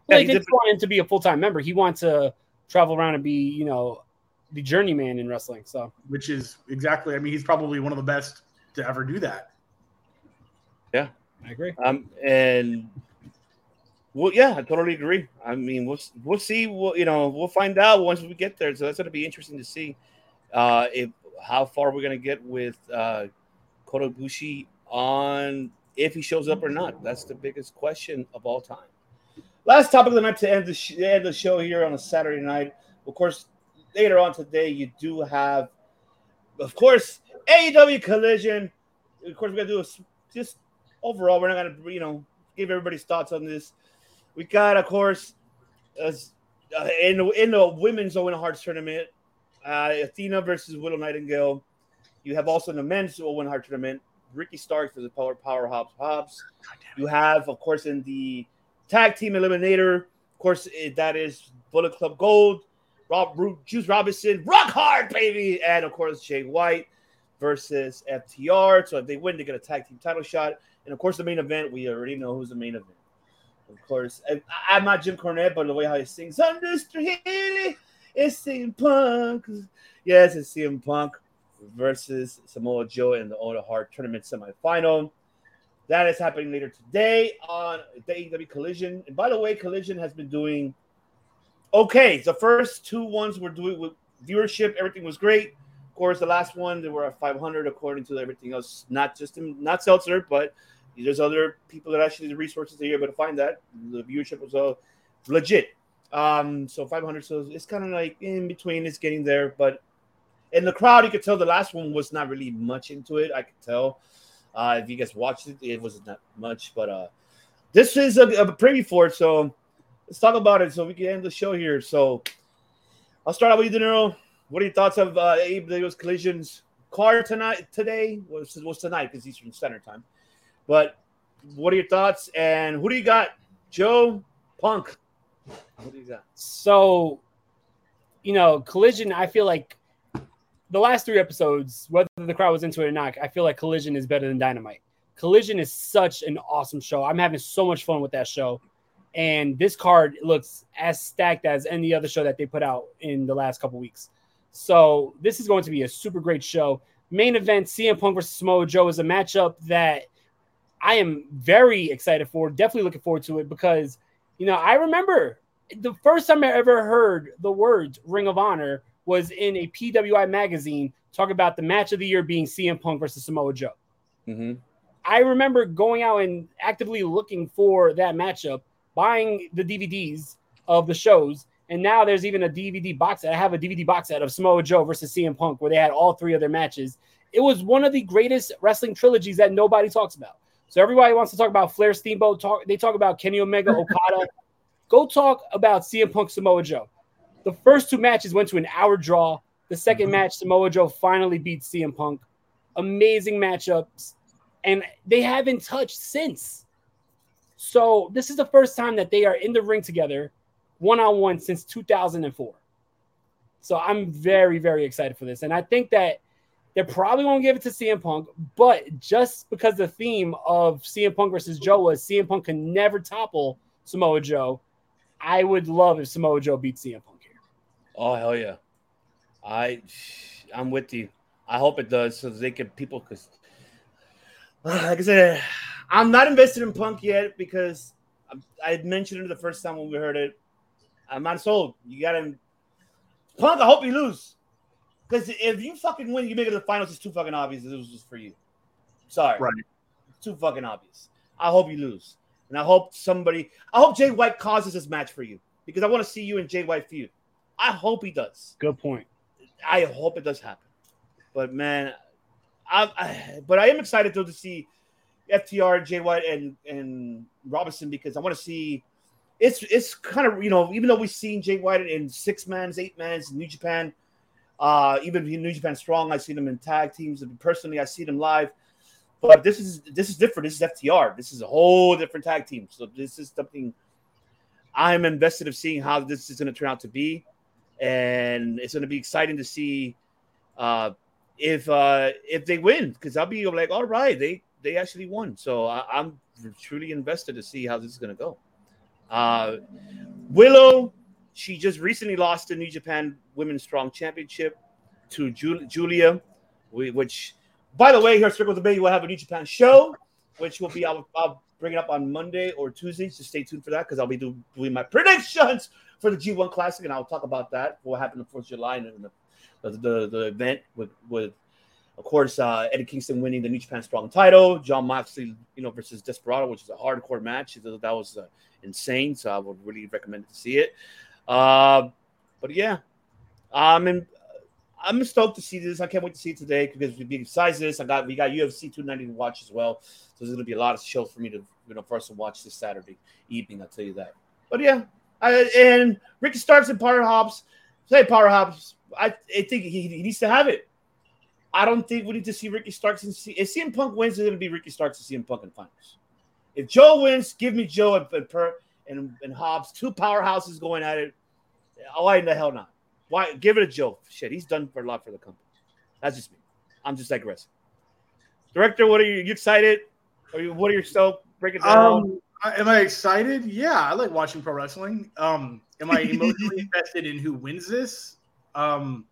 Speaker 4: Yeah,
Speaker 3: Well,
Speaker 4: he
Speaker 3: he didn't want him to be a full time member. He wants to travel around and be, you know, the journeyman in wrestling. So
Speaker 7: Which is exactly I mean, he's probably one of the best to ever do that.
Speaker 4: Yeah,
Speaker 3: I agree.
Speaker 4: Um, and well, yeah, I totally agree. I mean, we'll we'll see. We'll you know we'll find out once we get there. So that's going to be interesting to see uh, if how far we're going to get with uh, Kota Ibushi on if he shows up or not. That's the biggest question of all time. Last topic of the night to end the, sh- end the show here on a Saturday night. Of course, later on today you do have, of course, AEW Collision. Of course, we're gonna do a just overall. We're not gonna you know give everybody's thoughts on this. We got, of course, as uh, in the, in the women's Owen Hart's tournament, uh, Athena versus Willow Nightingale. You have also in the men's Owen Hart tournament, Ricky Starks versus Power Power Hobbs Hobbs. You have, of course, in the tag team eliminator, of course, it, that is Bullet Club Gold, Rob Juice Robinson, Rock Hard, baby, and of course Jay White versus FTR. So if they win, they get a tag team title shot. And of course, the main event, we already know who's the main event. Of course, I, I'm not Jim Cornette, but the way how he sings, Understood it's CM Punk. Yes, it's CM Punk versus Samoa Joe in the Owen Hart tournament semifinal. That is happening later today on the AEW Collision. And by the way, Collision has been doing okay. The first two ones were doing with viewership, everything was great. Of course, the last one they were at 500 according to everything else. Not just in, not Meltzer, but there's other people that actually the resources that you're able to find that the viewership was uh, legit. Um, so 500, so it's kind of like in between. It's getting there, but in the crowd, you could tell the last one was not really much into it. I could tell. Uh, if you guys watched it, it wasn't that much, but uh, this is a, a preview for it. So let's talk about it so we can end the show here. So I'll start out with you, De Niro. What are your thoughts of uh, AEW's collisions car tonight? Today was was tonight because Eastern Standard Time. But what are your thoughts? And who do you got? Joe Punk. What do you got?
Speaker 3: So, you know, Collision, I feel like the last three episodes, whether the crowd was into it or not, I feel like Collision is better than Dynamite. Collision is such an awesome show. I'm having so much fun with that show. And this card looks as stacked as any other show that they put out in the last couple weeks. So this is going to be a super great show. Main event CM Punk versus Samoa Joe is a matchup that I am very excited for. Definitely looking forward to it because you know I remember the first time I ever heard the words Ring of Honor was in a PWI magazine talking about the match of the year being CM Punk versus Samoa Joe.
Speaker 4: Mm-hmm.
Speaker 3: I remember going out and actively looking for that matchup, buying the DVDs of the shows, and now there's even a DVD box set. I have a DVD box set of Samoa Joe versus CM Punk where they had all three of their matches. It was one of the greatest wrestling trilogies that nobody talks about. So everybody wants to talk about Flair Steamboat. Talk they talk about Kenny Omega Okada. Go talk about CM Punk Samoa Joe. The first two matches went to an hour draw. The 2nd mm-hmm. match, Samoa Joe finally beat CM Punk. Amazing matchups, and they haven't touched since. So this is the first time that they are in the ring together, one on one since 2004. So I'm very, very excited for this, and I think that they probably won't give it to CM Punk, but just because the theme of CM Punk versus Joe was CM Punk can never topple Samoa Joe, I would love if Samoa Joe beats CM Punk.
Speaker 4: Oh hell yeah, I I'm with you. I hope it does so they can people because like I said, I'm not invested in Punk yet because I had mentioned it the first time when we heard it. I'm not sold. You got to Punk. I hope you lose because if you fucking win, you make it to the finals. It's too fucking obvious. This was just for you. Sorry,
Speaker 7: Right.
Speaker 4: It's too fucking obvious. I hope you lose, and I hope somebody. I hope Jay White causes this match for you because I want to see you and Jay White feud. I hope he does.
Speaker 3: Good point.
Speaker 4: I hope it does happen. But man, I, I but I am excited though to see FTR, Jay White, and and Robinson because I want to see. It's it's kind of you know even though we've seen Jay White in six mans, eight mans, New Japan, uh, even in New Japan Strong, I see them in tag teams. And personally, I see them live. But this is this is different. This is FTR. This is a whole different tag team. So this is something I'm invested of seeing how this is going to turn out to be, and it's going to be exciting to see uh, if uh, if they win because I'll be like, all right, they they actually won. So I, I'm truly invested to see how this is going to go. Uh, Willow, she just recently lost the New Japan Women's Strong Championship to Ju- Julia, which, by the way, here at Circle the Bay, we'll have a New Japan show, which will be I'll, bring it up on Monday or Tuesday. So stay tuned for that because I'll be do, doing my predictions for the G1 Classic, and I'll talk about that. What happened on Fourth of July and the the, the, the event with with of course, uh, Eddie Kingston winning the New Japan Strong title, Jon Moxley, you know, versus Desperado, which is a hardcore match. That was uh, insane. So I would really recommend to see it. Uh, but yeah, I'm in, I'm stoked to see this. I can't wait to see it today because be besides this, I got we got UFC 290 to watch as well. So there's gonna be a lot of shows for me to you know for us to watch this Saturday evening. I'll tell you that. But yeah, And Ricky Starks and Power Hobbs. Say Power Hobbs. I, I think he, he needs to have it. I don't think we need to see Ricky Starks and see if CM Punk wins, it's gonna be Ricky Starks and CM Punk in finals. If Joe wins, give me Joe and and, per, and, and Hobbs, two powerhouses going at it. Why in the hell not? Why give it a Joe? Shit, he's done for a lot for the company. That's just me. I'm just digressing. Director, what are you, you excited? Are you what are you so break it down?
Speaker 7: Um, am I excited? Yeah, I like watching pro wrestling. Um, am I emotionally invested in who wins this? Um,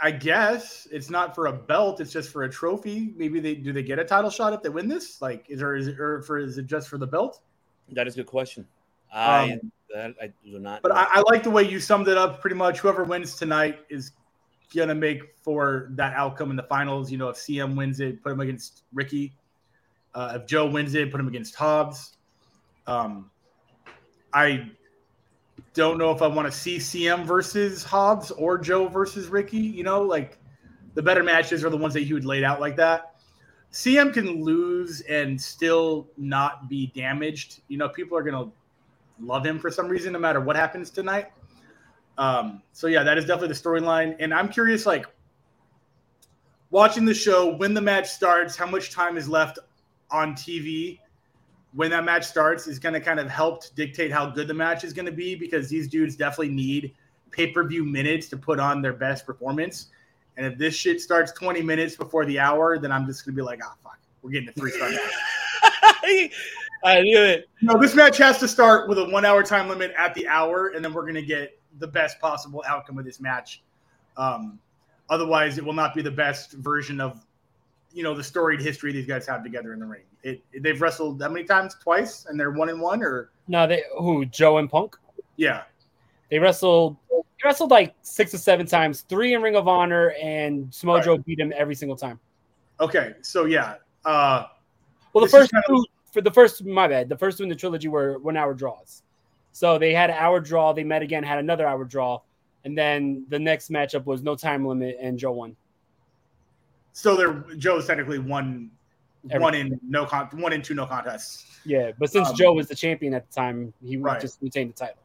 Speaker 7: I guess it's not for a belt; it's just for a trophy. Maybe they do they get a title shot if they win this? Like, is there is it or for is it just for the belt?
Speaker 4: That is a good question. I
Speaker 7: Um,
Speaker 4: that I do not.
Speaker 7: But. I, I like the way you summed it up. Pretty much, whoever wins tonight is gonna make for that outcome in the finals. You know, if CM wins it, put him against Ricky. Uh, if Joe wins it, put him against Hobbs. Um, I don't know if I want to see CM versus Hobbs or Joe versus Ricky. You know, like the better matches are the ones that you would laid out like that. CM can lose and still not be damaged. You know, people are gonna love him for some reason, no matter what happens tonight. Um, so yeah, that is definitely the storyline. And I'm curious, like watching the show when the match starts, how much time is left on TV when that match starts is going to kind of help to dictate how good the match is going to be because these dudes definitely need pay-per-view minutes to put on their best performance. And if this shit starts 20 minutes before the hour, then I'm just going to be like, ah, fuck, we're getting a three-star match.
Speaker 4: I knew it.
Speaker 7: No, this match has to start with a one hour time limit at the hour, and then we're going to get the best possible outcome of this match. Um, otherwise, it will not be the best version of, you know, the storied history these guys have together in the ring. It, it- they've wrestled how many times? Twice, and they're one and one, or
Speaker 3: No, they who Joe and Punk.
Speaker 7: yeah,
Speaker 3: They wrestled. They wrestled like six or seven times. Three in Ring of Honor, and Smojo beat him every single time.
Speaker 7: okay. So yeah, uh,
Speaker 3: Well, the first
Speaker 7: kind of-
Speaker 3: two for the first my bad. The first two in the trilogy were one hour draws. So they had an hour draw. They met again, had another hour draw, and then the next matchup was no time limit, and Joe won.
Speaker 7: So they're Joe's technically one,
Speaker 3: Every-
Speaker 7: one in no con, one in two no contests.
Speaker 3: Yeah, but since
Speaker 7: Um,
Speaker 3: Joe was the champion at the time, he
Speaker 7: Right.
Speaker 3: just retained the title.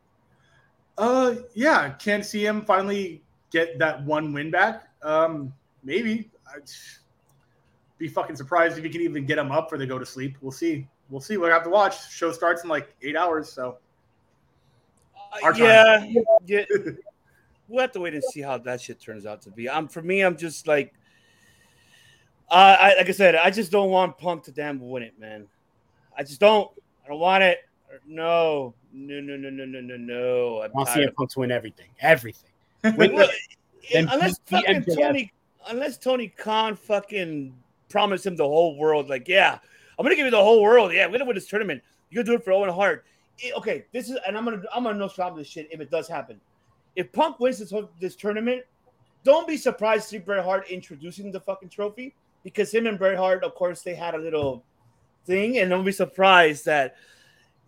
Speaker 7: Uh, yeah. Can CM finally get that one win back? Um, maybe. I'd be fucking surprised if he can even get him up for they go to sleep. We'll see. We'll see. We'll have to watch. Show starts in like eight hours, so our time.
Speaker 4: yeah, yeah. We'll have to wait and see how that shit turns out to be. Um, for me, I'm just like, uh, I like I said, I just don't want Punk to damn win it, man. I just don't. I don't want it. No, no, no, no, no, no, no, no. I'm
Speaker 3: want CM Punk to win everything, everything. Win-
Speaker 4: Look, unless fucking
Speaker 3: MJF.
Speaker 4: Tony, unless Tony Khan fucking promised him the whole world, like, yeah, I'm gonna give you the whole world. Yeah, we're gonna win this tournament. You're gonna do it for Owen Hart. Eh, okay, this is, and I'm gonna, I'm gonna Nostradamus this shit if it does happen. If Punk wins this this tournament, don't be surprised to see Bret Hart introducing the fucking trophy because him and Bret Hart, of course, they had a little thing, and don't be surprised that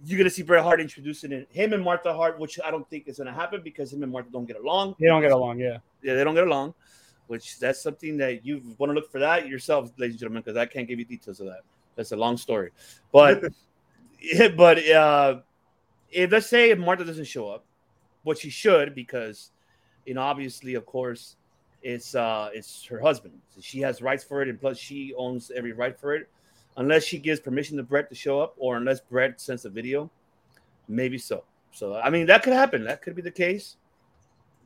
Speaker 4: you're gonna see Bret Hart introducing it. Him and Martha Hart, which I don't think is gonna happen because him and Martha don't get along.
Speaker 3: They don't get along. Yeah.
Speaker 4: Yeah, they don't get along, which that's something that you want to look for that yourself, ladies and gentlemen, because I can't give you details of that. That's a long story. But yeah, but uh, if let's say if Martha doesn't show up, which she should, because you know, obviously, of course, it's uh it's her husband. So she has rights for it, and plus she owns every right for it. Unless she gives permission to Bret to show up, or unless Bret sends a video, maybe so. So I mean that could happen. That could be the case.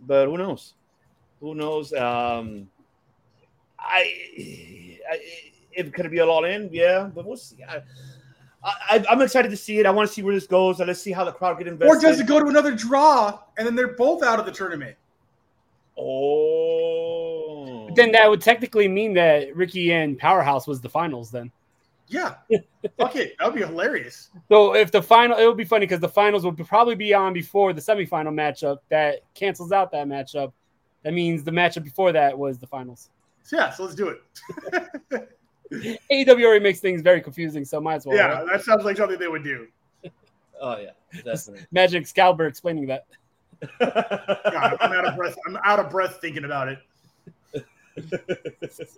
Speaker 4: But who knows? Who knows? Um I, I it could be a all in, yeah, but we'll see. I, I, I'm excited to see it. I want to see where this goes, and let's see how the crowd get invested.
Speaker 7: or does it go to another draw and then they're both out of the tournament?
Speaker 4: Oh,
Speaker 3: But then that would technically mean that Ricky and Powerhouse was the finals. Then,
Speaker 7: Yeah, fuck it, that would be hilarious.
Speaker 3: so if the final, it would be funny because the finals would probably be on before the semifinal matchup that cancels out that matchup. That means the matchup before that was the finals.
Speaker 7: So yeah, so let's do it.
Speaker 3: AEW already makes things very confusing, so might as well.
Speaker 7: yeah,
Speaker 3: right?
Speaker 7: that sounds like something they would do.
Speaker 4: oh yeah, definitely.
Speaker 3: Magic Scalber explaining that.
Speaker 7: God, I'm out of breath. I'm out of breath thinking about it.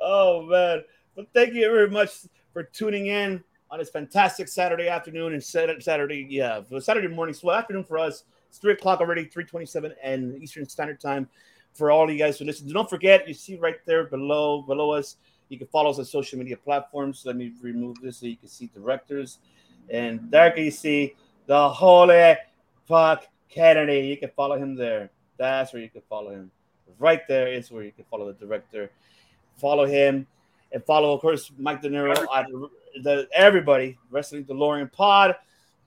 Speaker 4: oh man. Well, thank you very much for tuning in on this fantastic Saturday afternoon and Saturday, yeah, Saturday morning, so afternoon for us. It's three o'clock already, three twenty-seven, and Eastern Standard Time for all you guys who listen. Don't forget, you see right there below below us. You can follow us on social media platforms. Let me remove this so you can see directors, and there you see the holy fuck Kennedy. You can follow him there. That's where you can follow him. Right there is where you can follow the director. Follow him and follow, of course, Mike De Niro, at the, everybody, Wrestling DeLorean Pod.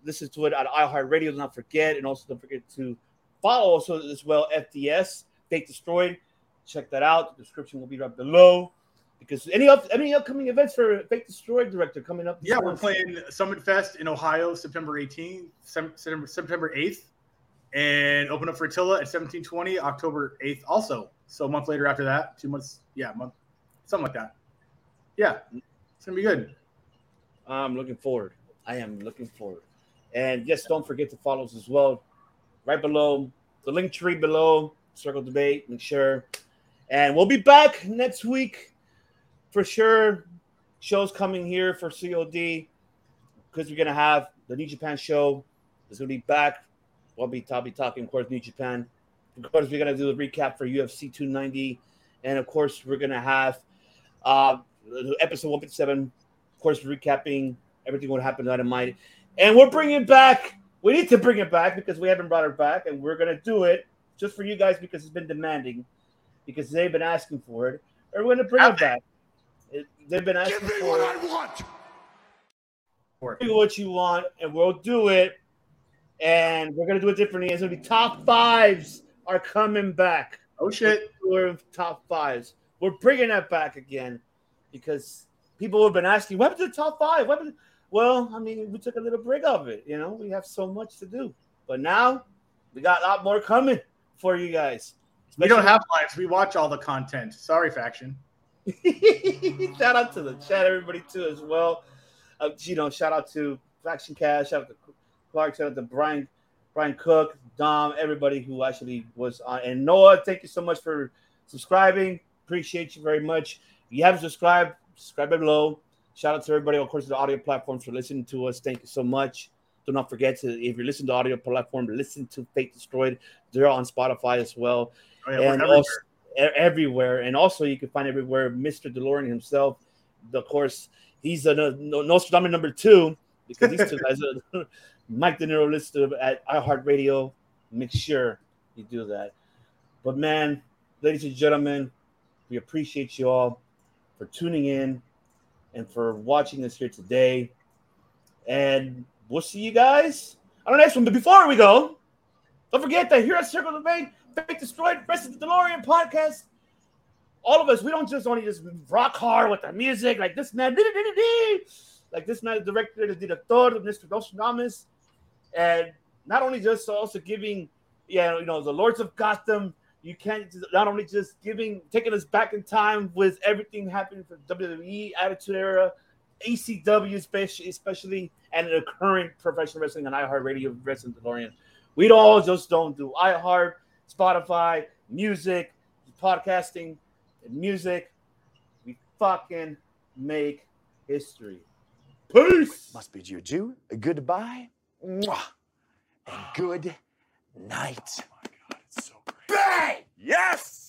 Speaker 4: Listen to it at iHeartRadio. Do not forget. And also don't forget to follow also as well FDS, Fake Destroyed. check that out. The description will be right below. Because any up any upcoming events for Fake Destroyed Director coming up?
Speaker 7: Yeah, we're playing Summit Fest in Ohio September 18th, September, September 8th, and open up for Attila at 1720 October 8th also. So a month later after that, two months, yeah, month, something like that. Yeah, it's gonna be good.
Speaker 4: I'm looking forward. I am looking forward. And yes, don't forget to follow us as well. Right below the link tree below, circle debate, make sure. And we'll be back next week for sure. Shows coming here for COD because we're gonna have the New Japan show. It's gonna be back. We'll be, I'll be talking, of course, New Japan. Of course, we're gonna do the recap for UFC 290, and of course, we're gonna have uh, episode 157 of course, recapping everything what happened to Dynamite. And we're bringing back, we need to bring it back because we haven't brought it back, and we're going to do it just for you guys because it's been demanding, because they've been asking for it. And we're going to bring it back. It- they've been asking
Speaker 8: Give me
Speaker 4: for
Speaker 8: what
Speaker 4: it.
Speaker 8: I want.
Speaker 4: Do what you want, and we'll do it. And we're going to do it differently. It's to be top fives are coming back.
Speaker 7: Oh shit!
Speaker 4: We're top fives. We're bringing that back again because people have been asking, "What happened to the top five? What happened?" Well, I mean, we took a little break of it. You know, we have so much to do, but now we got a lot more coming for you guys.
Speaker 7: We don't have lives. We watch all the content. Sorry, faction.
Speaker 4: shout out to the chat, everybody too, as well. Uh, you know, shout out to Faction Cash, shout out to Clark, shout out to Brian, Brian Cook, Dom, everybody who actually was on. And Noah, thank you so much for subscribing. Appreciate you very much. If you haven't subscribed, subscribe below. Shout out to everybody, of course, to the audio platforms for listening to us. Thank you so much. Do not forget to, if you're listening to audio platform, listen to Fate Destroyed. They're on Spotify as well
Speaker 7: Oh, yeah,
Speaker 4: and
Speaker 7: everywhere.
Speaker 4: also everywhere. And also, you can find everywhere Mr. DeLorean himself. Of course, he's a no, no, Nostradamus number two because these two guys are Mike De Niro listed at iHeartRadio. Make sure you do that. But man, ladies and gentlemen, we appreciate you all for tuning in and for watching us here today. And we'll see you guys on the next one. But before we go, don't forget that here at Circle of Debate, Fake Destroyed, Rest of the DeLorean podcast, all of us, we don't just only just rock hard with the music like this man, like this man, the director, the director, of Mr. Nostradamus, and not only just also giving, yeah, you know, the Lords of Gotham. You can't just- not only just giving, taking us back in time with everything happening for WWE Attitude Era, ECW especially, especially, and the current professional wrestling on iHeartRadio, Wrestling DeLorean. We all just don't do iHeart, Spotify, music, podcasting, music. We fucking make history. Peace.
Speaker 5: Must be adieu, goodbye, Mwah. And good night. Oh my God, it's so great. Bang! Yes!